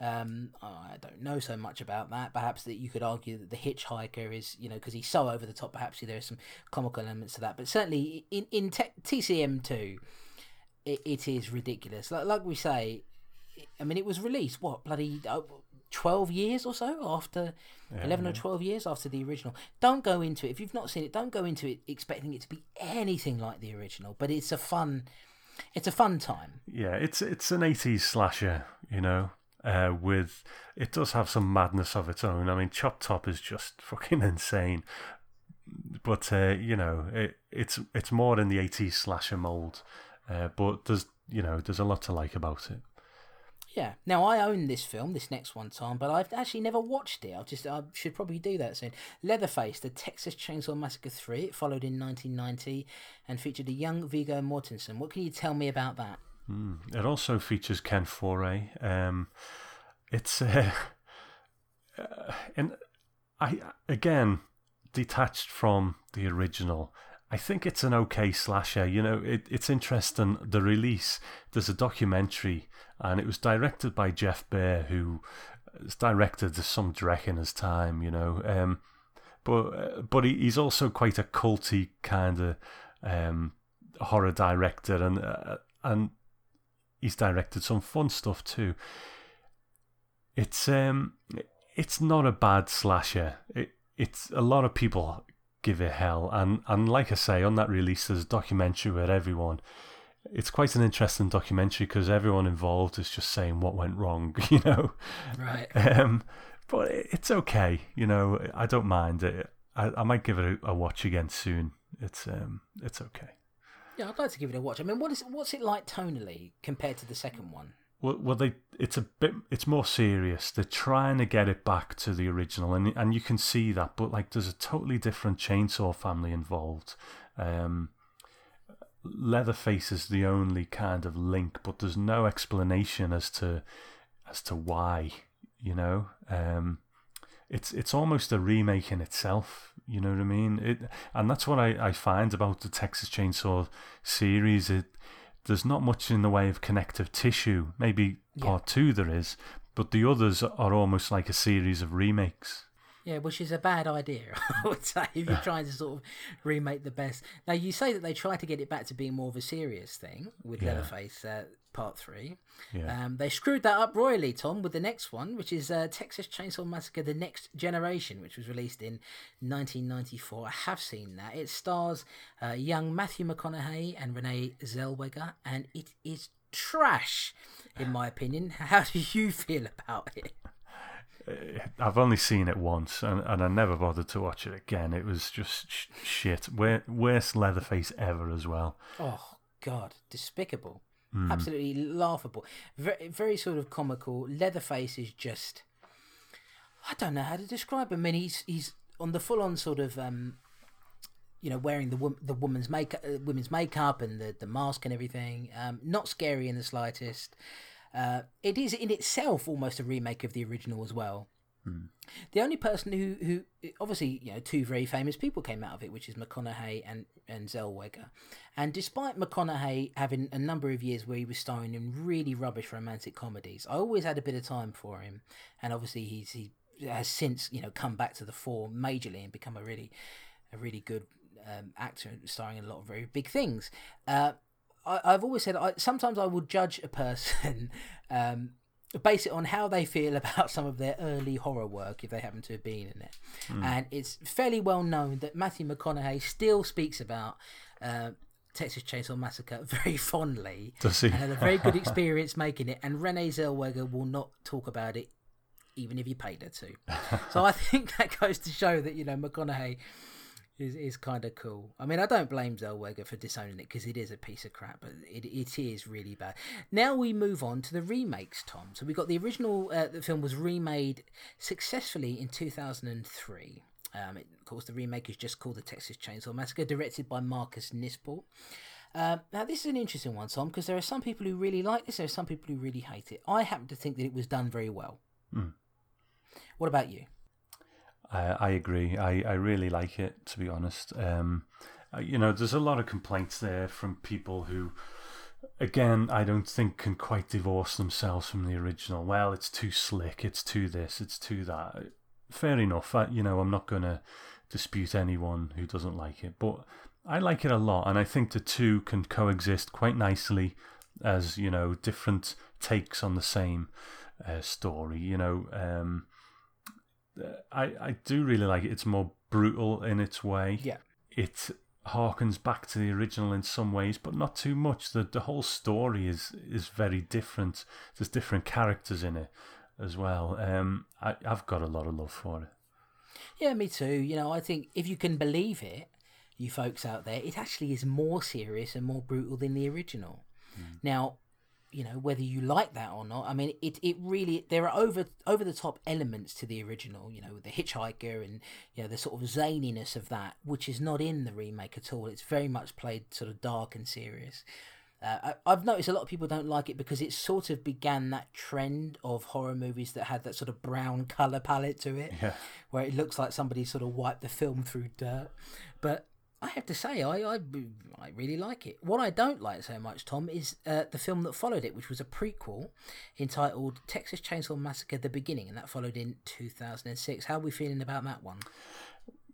Um, I don't know so much about that. Perhaps that you could argue that the hitchhiker is, you know, because he's so over the top. Perhaps there are some comical elements to that. But certainly in in te- TCM two, it, it is ridiculous. Like like we say, I mean, it was released what bloody uh, twelve years or so after eleven or twelve years after the original. Don't go into it if you've not seen it. Don't go into it expecting it to be anything like the original. But it's a fun, it's a fun time. Yeah, it's it's an eighties slasher, you know. Uh, with it does have some madness of its own. I mean, Chop Top is just fucking insane, but uh, you know, it, it's it's more in the eighties slasher mold. Uh, but there's you know there's a lot to like about it. Yeah. Now I own this film, this next one, Tom, but I've actually never watched it. I've just I should probably do that soon. Leatherface, the Texas Chainsaw Massacre three. It followed in 1990 and featured a young Viggo Mortensen. What can you tell me about that? Mm. It also features Ken Foree. Um, it's uh, uh, and I again detached from the original. I think it's an okay slasher. You know, it, it's interesting. The release, there's a documentary, and it was directed by Jeff Burr, who has directed some Drek in his time. You know, um, but uh, but he, he's also quite a culty kind of um, horror director, and uh, and he's directed some fun stuff too. It's um, it's not a bad slasher. It, it's a lot of people give it hell, and and like I say, on that release, there's a documentary where everyone. It's quite an interesting documentary because everyone involved is just saying what went wrong, you know. Right. Um, but it's okay, you know. I don't mind it. I, I might give it a, a watch again soon. It's um, it's okay. Yeah, I'd like to give it a watch. I mean, what is what's it like tonally compared to the second one? Well, well, they it's a bit it's more serious. They're trying to get it back to the original, and and you can see that. But like, there's a totally different chainsaw family involved. Um, Leatherface is the only kind of link, but there's no explanation as to as to why. You know, um, it's it's almost a remake in itself. You know what I mean? It, and that's what I, I find about the Texas Chainsaw series. It there's not much in the way of connective tissue. Maybe part two there is, but the others are almost like a series of remakes. Yeah, which is a bad idea, I would say, if you're trying to sort of remake the best. Now, you say that they try to get it back to being more of a serious thing with Yeah. Leatherface uh, Part 3. Yeah. Um, they screwed that up royally, Tom, with the next one, which is uh, Texas Chainsaw Massacre The Next Generation, which was released in 1994. I have seen that. It stars uh, young Matthew McConaughey and Renee Zellweger, and it is trash, in my opinion. How do you feel about it? I've only seen it once, and, and I never bothered to watch it again. It was just sh- shit. Wor- Worst Leatherface ever as well. Oh God, despicable, absolutely laughable. Very, very sort of comical. Leatherface is just, I don't know how to describe him. I mean, he's he's on the full on sort of, um, you know, wearing the wo- the woman's makeup, uh, women's makeup, and the the mask and everything. Um, not scary in the slightest. Uh, it is in itself almost a remake of the original as well. The only person who, who obviously you know two very famous people came out of it, which is McConaughey and and Zellweger. And despite McConaughey having a number of years where he was starring in really rubbish romantic comedies, I always had a bit of time for him. And obviously he's he has since you know come back to the fore majorly and become a really a really good um, actor starring in a lot of very big things. Uh, I, I've always said I, sometimes I will judge a person. Um, base it on how they feel about some of their early horror work if they happen to have been in it. And it's fairly well known that Matthew McConaughey still speaks about uh, Texas Chainsaw Massacre very fondly Does he? and had a very good experience making it. And Renee Zellweger will not talk about it even if you paid her to. so I think that goes to show that, you know, McConaughey is, is kind of cool. I mean, I don't blame Zellweger for disowning it because it is a piece of crap, but it, it is really bad. Now we move on to the remakes, Tom. So we got the original, uh, the film was remade successfully in 2003. Um, it, of course, the remake is just called The Texas Chainsaw Massacre, directed by Marcus Nispel. Um, now, this is an interesting one, Tom, because there are some people who really like this, there are some people who really hate it. I happen to think that it was done very well. What about you? I, I agree. I, I really like it, to be honest. Um, uh, you know, there's a lot of complaints there from people who, again, I don't think can quite divorce themselves from the original. Well, it's too slick, it's too this, it's too that. Fair enough. I, you know, I'm not going to dispute anyone who doesn't like it, but I like it a lot, and I think the two can coexist quite nicely as, you know, different takes on the same uh, story. You know, um, I, I do really like it. It's more brutal in its way. Yeah. It harkens back to the original in some ways, but not too much. The the whole story is is very different. There's different characters in it as well. Um, I, I've got a lot of love for it. Yeah, me too. You know, I think if you can believe it, you folks out there, it actually is more serious and more brutal than the original. Now, you know whether you like that or not. I mean, it it really there are over over the top elements to the original. You know, with the hitchhiker and you know the sort of zaniness of that, which is not in the remake at all. It's very much played sort of dark and serious. Uh, I, I've noticed a lot of people don't like it because it sort of began that trend of horror movies that had that sort of brown color palette to it, Yeah. where it looks like somebody sort of wiped the film through dirt. But I have to say, I I, I really like it. What I don't like so much, Tom, is uh, the film that followed it, which was a prequel entitled Texas Chainsaw Massacre: The Beginning, and that followed in 2006. How are we feeling about that one?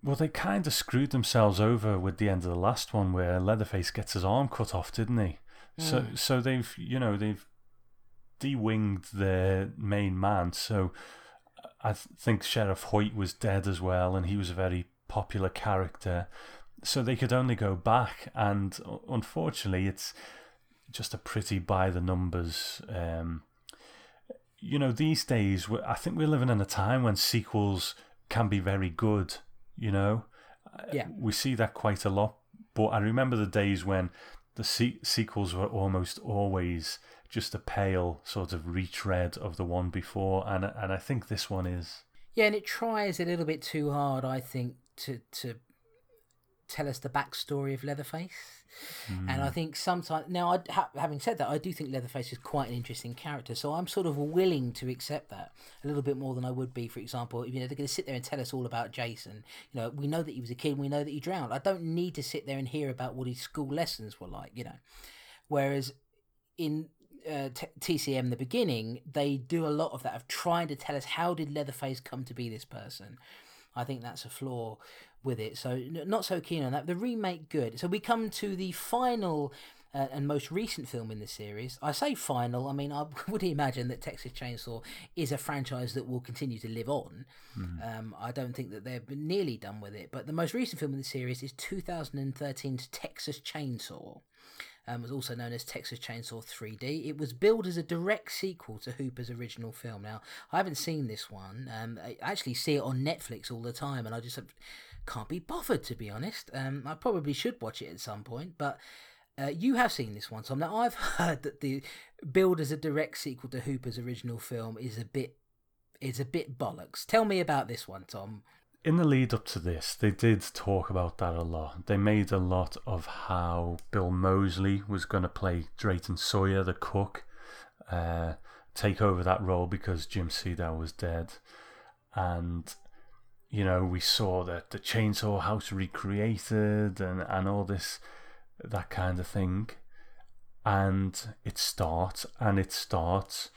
Well, they kind of screwed themselves over with the end of the last one, where Leatherface gets his arm cut off, didn't he? So, so they've you know they've de-winged their main man. So, I th- think Sheriff Hoyt was dead as well, and he was a very popular character. So they could only go back, and uh, unfortunately, it's just a pretty by the numbers. Um, you know, these days, I think we're living in a time when sequels can be very good. You know, Yeah. we see that quite a lot. But I remember the days when the se- sequels were almost always just a pale sort of retread of the one before, and and I think this one is. Yeah, and it tries a little bit too hard, I think, to to tell us the backstory of Leatherface. Hmm. And I think sometimes now, I, ha, having said that, I do think Leatherface is quite an interesting character. So I'm sort of willing to accept that a little bit more than I would be, for example, if you know they're going to sit there and tell us all about Jason. You know, we know that he was a kid, we know that he drowned. I don't need to sit there and hear about what his school lessons were like. You know, whereas in uh, t- TCM the beginning, they do a lot of that of trying to tell us how did Leatherface come to be this person. I think that's a flaw with it. So not so keen on that. The remake good. So we come to the final. Uh, and most recent film in the series. I say final. I mean, I would imagine that Texas Chainsaw is a franchise that will continue to live on. Um, I don't think that they're nearly done with it. But the most recent film in the series is 2013's Texas Chainsaw um, was also known as Texas Chainsaw 3D. It was billed as a direct sequel to Hooper's original film. Now, I haven't seen this one. Um, I actually see it on Netflix all the time, and I just can't be bothered, to be honest. Um, I probably should watch it at some point, but. Uh, you have seen this one, Tom. Now I've heard that the build as a direct sequel to Hooper's original film is a bit is a bit bollocks. Tell me about this one, Tom. in the lead up to this, they did talk about that a lot. They made a lot of how Bill Moseley was going to play Drayton Sawyer, the cook, uh, take over that role because Jim Siedow was dead. And, you know, we saw that the Chainsaw House recreated and, and all this, that kind of thing. And it starts, and it starts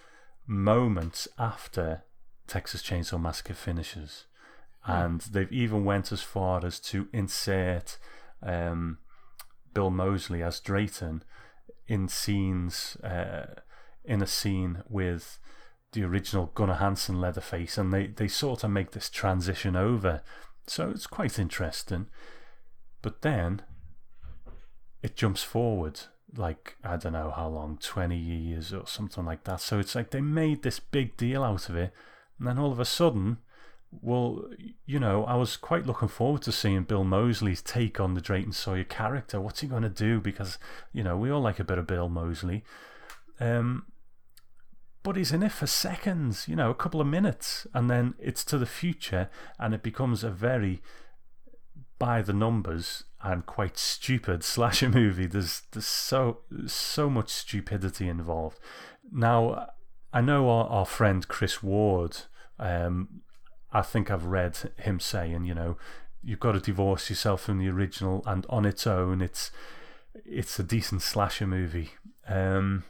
moments after Texas Chainsaw Massacre finishes and they've even went as far as to insert um, Bill Moseley as Drayton in scenes uh, in a scene with the original Gunnar Hansen Leatherface, and they they sort of make this transition over, so it's quite interesting. But then it jumps forward like I don't know how long, twenty years or something like that. So it's like they made this big deal out of it, and then all of a sudden well, you know, I was quite looking forward to seeing Bill Moseley's take on the Drayton Sawyer character. What's he going to do? Because, you know, we all like a bit of Bill Moseley. Um, but he's in it for seconds, you know, a couple of minutes, and then it's to the future, and it becomes a very by the numbers and quite stupid slasher movie. There's there's so so much stupidity involved. Now, I know our, our friend Chris Ward. Um, I think I've read him saying, you know, you've got to divorce yourself from the original, and on its own, it's it's a decent slasher movie. Um,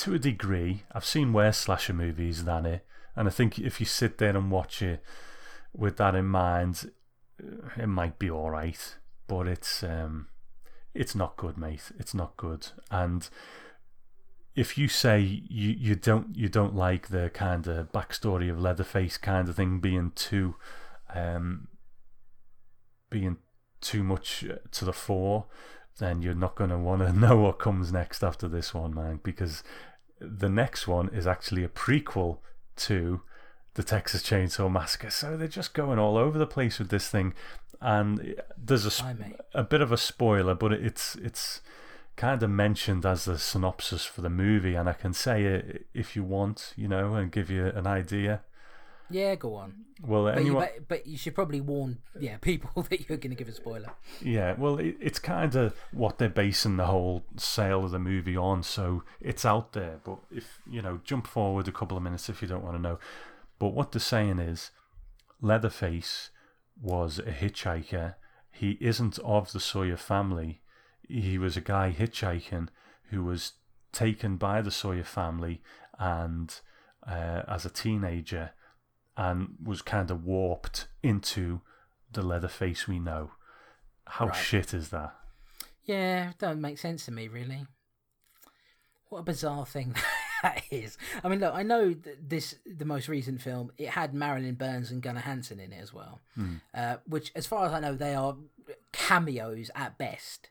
to a degree, I've seen worse slasher movies than it, and I think if you sit there and watch it with that in mind, it might be all right. But it's um, it's not good, mate. It's not good, and if you say you, you don't you don't like the kind of backstory of Leatherface kind of thing being too um, being too much to the fore, then you're not going to want to know what comes next after this one, man. Because the next one is actually a prequel to the Texas Chainsaw Massacre, so they're just going all over the place with this thing. And there's a, a bit of a spoiler, but it's it's kind of mentioned as the synopsis for the movie, and I can say it if you want, you know, and give you an idea. Yeah, go on. Well, But, you, anyone, but, but you should probably warn yeah people that you're going to give a spoiler. yeah, well, it, it's kind of what they're basing the whole sale of the movie on, so it's out there. But if you know, jump forward a couple of minutes if you don't want to know. But what they're saying is, Leatherface was a hitchhiker. He isn't of the Sawyer family. He was a guy hitchhiking who was taken by the Sawyer family and uh, as a teenager and was kind of warped into the Leatherface we know. How Right. shit is that? Yeah, don't make sense to me really. What a bizarre thing that is. I mean, look, I know that this the most recent film it had Marilyn Burns and Gunnar Hansen in it as well, uh, which, as far as I know, they are cameos at best.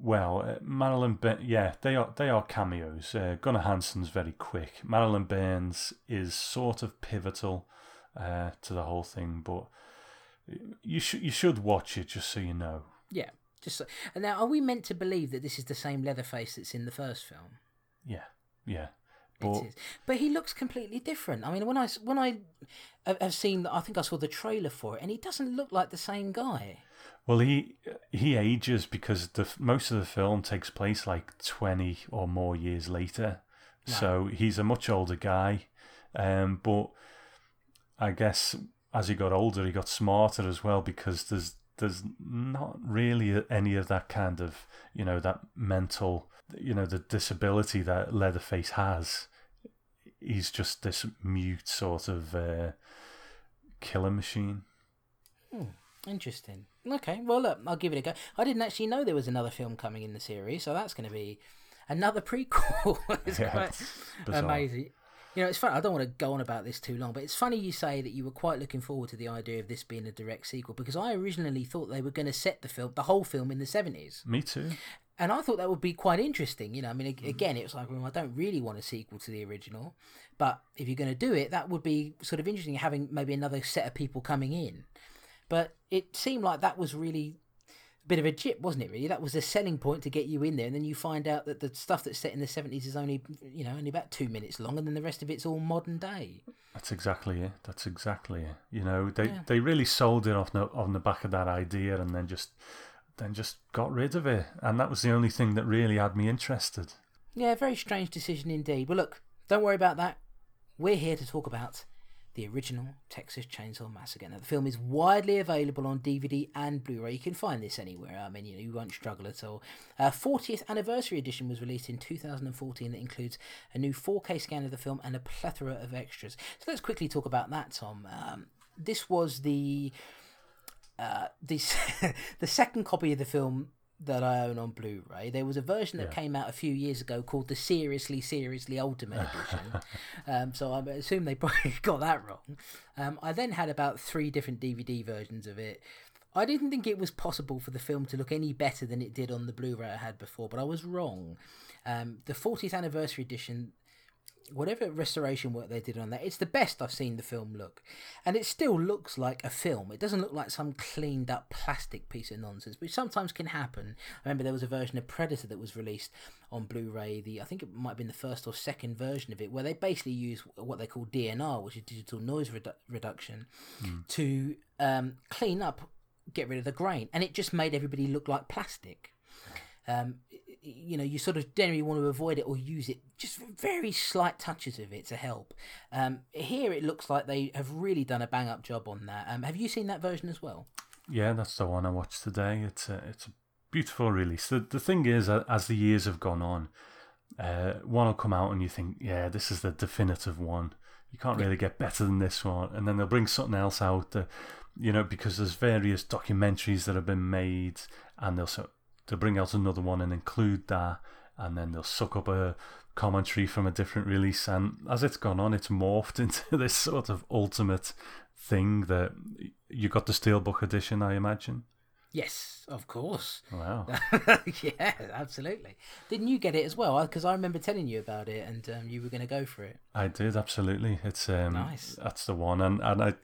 Well, uh, Marilyn, Bur- yeah, they are they are cameos. Uh, Gunnar Hansen's very quick. Marilyn Burns is sort of pivotal uh, to the whole thing, but you should you should watch it just so you know. Yeah, just so. And now, are we meant to believe that this is the same Leatherface that's in the first film? Yeah, yeah. But It is. But he looks completely different. I mean, when I when I have- seen, I think I saw the trailer for it, and he doesn't look like the same guy. well, he he ages because the most of the film takes place like twenty or more years later. So he's a much older guy, um, but I guess as he got older, he got smarter as well because there's there's not really any of that kind of you know that mental you know the disability that Leatherface has. He's just this mute sort of uh, killer machine. Interesting. Okay, well, look, I'll give it a go. I didn't actually know there was another film coming in the series, so that's going to be another prequel. it's Yeah, quite it's amazing. You know, it's funny. I don't want to go on about this too long, but it's funny you say that you were quite looking forward to the idea of this being a direct sequel because I originally thought they were going to set the film, the whole film, in the seventies, Me too. and I thought that would be quite interesting. You know, I mean, mm-hmm. again, it was like, well, I don't really want a sequel to the original, but if you're going to do it, that would be sort of interesting, having maybe another set of people coming in. But it seemed like that was really bit of a jip, wasn't it? Really, that was the selling point to get you in there, and then you find out that the stuff that's set in the seventies is only, you know, only about two minutes long, and then the rest of it's all modern day. That's exactly it. That's exactly it. You know, they Yeah. they really sold it off on the back of that idea, and then just then just got rid of it, and that was the only thing that really had me interested. Yeah, very strange decision indeed. Well, look, don't worry about that. We're here to talk about the original Texas Chainsaw Massacre. Now, the film is widely available on DVD and Blu-ray. You can find this anywhere. I mean, you know, you won't struggle at all. Uh, 40th anniversary edition was released in 2014 that includes a new 4K scan of the film and a plethora of extras. So let's quickly talk about that, Tom. Um, this was the uh, this the second copy of the film that I own on Blu-ray. There was a version that Yeah. came out a few years ago called the Seriously Seriously Ultimate Edition. um, so I assume they probably got that wrong. Um, I then had about three different DVD versions of it. I didn't think it was possible for the film to look any better than it did on the Blu-ray I had before, but I was wrong. Um, the 40th anniversary edition whatever restoration work they did on that, it's the best I've seen the film look. And it still looks like a film. It doesn't look like some cleaned up plastic piece of nonsense, which sometimes can happen. I remember there was a version of Predator that was released on Blu-ray. The I think it might have been the first or second version of it, where they basically use what they call DNR, which is digital noise redu- reduction, to um, clean up, get rid of the grain, and it just made everybody look like plastic um, you know, you sort of generally want to avoid it or use it, just very slight touches of it to help. Um, here it looks like they have really done a bang up job on that. Um, have you seen that version as well? Yeah, that's the one I watched today. It's a it's a beautiful release. The the thing is, as the years have gone on, uh, one will come out and you think, yeah, this is the definitive one. You can't really get better than this one, and then they'll bring something else out. That, you know, because there's various documentaries that have been made, and they'll so they'll bring out another one and include that, and then they'll suck up a commentary from a different release. And as it's gone on, it's morphed into this sort of ultimate thing that you got the steelbook edition, I imagine. Yes, of course. Wow. yeah, absolutely. Didn't you get it as well? Because I remember telling you about it, and um, you were going to go for it. I did absolutely. It's um, Nice. That's the one, and and I,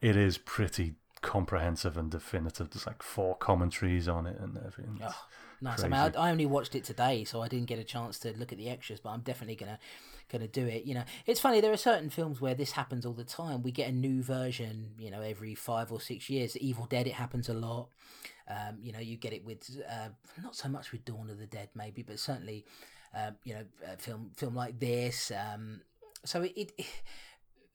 it is pretty comprehensive and definitive. There's like four commentaries on it and everything. It's Oh, nice. I mean, I. I only watched it today, so I didn't get a chance to look at the extras. But I'm definitely gonna gonna do it. You know, it's funny. There are certain films where this happens all the time. We get a new version, you know, every five or six years. Evil Dead, it happens a lot. Um, you know, you get it with uh, not so much with Dawn of the Dead, maybe, but certainly, uh, you know, a film film like this. Um, so it. it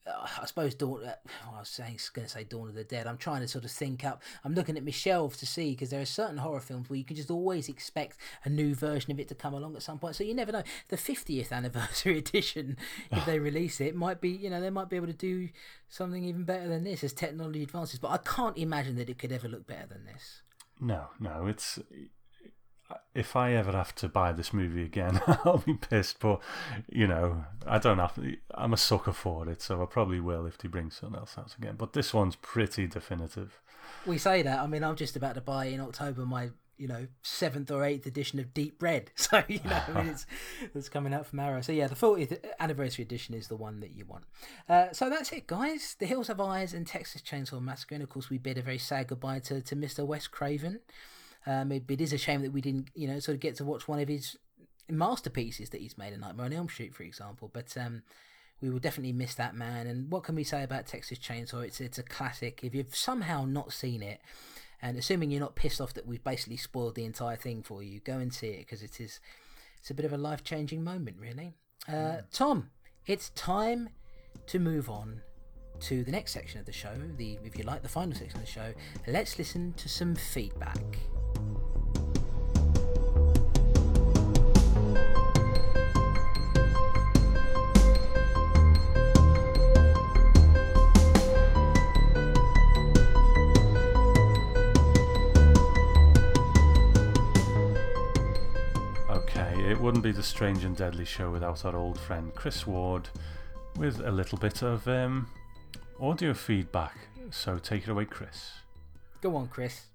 I suppose Dawn. Uh, I was saying, going to say Dawn of the Dead. I'm trying to sort of think up. I'm looking at my shelves to see because there are certain horror films where you can just always expect a new version of it to come along at some point. So you never know. The 50th anniversary edition, if they release it, might be you know they might be able to do something even better than this as technology advances. But I can't imagine that it could ever look better than this. No, no, it's. If I ever have to buy this movie again, I'll be pissed. But you know, I don't have. To, I'm a sucker for it, so I probably will if they bring something else out again. But this one's pretty definitive. We say that. I mean, I'm just about to buy in October my you know seventh or eighth edition of Deep Red. So you know, I mean, it's it's coming out from Arrow. So yeah, the 40th anniversary edition is the one that you want. Uh, so that's it, guys. The Hills Have Eyes and Texas Chainsaw Massacre, and of course we bid a very sad goodbye to to Mr. Wes Craven. Um, it, it is a shame that we didn't, you know, sort of get to watch one of his masterpieces that he's made, a Nightmare on Elm Street, for example. But um, we will definitely miss that man. And what can we say about Texas Chainsaw? It's it's a classic. If you've somehow not seen it, and assuming you're not pissed off that we've basically spoiled the entire thing for you, go and see it because it is it's a bit of a life changing moment, really. Uh, Tom, it's time to move on to the next section of the show. The if you like the final section of the show, let's listen to some feedback. It wouldn't be the Strange and Deadly show without our old friend Chris Ward with a little bit of um, audio feedback. So take it away, Chris. Go on, Chris.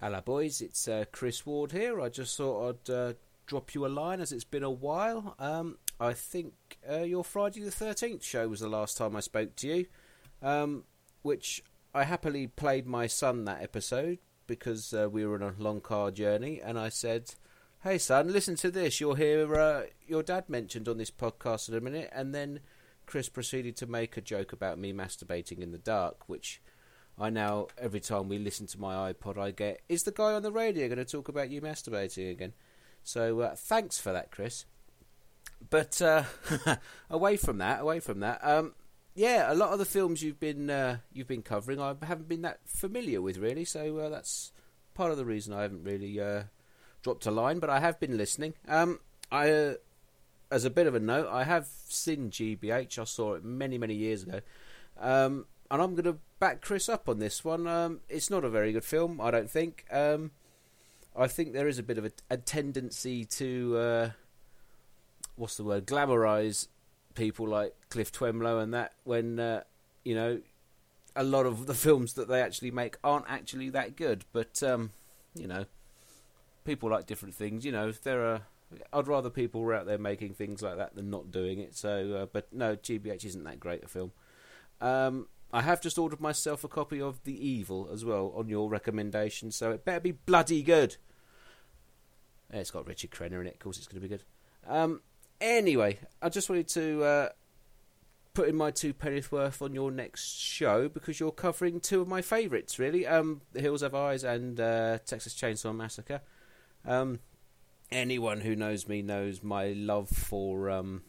Hello, boys. It's uh, Chris Ward here. I just thought I'd uh, drop you a line as it's been a while. Um, I think uh, your Friday the 13th show was the last time I spoke to you, um, which I happily played my son that episode because uh, we were on a long car journey, and I said, Hey, son, listen to this. You'll hear uh, your dad mentioned on this podcast in a minute, and then Chris proceeded to make a joke about me masturbating in the dark, which I now, every time we listen to my iPod, I get, is the guy on the radio going to talk about you masturbating again? So uh, thanks for that, Chris. But uh, away from that, away from that, um, yeah, a lot of the films you've been uh, you've been covering, I haven't been that familiar with really. So uh, that's part of the reason I haven't really uh, dropped a line, but I have been listening. Um, I, uh, as a bit of a note, I have seen GBH. I saw it many many years ago. Um, and I'm going to back Chris up on this one. Um, it's not a very good film, I don't think. Um, I think there is a bit of a, a tendency to uh, what's the word, glamorize people like Cliff Twemlow and that when uh, you know a lot of the films that they actually make aren't actually that good. But um, you know, people like different things. You know, if there are. I'd rather people were out there making things like that than not doing it. So, uh, but no, GBH isn't that great a film. Um, I have just ordered myself a copy of The Evil as well on your recommendation, so it better be bloody good. Yeah, it's got Richard Crenna in it, of course it's going to be good. Um, anyway, I just wanted to uh, put in my two pennies worth on your next show because you're covering two of my favourites, really um, The Hills Have Eyes and uh, Texas Chainsaw Massacre. Um, anyone who knows me knows my love for um,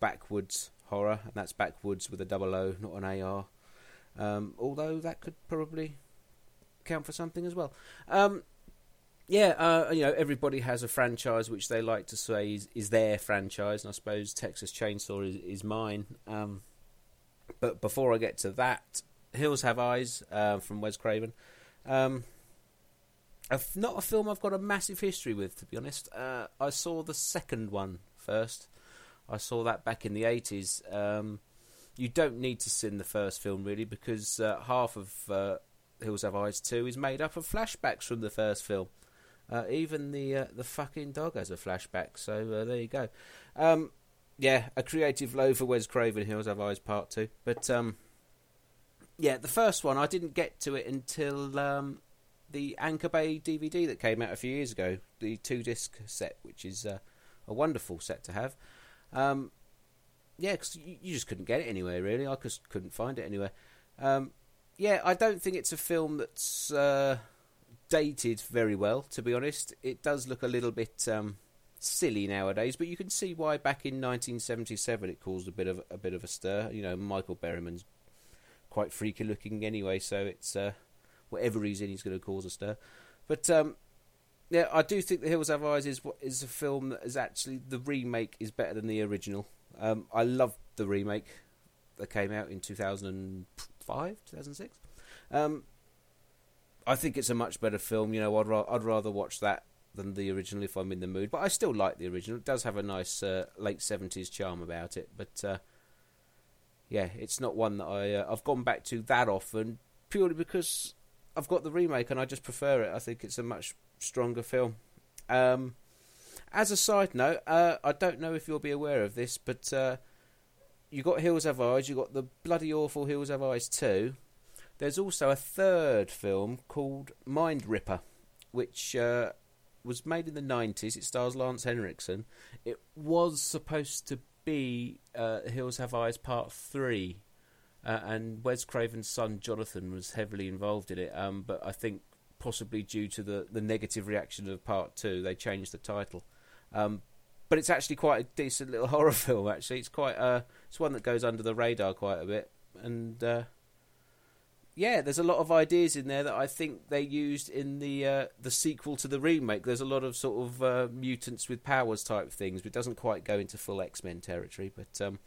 backwoods horror, and that's backwoods with a double O, not an AR. Um, although that could probably count for something as well. Um, yeah, uh, you know, everybody has a franchise which they like to say is, is their franchise, and I suppose Texas Chainsaw is, is mine. Um, but before I get to that, Hills Have Eyes uh, from Wes Craven. Um, a f- not a film I've got a massive history with, to be honest. Uh, I saw the second one first. I saw that back in the 80s. Um, you don't need to see the first film, really, because uh, half of uh, Hills Have Eyes 2 is made up of flashbacks from the first film. Uh, even the uh, the fucking dog has a flashback, so uh, there you go. Um, yeah, a creative low for Wes Craven, Hills Have Eyes Part 2. But um, yeah, the first one, I didn't get to it until um, the Anchor Bay DVD that came out a few years ago, the two disc set, which is uh, a wonderful set to have. Um, yeah, because you, you, just couldn't get it anywhere, really. I just couldn't find it anywhere. Um, yeah, I don't think it's a film that's uh, dated very well, to be honest. It does look a little bit um, silly nowadays, but you can see why back in 1977 it caused a bit of a bit of a stir. You know, Michael Berryman's quite freaky looking anyway, so it's uh, whatever he's in, he's going to cause a stir. But um, yeah, I do think The Hills Have Eyes is is a film that is actually the remake is better than the original. Um, I love the remake that came out in 2005, 2006. Um, I think it's a much better film. You know, I'd, ra- I'd rather watch that than the original if I'm in the mood. But I still like the original. It does have a nice uh, late 70s charm about it. But uh, yeah, it's not one that I, uh, I've gone back to that often purely because I've got the remake and I just prefer it. I think it's a much stronger film. Um, as a side note, uh, I don't know if you'll be aware of this, but uh, you got Hills Have Eyes, you got the bloody awful Hills Have Eyes 2. There's also a third film called Mind Ripper, which uh, was made in the 90s. It stars Lance Henriksen. It was supposed to be uh, Hills Have Eyes Part 3. Uh, and Wes Craven's son Jonathan was heavily involved in it. Um, but I think possibly due to the, the negative reaction of Part 2, they changed the title. Um, but it's actually quite a decent little horror film. Actually, it's quite uh, it's one that goes under the radar quite a bit, and uh, yeah, there's a lot of ideas in there that I think they used in the uh, the sequel to the remake. There's a lot of sort of uh, mutants with powers type things, but it doesn't quite go into full X Men territory. But um,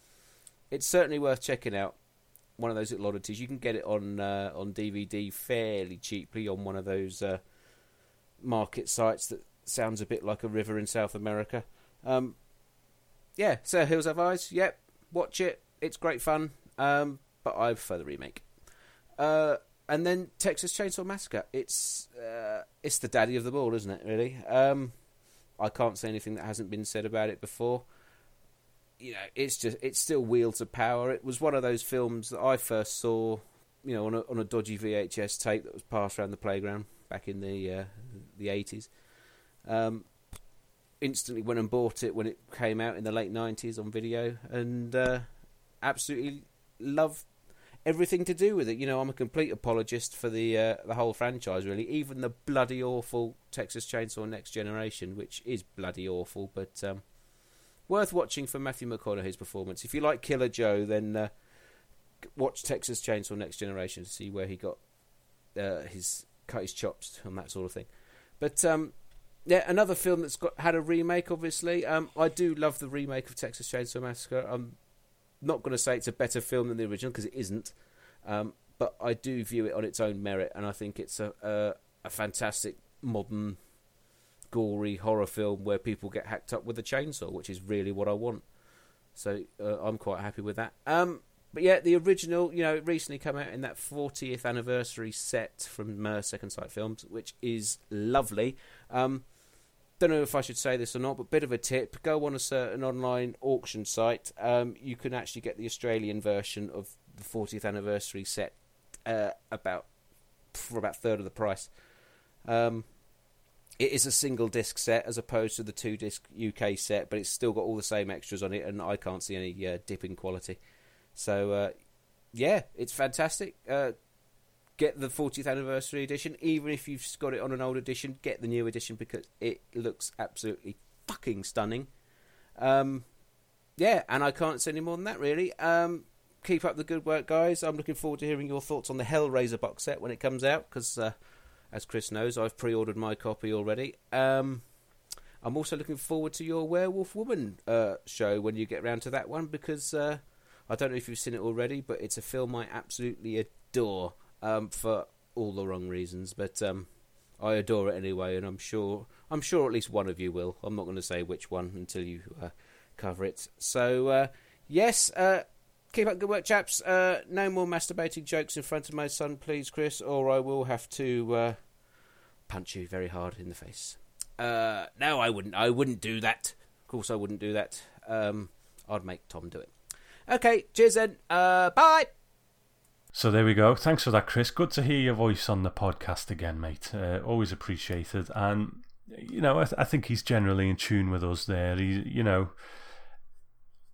it's certainly worth checking out. One of those little oddities. You can get it on uh, on DVD fairly cheaply on one of those uh, market sites that sounds a bit like a river in South America. Um, yeah, so Hills Have Eyes. Yep, watch it. It's great fun. Um, but I prefer the remake. Uh, and then Texas Chainsaw Massacre. It's uh, it's the daddy of them all, isn't it? Really. Um, I can't say anything that hasn't been said about it before. You know, it's just it's still wheels of power. It was one of those films that I first saw, you know, on a, on a dodgy VHS tape that was passed around the playground back in the uh, the eighties. Um, instantly went and bought it when it came out in the late nineties on video, and uh, absolutely loved everything to do with it. You know, I'm a complete apologist for the uh, the whole franchise. Really, even the bloody awful Texas Chainsaw Next Generation, which is bloody awful, but um, worth watching for Matthew McConaughey's performance. If you like Killer Joe, then uh, watch Texas Chainsaw Next Generation to see where he got uh, his cut his chops and that sort of thing. But um, yeah, another film that's got had a remake. Obviously, um, I do love the remake of Texas Chainsaw Massacre. I'm not going to say it's a better film than the original because it isn't, um, but I do view it on its own merit, and I think it's a a, a fantastic modern, gory horror film where people get hacked up with a chainsaw, which is really what I want. So uh, I'm quite happy with that. Um, but yeah, the original, you know, it recently came out in that 40th anniversary set from uh, Second Sight Films, which is lovely. Um, don't know if I should say this or not, but bit of a tip: go on a certain online auction site. Um, you can actually get the Australian version of the 40th anniversary set uh, about for about third of the price. Um, it is a single disc set as opposed to the two disc UK set, but it's still got all the same extras on it, and I can't see any uh, dip in quality. So, uh, yeah, it's fantastic. Uh, get the 40th anniversary edition. Even if you've got it on an old edition, get the new edition because it looks absolutely fucking stunning. Um, yeah, and I can't say any more than that, really. Um, keep up the good work, guys. I'm looking forward to hearing your thoughts on the Hellraiser box set when it comes out because, uh, as Chris knows, I've pre ordered my copy already. Um, I'm also looking forward to your Werewolf Woman uh, show when you get round to that one because uh, I don't know if you've seen it already, but it's a film I absolutely adore um, for all the wrong reasons. But um, I adore it anyway, and I'm sure I'm sure at least one of you will. I'm not going to say which one until you uh, cover it. So uh, yes, uh, keep up good work, chaps. Uh, no more masturbating jokes in front of my son, please, Chris, or I will have to uh, punch you very hard in the face. Uh, no, I wouldn't. I wouldn't do that. Of course, I wouldn't do that. Um, I'd make Tom do it. Okay, cheers then. bye. So there we go. Thanks for that, Chris. Good to hear your voice on the podcast again, mate. Uh, always appreciated. And you know, I, th- I, think he's generally in tune with us there. He, you know,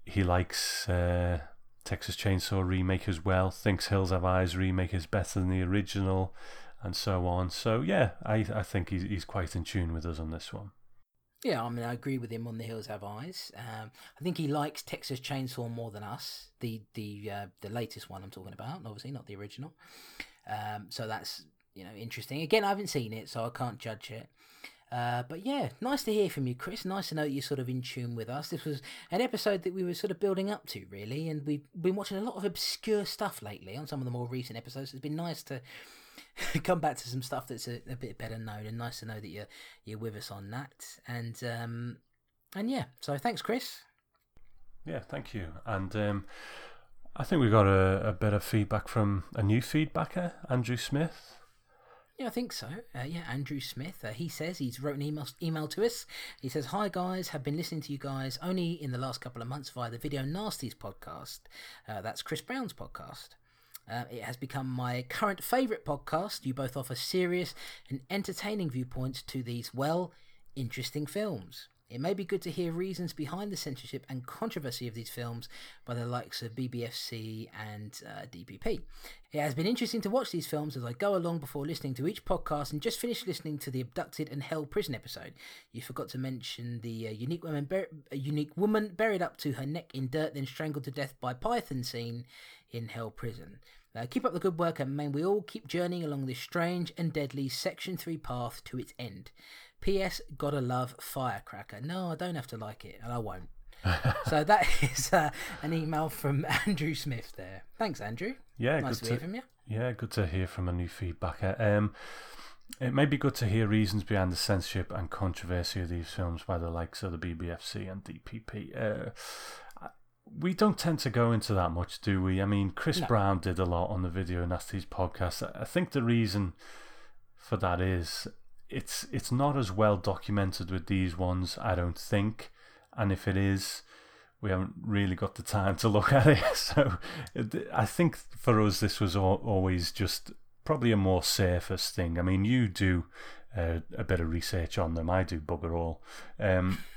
he likes uh, Texas Chainsaw remake as well. Thinks Hills Have Eyes remake is better than the original, and so on. So yeah, I I think he's he's quite in tune with us on this one. Yeah, I mean, I agree with him on The Hills Have Eyes. Um, I think he likes Texas Chainsaw more than us. The the uh, the latest one I'm talking about, obviously not the original. Um, so that's you know interesting. Again, I haven't seen it, so I can't judge it. Uh, but yeah, nice to hear from you, Chris. Nice to know you're sort of in tune with us. This was an episode that we were sort of building up to, really, and we've been watching a lot of obscure stuff lately on some of the more recent episodes. It's been nice to come back to some stuff that's a, a, bit better known, and nice to know that you're you're with us on that. And um, and yeah, so thanks, Chris. Yeah, thank you. And um, I think we got a, a bit of feedback from a new feedbacker, Andrew Smith. Yeah, I think so. Uh, yeah, Andrew Smith. Uh, he says he's wrote an email email to us. He says, "Hi guys, have been listening to you guys only in the last couple of months via the Video Nasties podcast. Uh, that's Chris Brown's podcast. Uh, it has become my current favourite podcast. You both offer serious and entertaining viewpoints to these, well, interesting films. It may be good to hear reasons behind the censorship and controversy of these films by the likes of BBFC and uh, DPP. It has been interesting to watch these films as I go along before listening to each podcast and just finished listening to the Abducted and Held Prison episode. You forgot to mention the uh, unique woman, bur- a unique woman buried up to her neck in dirt, then strangled to death by python scene in Hell Prison. Uh, keep up the good work, and may we all keep journeying along this strange and deadly Section 3 path to its end. P.S. Gotta love Firecracker. No, I don't have to like it, and I won't. so that is uh, an email from Andrew Smith there. Thanks, Andrew. Yeah, nice good to hear from you. Yeah, good to hear from a new feedbacker. Um, it may be good to hear reasons behind the censorship and controversy of these films by the likes of the BBFC and DPP. Uh, we don't tend to go into that much, do we? I mean, Chris No. Brown did a lot on the Video Nasties podcast. I think the reason for that is it's it's not as well documented with these ones, I don't think. And if it is, we haven't really got the time to look at it. So it- I think for us, this was al- always just probably a more surface thing. I mean, you do uh, a bit of research on them. I do bugger all. Um,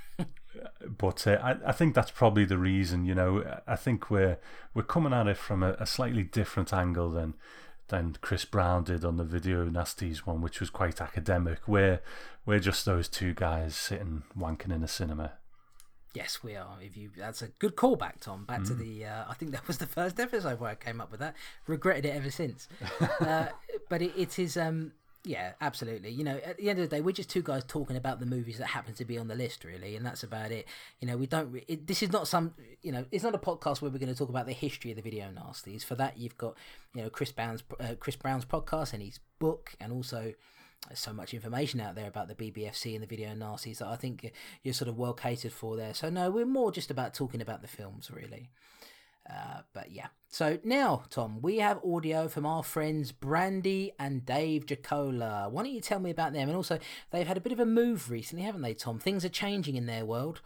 but uh, I, I think that's probably the reason. You know, I think we're we're coming at it from a, a slightly different angle than than Chris Brown did on the Video Nasties one, which was quite academic. We're we're just those two guys sitting wanking in a cinema. Yes, we are. If you, that's a good callback, Tom. Back Mm. to the, uh, I think that was the first episode where I came up with that. Regretted it ever since. uh, but it, it is, um, yeah, absolutely. You know, at the end of the day, we're just two guys talking about the movies that happen to be on the list, really, and that's about it. You know, we don't. re- It, this is not some. You know, it's not a podcast where we're going to talk about the history of the video nasties. For that, you've got, you know, Chris Brown's uh, Chris Brown's podcast and his book, and also there's so much information out there about the BBFC and the video nasties that I think you're sort of well catered for there. So no, we're more just about talking about the films, really. Uh, but yeah. So now, Tom, we have audio from our friends Brandy and Dave Jacola. Why don't you tell me about them? And also, they've had a bit of a move recently, haven't they, Tom? Things are changing in their world.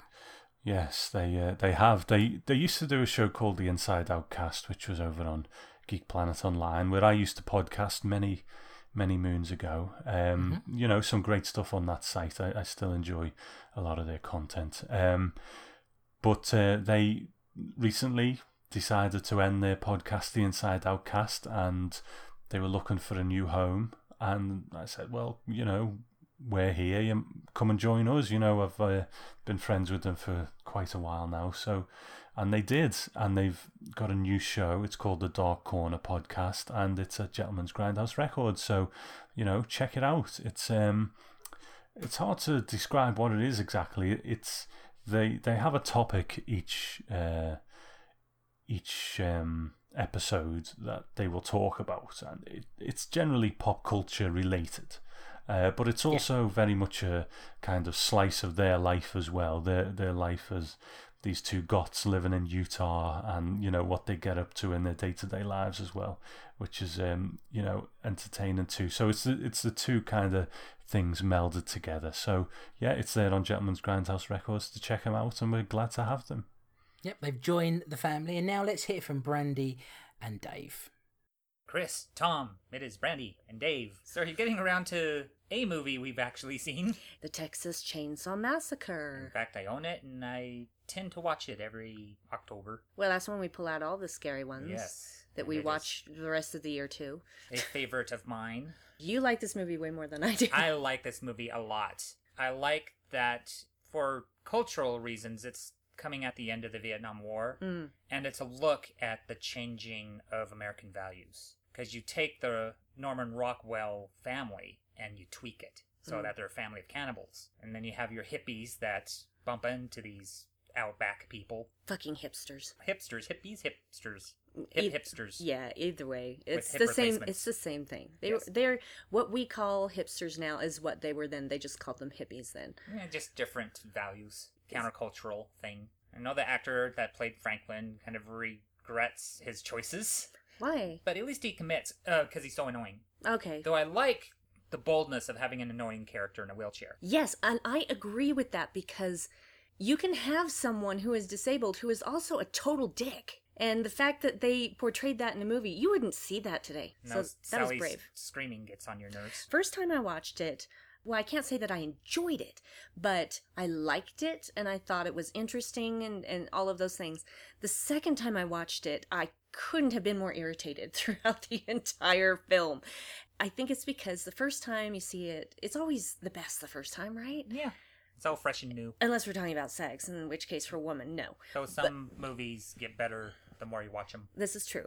Yes, they uh, they have. They they used to do a show called The Inside Outcast, which was over on Geek Planet Online, where I used to podcast many many moons ago. Um, You know, some great stuff on that site. I, I still enjoy a lot of their content. Um, but uh, they recently decided to end their podcast, The Inside Out Cast, and they were looking for a new home. And I said, well, you know, we're here. You come and join us. You know, I've uh, been friends with them for quite a while now. So, and they did, and they've got a new show. It's called the Dark Corner Podcast, and it's a Gentleman's Grindhouse record. So, you know, check it out. It's um, it's hard to describe what it is exactly. It's they they have a topic each uh each um episode that they will talk about, and it, it's generally pop culture related. Uh, but it's also very much a kind of slice of their life as well. Their their life as these two gots living in Utah, and you know what they get up to in their day to day lives as well, which is um you know entertaining too. So it's the, it's the two kind of things melded together. So yeah, it's there on Gentleman's Grindhouse Records to check them out, and we're glad to have them. Yep, they've joined the family, and now let's hear from Brandy and Dave. Chris, Tom, it is Brandy and Dave. So you're getting around to a movie we've actually seen. The Texas Chainsaw Massacre. In fact, I own it and I tend to watch it every October. Well, that's when we pull out all the scary ones. Yes. That and we watch the rest of the year too. A favorite of mine. You like this movie way more than I do. I like this movie a lot. I like that for cultural reasons, it's coming at the end of the Vietnam War, Mm. and it's a look at the changing of American values. Because you take the Norman Rockwell family and you tweak it so Mm. that they're a family of cannibals. And then you have your hippies that bump into these outback people. Fucking hipsters. Hipsters, hippies, hipsters. Hip Eith- hipsters. Yeah, either way, it's the same. It's the same thing. They Yes. they're what we call hipsters now is what they were then. They just called them hippies then. Yeah, just different values, countercultural thing. I know the actor that played Franklin kind of regrets his choices, Why? but at least he commits uh, because he's so annoying. Okay. Though I like the boldness of having an annoying character in a wheelchair. Yes, and I agree with that because you can have someone who is disabled who is also a total dick. And the fact that they portrayed that in a movie, you wouldn't see that today. Now, so that was brave. screaming gets on your nerves. First time I watched it, well, I can't say that I enjoyed it, but I liked it and I thought it was interesting and, and all of those things. The second time I watched it, I couldn't have been more irritated throughout the entire film. I think it's because the first time you see it, it's always the best the first time, right? Yeah. It's all fresh and new. Unless we're talking about sex, in which case for a woman, no. So some movies get better the more you watch them. This is true.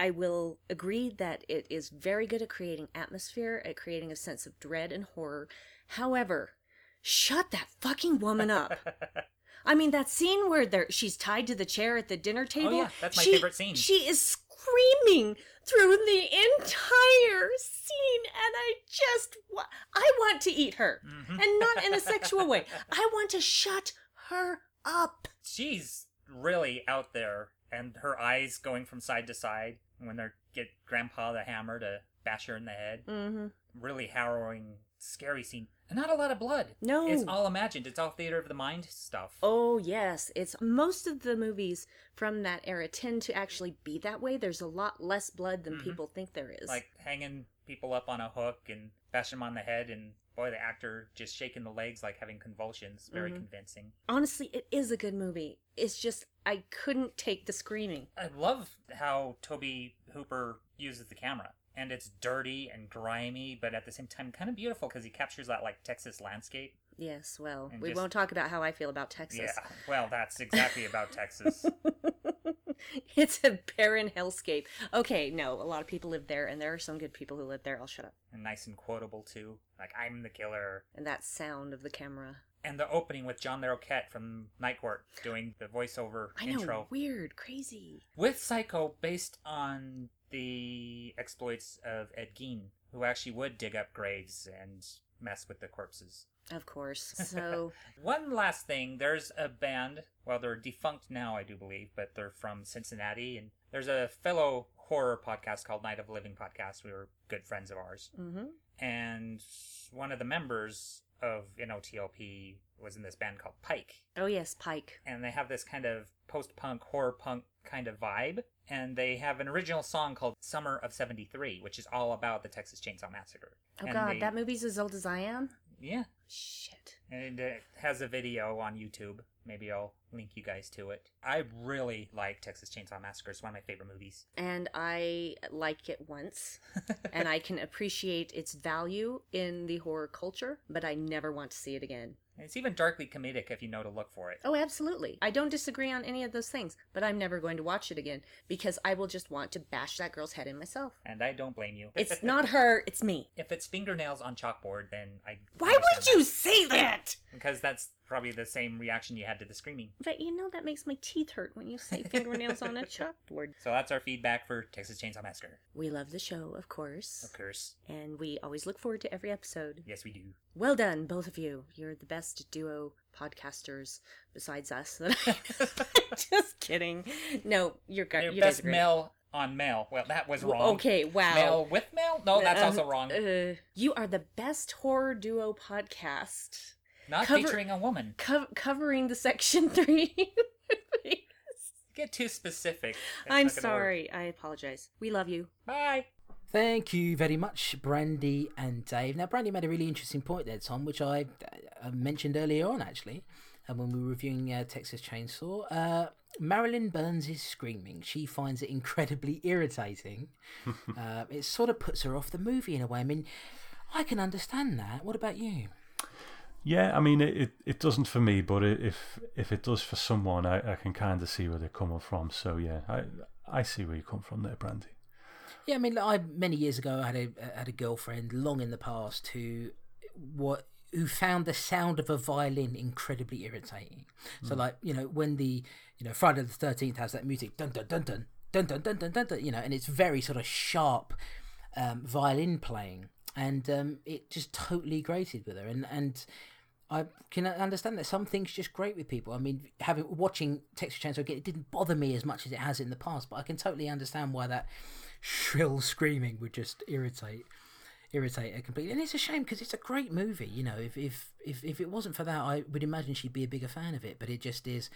I will agree that it is very good at creating atmosphere, at creating a sense of dread and horror. However, shut that fucking woman up. I mean, that scene where there, she's tied to the chair at the dinner table. Oh, yeah, that's my she- favorite scene. She is screaming through the entire scene, and I just, wa- I want to eat her, Mm-hmm. and not in a sexual way. I want to shut her up. She's really out there, and her eyes going from side to side when they get Grandpa the hammer to bash her in the head. Mm-hmm. Really harrowing, scary scene. And not a lot of blood. No. It's all imagined. It's all theater of the mind stuff. Oh yes, it's most of the movies from that era tend to actually be that way. There's a lot less blood than Mhm. people think there is. Like hanging people up on a hook and bashing them on the head, and boy, the actor just shaking the legs like having convulsions. Very Mhm. convincing. honestly, it is a good movie. It's just I couldn't take the screaming. I love how Tobe Hooper uses the camera. And it's dirty and grimy, but at the same time kind of beautiful because he captures that like Texas landscape. Yes, well, we just- won't talk about how I feel about Texas. Yeah, well, that's exactly about Texas. it's a barren hellscape. Okay, no, a lot of people live there, and there are some good people who live there. I'll shut up. and nice and quotable too. Like I'm the killer. And that sound of the camera. And the opening with John Larroquette from Night Court doing the voiceover I know, intro weird, crazy. with Psycho, based on the exploits of Ed Gein, who actually would dig up graves and mess with the corpses. Of course. So, One last thing, there's a band, well, they're defunct now, I do believe, but they're from Cincinnati, and there's a fellow horror podcast called Night of the Living Podcast. We were good friends of ours. hmm And one of the members of NOTLP was in this band called Pike. oh yes, Pike. And they have this kind of post punk, horror punk kind of vibe. And they have an original song called Summer of 73, which is all about the Texas Chainsaw Massacre. Oh And god, they- that movie's as old as I am. Yeah. Shit. And it has a video on YouTube. Maybe I'll link you guys to it. I really like Texas Chainsaw Massacre. It's one of my favorite movies. And I like it once, and I can appreciate its value in the horror culture, but I never want to see it again. It's even darkly comedic if you know to look for it. Oh, absolutely. I don't disagree on any of those things, but I'm never going to watch it again because I will just want to bash that girl's head in myself. And I don't blame you. It's not her, it's me. If it's fingernails on chalkboard, then I. Why would understand you say that? Because that's probably the same reaction you had to the screaming. But you know that makes my teeth hurt when you say fingernails on a chalkboard. So that's our feedback for Texas Chainsaw Massacre. We love the show, of course, Of course. and we always look forward to every episode. Yes, we do. Well done, both of you. You're the best duo podcasters besides us. Just kidding. No, you're good. Your you guys best are male on male. Well, that was wrong. Okay, wow. Male with male? No, that's Uh, also wrong. Uh, you are the best horror duo podcast. Not cover- featuring a woman. Co- covering the Section 3. Get too specific. It's I'm not gonna work. sorry. I apologize. We love you. Bye. Thank you very much, Brandy and Dave. Now, Brandy made a really interesting point there, Tom, which I uh, mentioned earlier on, actually, uh, when we were reviewing uh, Texas Chainsaw. Uh, Marilyn Burns is screaming. She finds it incredibly irritating. uh, it sort of puts her off the movie in a way. I mean, I can understand that. What about you? Yeah, I mean, it, it, it doesn't for me, but if if it does for someone, I, I can kind of see where they're coming from. So yeah, I I see where you come from there, Brandy. Yeah, I mean, I many years ago I had a had a girlfriend long in the past who what who found the sound of a violin incredibly irritating. So like you know when the you know Friday the Thirteenth has that music dun dun dun dun dun dun dun dun dun, dun you know, and it's very sort of sharp um, violin playing, and um, it just totally grated with her, and and. I can understand that some things just great with people. I mean, having watching Texas Chainsaw again, it didn't bother me as much as it has in the past, but I can totally understand why that shrill screaming would just irritate irritate her completely. And it's a shame because it's a great movie. You know, if, if if if it wasn't for that, I would imagine she'd be a bigger fan of it. But it just is.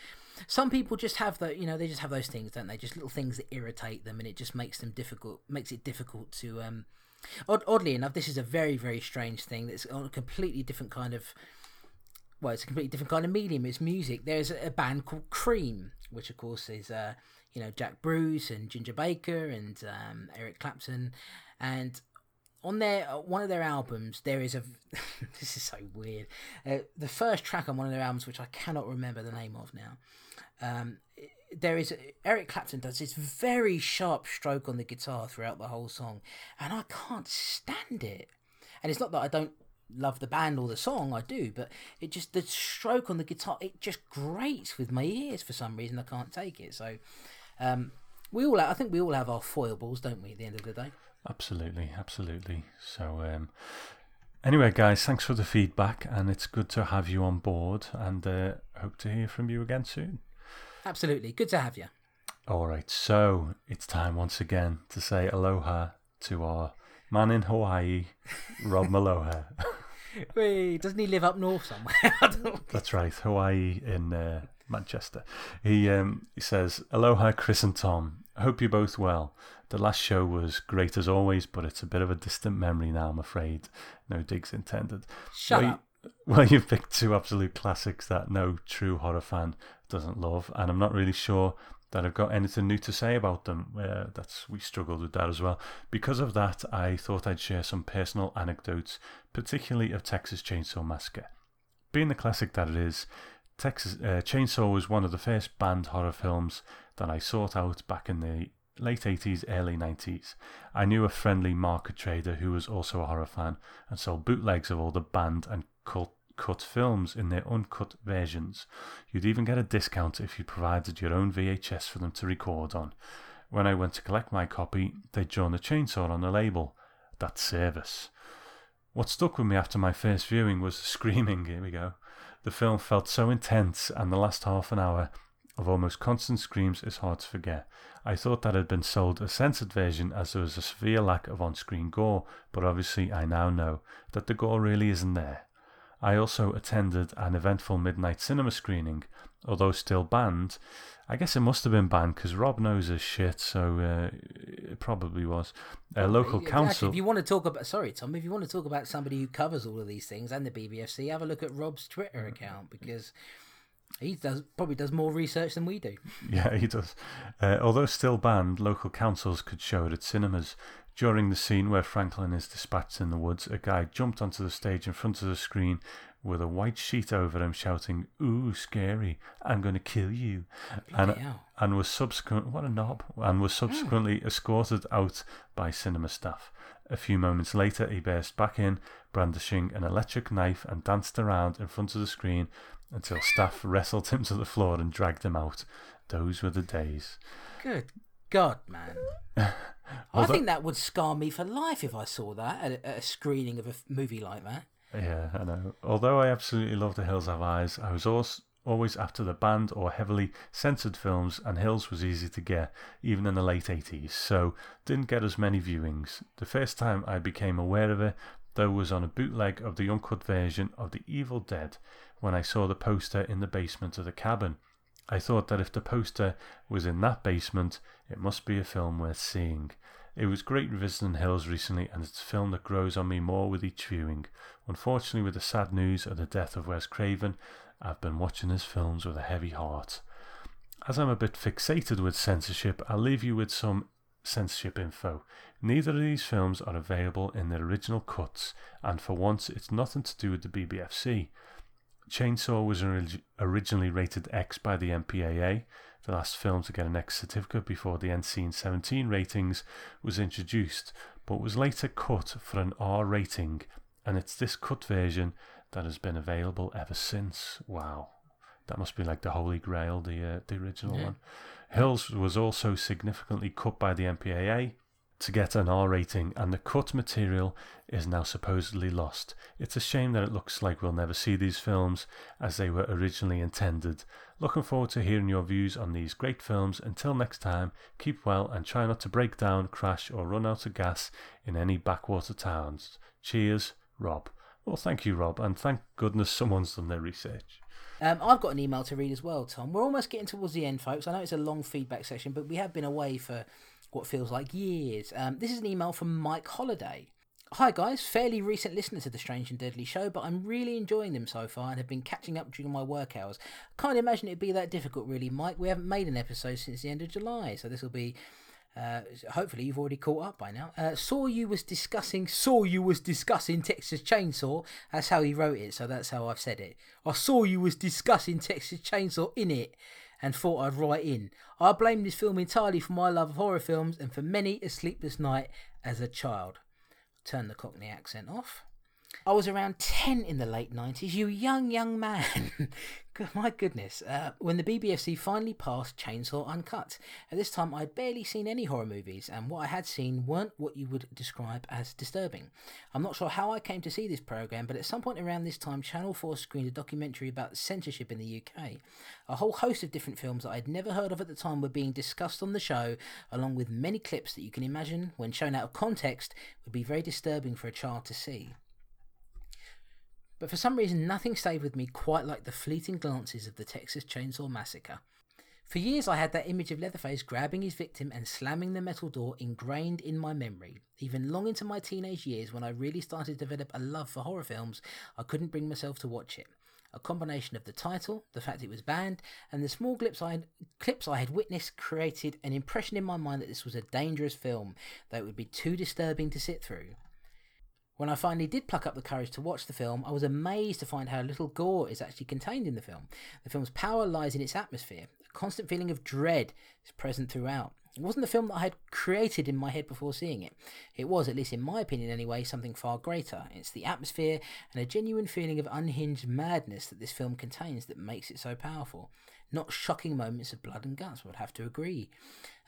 Some people just have the you know they just have those things, don't they? Just little things that irritate them, and it just makes them difficult, makes it difficult to um Odd, oddly enough, this is a very very strange thing. That's on a completely different kind of. Well, it's a completely different kind of medium. It's music. There's a band called Cream, which of course is uh, you know Jack Bruce and Ginger Baker and um, Eric Clapton, and on their uh, one of their albums there is a this is so weird uh, the first track on one of their albums which i cannot remember the name of now um, there is eric clapton does this very sharp stroke on the guitar throughout the whole song and i can't stand it and it's not that i don't love the band or the song i do but it just the stroke on the guitar it just grates with my ears for some reason i can't take it so um, we all have, i think we all have our foibles don't we at the end of the day Absolutely, absolutely. So, um, anyway, guys, thanks for the feedback, and it's good to have you on board, and uh, hope to hear from you again soon. Absolutely, good to have you. All right, so it's time once again to say aloha to our man in Hawaii, Rob Maloha. Wait, doesn't he live up north somewhere? That's right, Hawaii in uh, Manchester. He um, he says, "Aloha, Chris and Tom. Hope you're both well. The last show was great as always, but it's a bit of a distant memory now, I'm afraid. No digs intended. Shut well, up. You, well, you've picked two absolute classics that no true horror fan doesn't love, and I'm not really sure that I've got anything new to say about them. Uh, that's we struggled with that as well. Because of that, I thought I'd share some personal anecdotes, particularly of Texas Chainsaw Massacre. Being the classic that it is, Texas uh, Chainsaw was one of the first banned horror films that I sought out back in the late 80s, early 90s. I knew a friendly market trader who was also a horror fan and sold bootlegs of all the banned and cut, cut films in their uncut versions. You'd even get a discount if you provided your own VHS for them to record on. When I went to collect my copy, they'd drawn a chainsaw on the label. That's service. What stuck with me after my first viewing was the screaming. Here we go. The film felt so intense, and the last half an hour of almost constant screams is hard to forget. I thought that had been sold a censored version as there was a severe lack of on screen gore, but obviously I now know that the gore really isn't there. I also attended an eventful midnight cinema screening, although still banned. I guess it must have been banned because Rob knows his shit, so uh, it probably was. A local Actually, council. if you want to talk about, sorry, Tom, if you want to talk about somebody who covers all of these things and the BBFC, have a look at Rob's Twitter account because he does probably does more research than we do. Yeah, he does. Uh, although still banned, local councils could show it at cinemas. During the scene where Franklin is dispatched in the woods, a guy jumped onto the stage in front of the screen with a white sheet over him, shouting, "Ooh, scary! I'm going to kill you!" and hell. and was subsequent what a knob, and was hmm. subsequently escorted out by cinema staff. A few moments later, he burst back in, brandishing an electric knife, and danced around in front of the screen until staff wrestled him to the floor and dragged him out. Those were the days. Good God, man. I think that would scar me for life if I saw that at a, screening of a movie like that. Yeah, I know. Although I absolutely love The Hills Have Eyes, I was also always after the banned or heavily censored films, and Hills was easy to get, even in the late 80s, so didn't get as many viewings. The first time I became aware of it, though, was on a bootleg of the uncut version of The Evil Dead when I saw the poster in the basement of the cabin. I thought that if the poster was in that basement, it must be a film worth seeing. It was great revisiting Hills recently, and it's a film that grows on me more with each viewing. Unfortunately, with the sad news of the death of Wes Craven, I've been watching his films with a heavy heart. As I'm a bit fixated with censorship, I'll leave you with some censorship info. Neither of these films are available in their original cuts, and for once, it's nothing to do with the BBFC. Chainsaw was orig- originally rated X by the MPAA, the last film to get an X certificate before the NC 17 ratings was introduced, but was later cut for an R rating, and it's this cut version that has been available ever since. Wow. That must be like the Holy Grail, the uh, the original Yeah. one. Hills was also significantly cut by the MPAA to get an R rating, and the cut material is now supposedly lost. It's a shame that it looks like we'll never see these films as they were originally intended. Looking forward to hearing your views on these great films. Until next time, keep well and try not to break down, crash, or run out of gas in any backwater towns. Cheers, Rob. Well, thank you, Rob, and thank goodness someone's done their research. Um, I've got an email to read as well, Tom. We're almost getting towards the end, folks. I know it's a long feedback session, but we have been away for what feels like years. Um, this is an email from Mike Holiday. Hi guys, fairly recent listener to the Strange and Deadly show, but I'm really enjoying them so far and have been catching up during my work hours. Can't imagine it'd be that difficult, really, Mike. We haven't made an episode since the end of July, so this will be. Uh, hopefully you've already caught up by now. Uh, saw you was discussing. Saw you was discussing Texas Chainsaw. That's how he wrote it, so that's how I've said it. I saw you was discussing Texas Chainsaw in it, and thought I'd write in. I blame this film entirely for my love of horror films and for many a sleepless night as a child turn the Cockney accent off. I was around 10 in the late 90s, you young, young man. My goodness. Uh, when the BBFC finally passed Chainsaw Uncut. At this time, I'd barely seen any horror movies, and what I had seen weren't what you would describe as disturbing. I'm not sure how I came to see this program, but at some point around this time, Channel 4 screened a documentary about censorship in the UK. A whole host of different films that I'd never heard of at the time were being discussed on the show, along with many clips that you can imagine, when shown out of context, would be very disturbing for a child to see. But for some reason, nothing stayed with me quite like the fleeting glances of the Texas Chainsaw Massacre. For years, I had that image of Leatherface grabbing his victim and slamming the metal door ingrained in my memory. Even long into my teenage years, when I really started to develop a love for horror films, I couldn't bring myself to watch it. A combination of the title, the fact it was banned, and the small clips I had, clips I had witnessed created an impression in my mind that this was a dangerous film, that it would be too disturbing to sit through. When I finally did pluck up the courage to watch the film, I was amazed to find how little gore is actually contained in the film. The film's power lies in its atmosphere. A constant feeling of dread is present throughout. It wasn't the film that I had created in my head before seeing it. It was, at least in my opinion anyway, something far greater. It's the atmosphere and a genuine feeling of unhinged madness that this film contains that makes it so powerful. Not shocking moments of blood and guts, I would have to agree.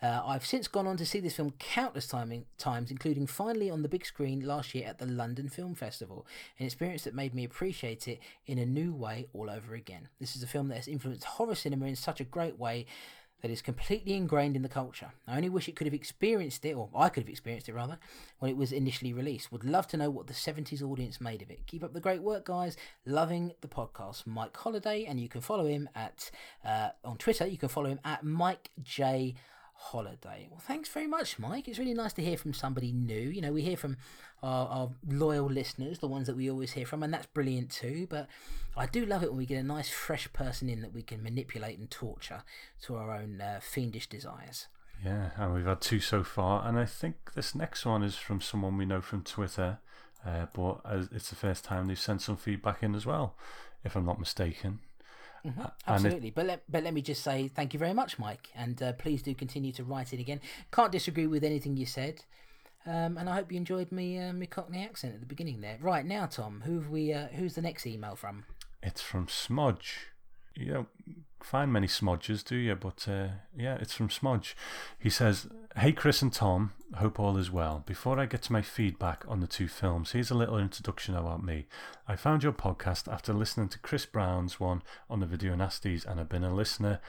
Uh, I've since gone on to see this film countless times, including finally on the big screen last year at the London Film Festival, an experience that made me appreciate it in a new way all over again. This is a film that has influenced horror cinema in such a great way that is completely ingrained in the culture. I only wish it could have experienced it, or I could have experienced it rather, when it was initially released. Would love to know what the 70s audience made of it. Keep up the great work, guys. Loving the podcast. Mike Holiday, and you can follow him at uh, on Twitter. You can follow him at Mike J holiday. Well, thanks very much, Mike. It's really nice to hear from somebody new. You know, we hear from our, our, loyal listeners, the ones that we always hear from, and that's brilliant too. But I do love it when we get a nice, fresh person in that we can manipulate and torture to our own uh, fiendish desires. Yeah, and we've had two so far, and I think this next one is from someone we know from Twitter, uh, but it's the first time they've sent some feedback in as well, if I'm not mistaken. Mm-hmm, absolutely, it, but let but let me just say thank you very much, Mike, and uh, please do continue to write it again. Can't disagree with anything you said, um, and I hope you enjoyed me uh, me Cockney accent at the beginning there. Right now, Tom, who have we? Uh, who's the next email from? It's from Smudge. You don't find many smudges, do you? But uh, yeah, it's from Smudge. He says, "Hey Chris and Tom, hope all is well. Before I get to my feedback on the two films, here's a little introduction about me. I found your podcast after listening to Chris Brown's one on the Video Nasties, and I've been a listener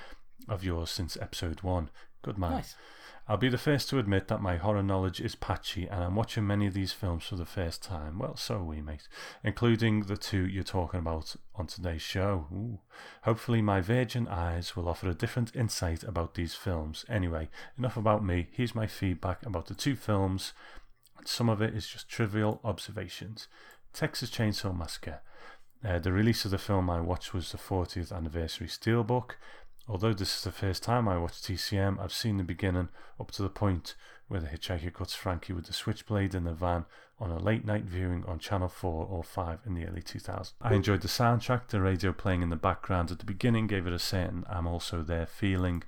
of yours since episode one. Good man. Nice. I'll be the first to admit that my horror knowledge is patchy, and I'm watching many of these films for the first time. Well, so are we, mate. Including the two you're talking about on today's show. Ooh. Hopefully, my virgin eyes will offer a different insight about these films. Anyway, enough about me. Here's my feedback about the two films. Some of it is just trivial observations. Texas Chainsaw Massacre. Uh, the release of the film I watched was the 40th anniversary steelbook. Although this is the first time I watched TCM, I've seen the beginning up to the point where the hitchhiker cuts Frankie with the switchblade in the van on a late night viewing on Channel 4 or 5 in the early 2000s. I enjoyed the soundtrack, the radio playing in the background at the beginning gave it a certain I'm also there feeling.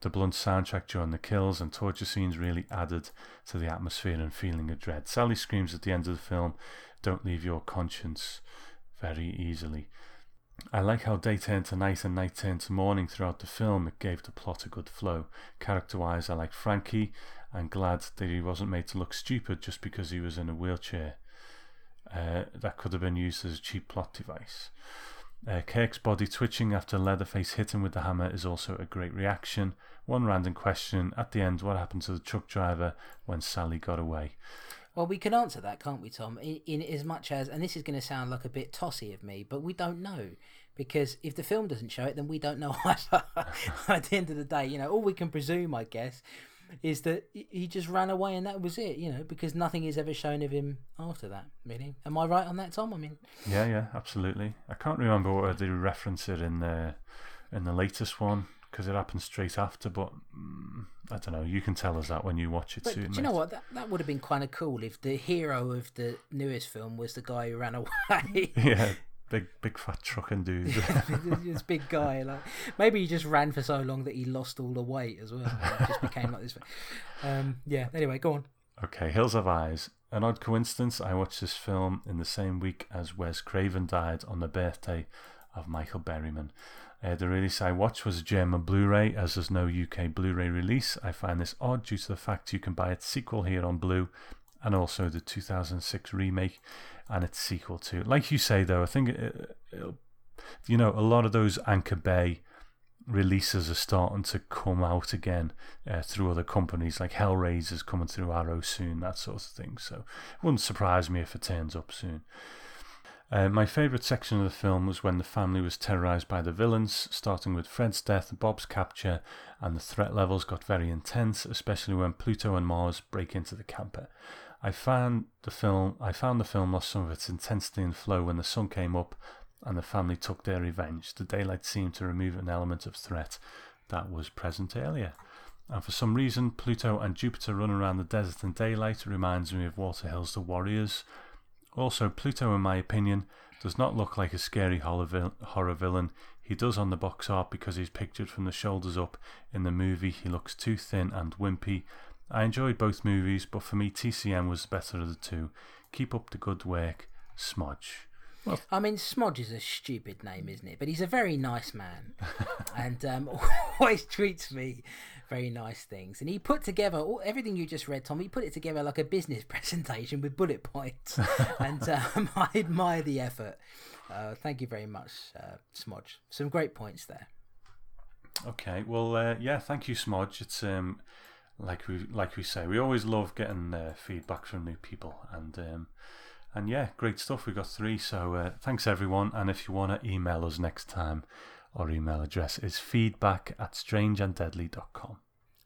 The blunt soundtrack during the kills and torture scenes really added to the atmosphere and feeling of dread. Sally screams at the end of the film, Don't leave your conscience very easily. I like how day turned to night and night turned to morning throughout the film. It gave the plot a good flow. Character wise, I like Frankie. I'm glad that he wasn't made to look stupid just because he was in a wheelchair. Uh, that could have been used as a cheap plot device. Uh, Kirk's body twitching after Leatherface hit him with the hammer is also a great reaction. One random question at the end what happened to the truck driver when Sally got away? Well, we can answer that, can't we, Tom? In, in as much as, and this is going to sound like a bit tossy of me, but we don't know because if the film doesn't show it, then we don't know either. At the end of the day, you know, all we can presume, I guess, is that he just ran away and that was it. You know, because nothing is ever shown of him after that. Really, am I right on that, Tom? I mean, Yeah, yeah, absolutely. I can't remember what they reference it in the in the latest one because it happened straight after. But mm, I don't know. You can tell us that when you watch it but soon. do you know what? That that would have been kind of cool if the hero of the newest film was the guy who ran away. Yeah, big big fat trucking dude. this big guy, like maybe he just ran for so long that he lost all the weight as well. It just became like this. Um, yeah. Anyway, go on. Okay, Hills Have Eyes. An odd coincidence, I watched this film in the same week as Wes Craven died on the birthday of Michael Berryman. Uh, the release I watched was a German Blu ray, as there's no UK Blu ray release. I find this odd due to the fact you can buy its sequel here on Blue and also the 2006 remake and its sequel too. Like you say, though, I think it, it'll, you know, a lot of those Anchor Bay releases are starting to come out again uh, through other companies like Hellraiser's coming through Arrow soon, that sort of thing. So it wouldn't surprise me if it turns up soon. Uh, my favourite section of the film was when the family was terrorised by the villains, starting with Fred's death, Bob's capture, and the threat levels got very intense, especially when Pluto and Mars break into the camper. I found the film I found the film lost some of its intensity and flow when the sun came up and the family took their revenge. The daylight seemed to remove an element of threat that was present earlier. And for some reason, Pluto and Jupiter running around the desert in daylight reminds me of Walter Hill's The Warriors. Also, Pluto, in my opinion, does not look like a scary horror villain. He does on the box art because he's pictured from the shoulders up. In the movie, he looks too thin and wimpy. I enjoyed both movies, but for me, TCM was the better of the two. Keep up the good work, Smudge. Well, I mean, Smodge is a stupid name, isn't it? But he's a very nice man, and um, always treats me very nice things. And he put together all, everything you just read, Tom. He put it together like a business presentation with bullet points, and um, I admire the effort. Uh, thank you very much, uh, Smodge. Some great points there. Okay, well, uh, yeah, thank you, Smodge. It's um, like we like we say, we always love getting uh, feedback from new people, and um, and yeah, great stuff. We got three, so uh, thanks everyone. And if you want to email us next time, our email address is feedback at strangeanddeadly.com.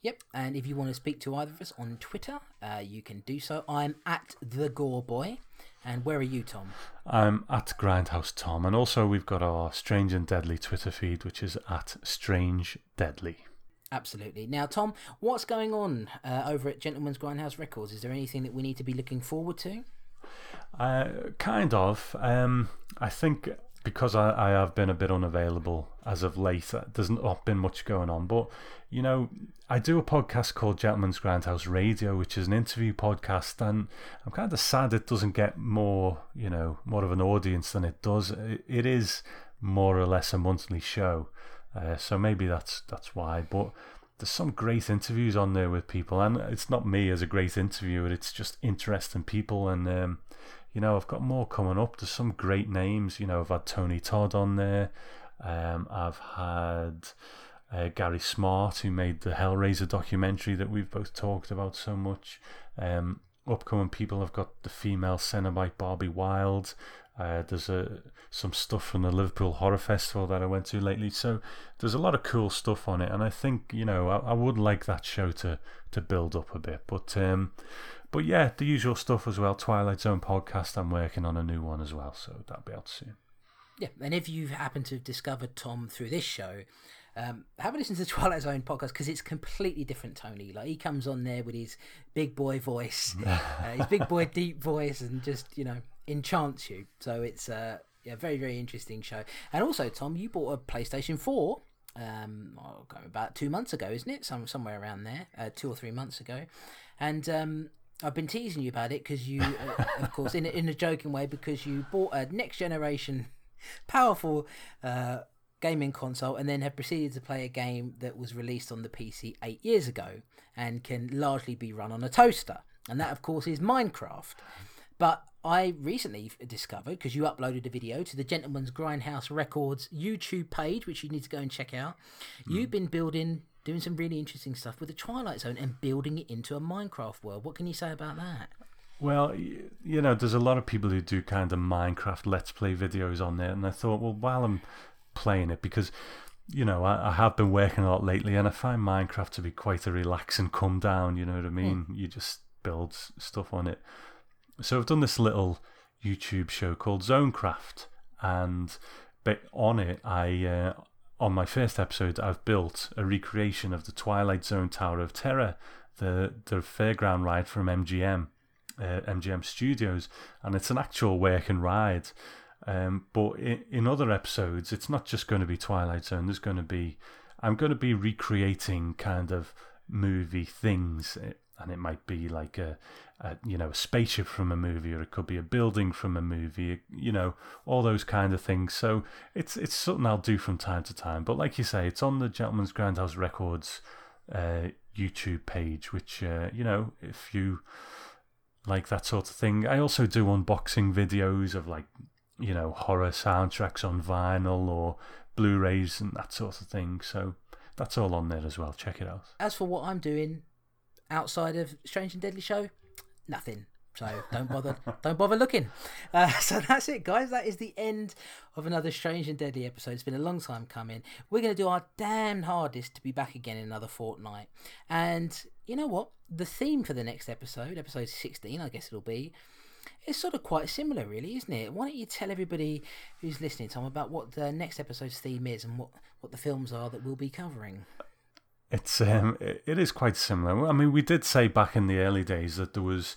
Yep, and if you want to speak to either of us on Twitter, uh, you can do so. I'm at the Gore Boy, and where are you, Tom? I'm at Grindhouse Tom, and also we've got our Strange and Deadly Twitter feed, which is at Strange Deadly. Absolutely. Now, Tom, what's going on uh, over at Gentleman's Grindhouse Records? Is there anything that we need to be looking forward to? Uh, kind of. Um, I think because I, I have been a bit unavailable as of late, uh, there's not been much going on. But, you know, I do a podcast called Gentleman's Grindhouse Radio, which is an interview podcast, and I'm kind of sad it doesn't get more, you know, more of an audience than it does. It, it is more or less a monthly show, uh, so maybe that's that's why. But there's some great interviews on there with people, and it's not me as a great interviewer; it's just interesting people, and um, you know, I've got more coming up. There's some great names. You know, I've had Tony Todd on there. Um, I've had uh, Gary Smart, who made the Hellraiser documentary that we've both talked about so much. Um, upcoming people, I've got the female Cenobite Barbie Wilde. Uh, there's a, some stuff from the Liverpool Horror Festival that I went to lately. So there's a lot of cool stuff on it, and I think you know I, I would like that show to to build up a bit. But um, but yeah, the usual stuff as well. Twilight Zone podcast. I'm working on a new one as well, so that'll be out soon. Yeah, and if you happen to have discovered Tom through this show, um, have a listen to the Twilight Zone podcast because it's completely different. Tony, like he comes on there with his big boy voice, uh, his big boy deep voice, and just you know enchants you. So it's a uh, yeah, very very interesting show. And also, Tom, you bought a PlayStation Four. Um, oh, about two months ago, isn't it? Some somewhere around there, uh, two or three months ago, and um, I've been teasing you about it because you, uh, of course, in a, in a joking way, because you bought a next generation, powerful uh, gaming console, and then have proceeded to play a game that was released on the PC eight years ago and can largely be run on a toaster, and that, of course, is Minecraft. But I recently discovered because you uploaded a video to the Gentleman's Grindhouse Records YouTube page, which you need to go and check out. Mm. You've been building doing some really interesting stuff with the Twilight Zone and building it into a Minecraft world. What can you say about that? Well, you know, there's a lot of people who do kind of Minecraft Let's Play videos on there, and I thought, well, while I'm playing it, because you know, I, I have been working a lot lately, and I find Minecraft to be quite a relaxing come down. You know what I mean? You just build stuff on it. So I've done this little YouTube show called Zonecraft, and but on it, I uh, on my first episode, I've built a recreation of the Twilight Zone Tower of Terror, the the fairground ride from MGM, uh, MGM Studios, and it's an actual working ride. Um, but in, in other episodes, it's not just going to be Twilight Zone. There's going to be, I'm going to be recreating kind of movie things, eh, and it might be like a, a, you know, a spaceship from a movie, or it could be a building from a movie, you know, all those kind of things. So it's it's something I'll do from time to time. But like you say, it's on the Gentleman's Grindhouse Records uh, YouTube page, which uh, you know, if you like that sort of thing. I also do unboxing videos of like, you know, horror soundtracks on vinyl or Blu-rays and that sort of thing. So that's all on there as well. Check it out. As for what I'm doing outside of Strange and Deadly Show, nothing. So don't bother, don't bother looking. Uh, so that's it, guys. That is the end of another Strange and Deadly episode. It's been a long time coming. We're going to do our damn hardest to be back again in another fortnight. And you know what? The theme for the next episode, episode 16, I guess it'll be, It's sort of quite similar, really, isn't it? Why don't you tell everybody who's listening, Tom, about what the next episode's theme is and what, what the films are that we'll be covering? It's um, it is quite similar. I mean, we did say back in the early days that there was,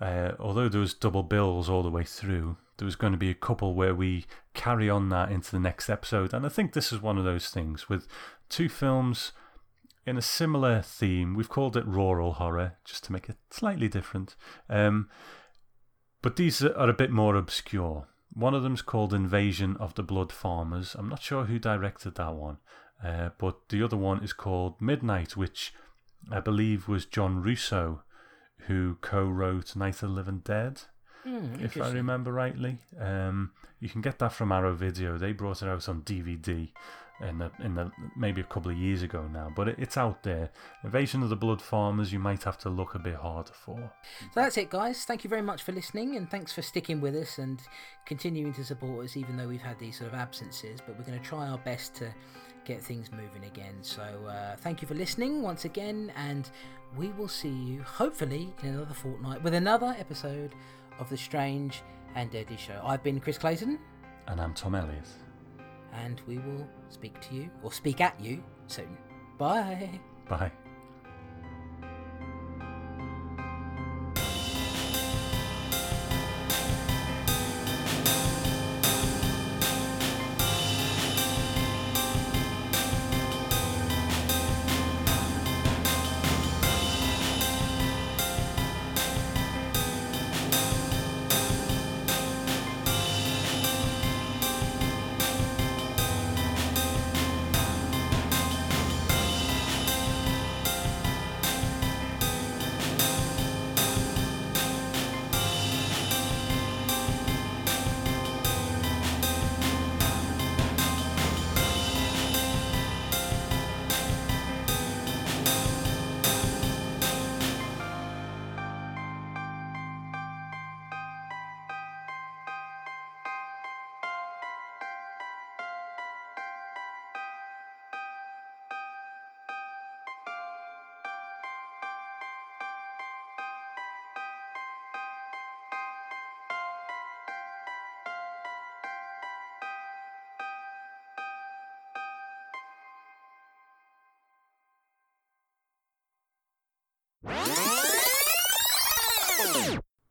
uh, although there was double bills all the way through, there was going to be a couple where we carry on that into the next episode, and I think this is one of those things with two films in a similar theme. We've called it rural horror just to make it slightly different. Um, but these are a bit more obscure. One of them's called Invasion of the Blood Farmers. I'm not sure who directed that one, uh, but the other one is called Midnight, which I believe was John Russo who co-wrote Night of the Living Dead, Hmm, if I remember rightly. Um, you can get that from Arrow Video. They brought it out on DVD in the, in the maybe a couple of years ago now, but it, it's out there. Invasion of the Blood Farmers. You might have to look a bit harder for. So that's it, guys. Thank you very much for listening, and thanks for sticking with us and continuing to support us, even though we've had these sort of absences. But we're going to try our best to get things moving again. So uh, thank you for listening once again, and we will see you hopefully in another fortnight with another episode of the Strange and Deadly Show. I've been Chris Clayton, And I'm Tom Elliott. and we will speak to you or speak at you soon. Bye. Bye.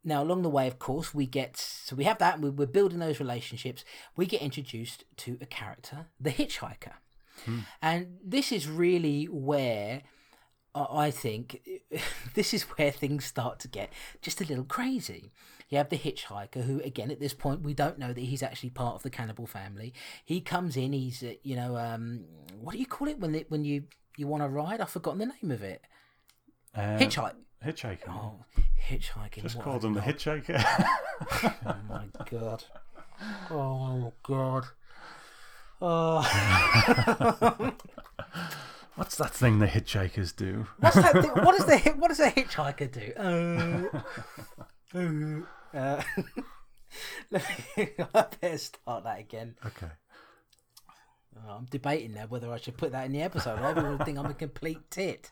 Now, along the way, of course, we get so we have that. we- We're building those relationships. We get introduced to a character, the hitchhiker, and this is really where I I think this is where things start to get just a little crazy. You have the hitchhiker, who, again, at this point, we don't know that he's actually part of the cannibal family. He comes in. He's, uh, you know, um, what do you call it when it, when you you want to ride? I've forgotten the name of it. Uh, Hitchhike. Hitchhiker. Oh, hitchhiking. Just what called him the. Hitchhiker. oh my god. Oh god. Oh. What's that thing the hitchhikers do? What's that? Thing? What does the what does a hitchhiker do? Uh, uh, uh, let me, I better start that again. Okay. Oh, I'm debating now whether I should put that in the episode. Everyone would think I'm a complete tit.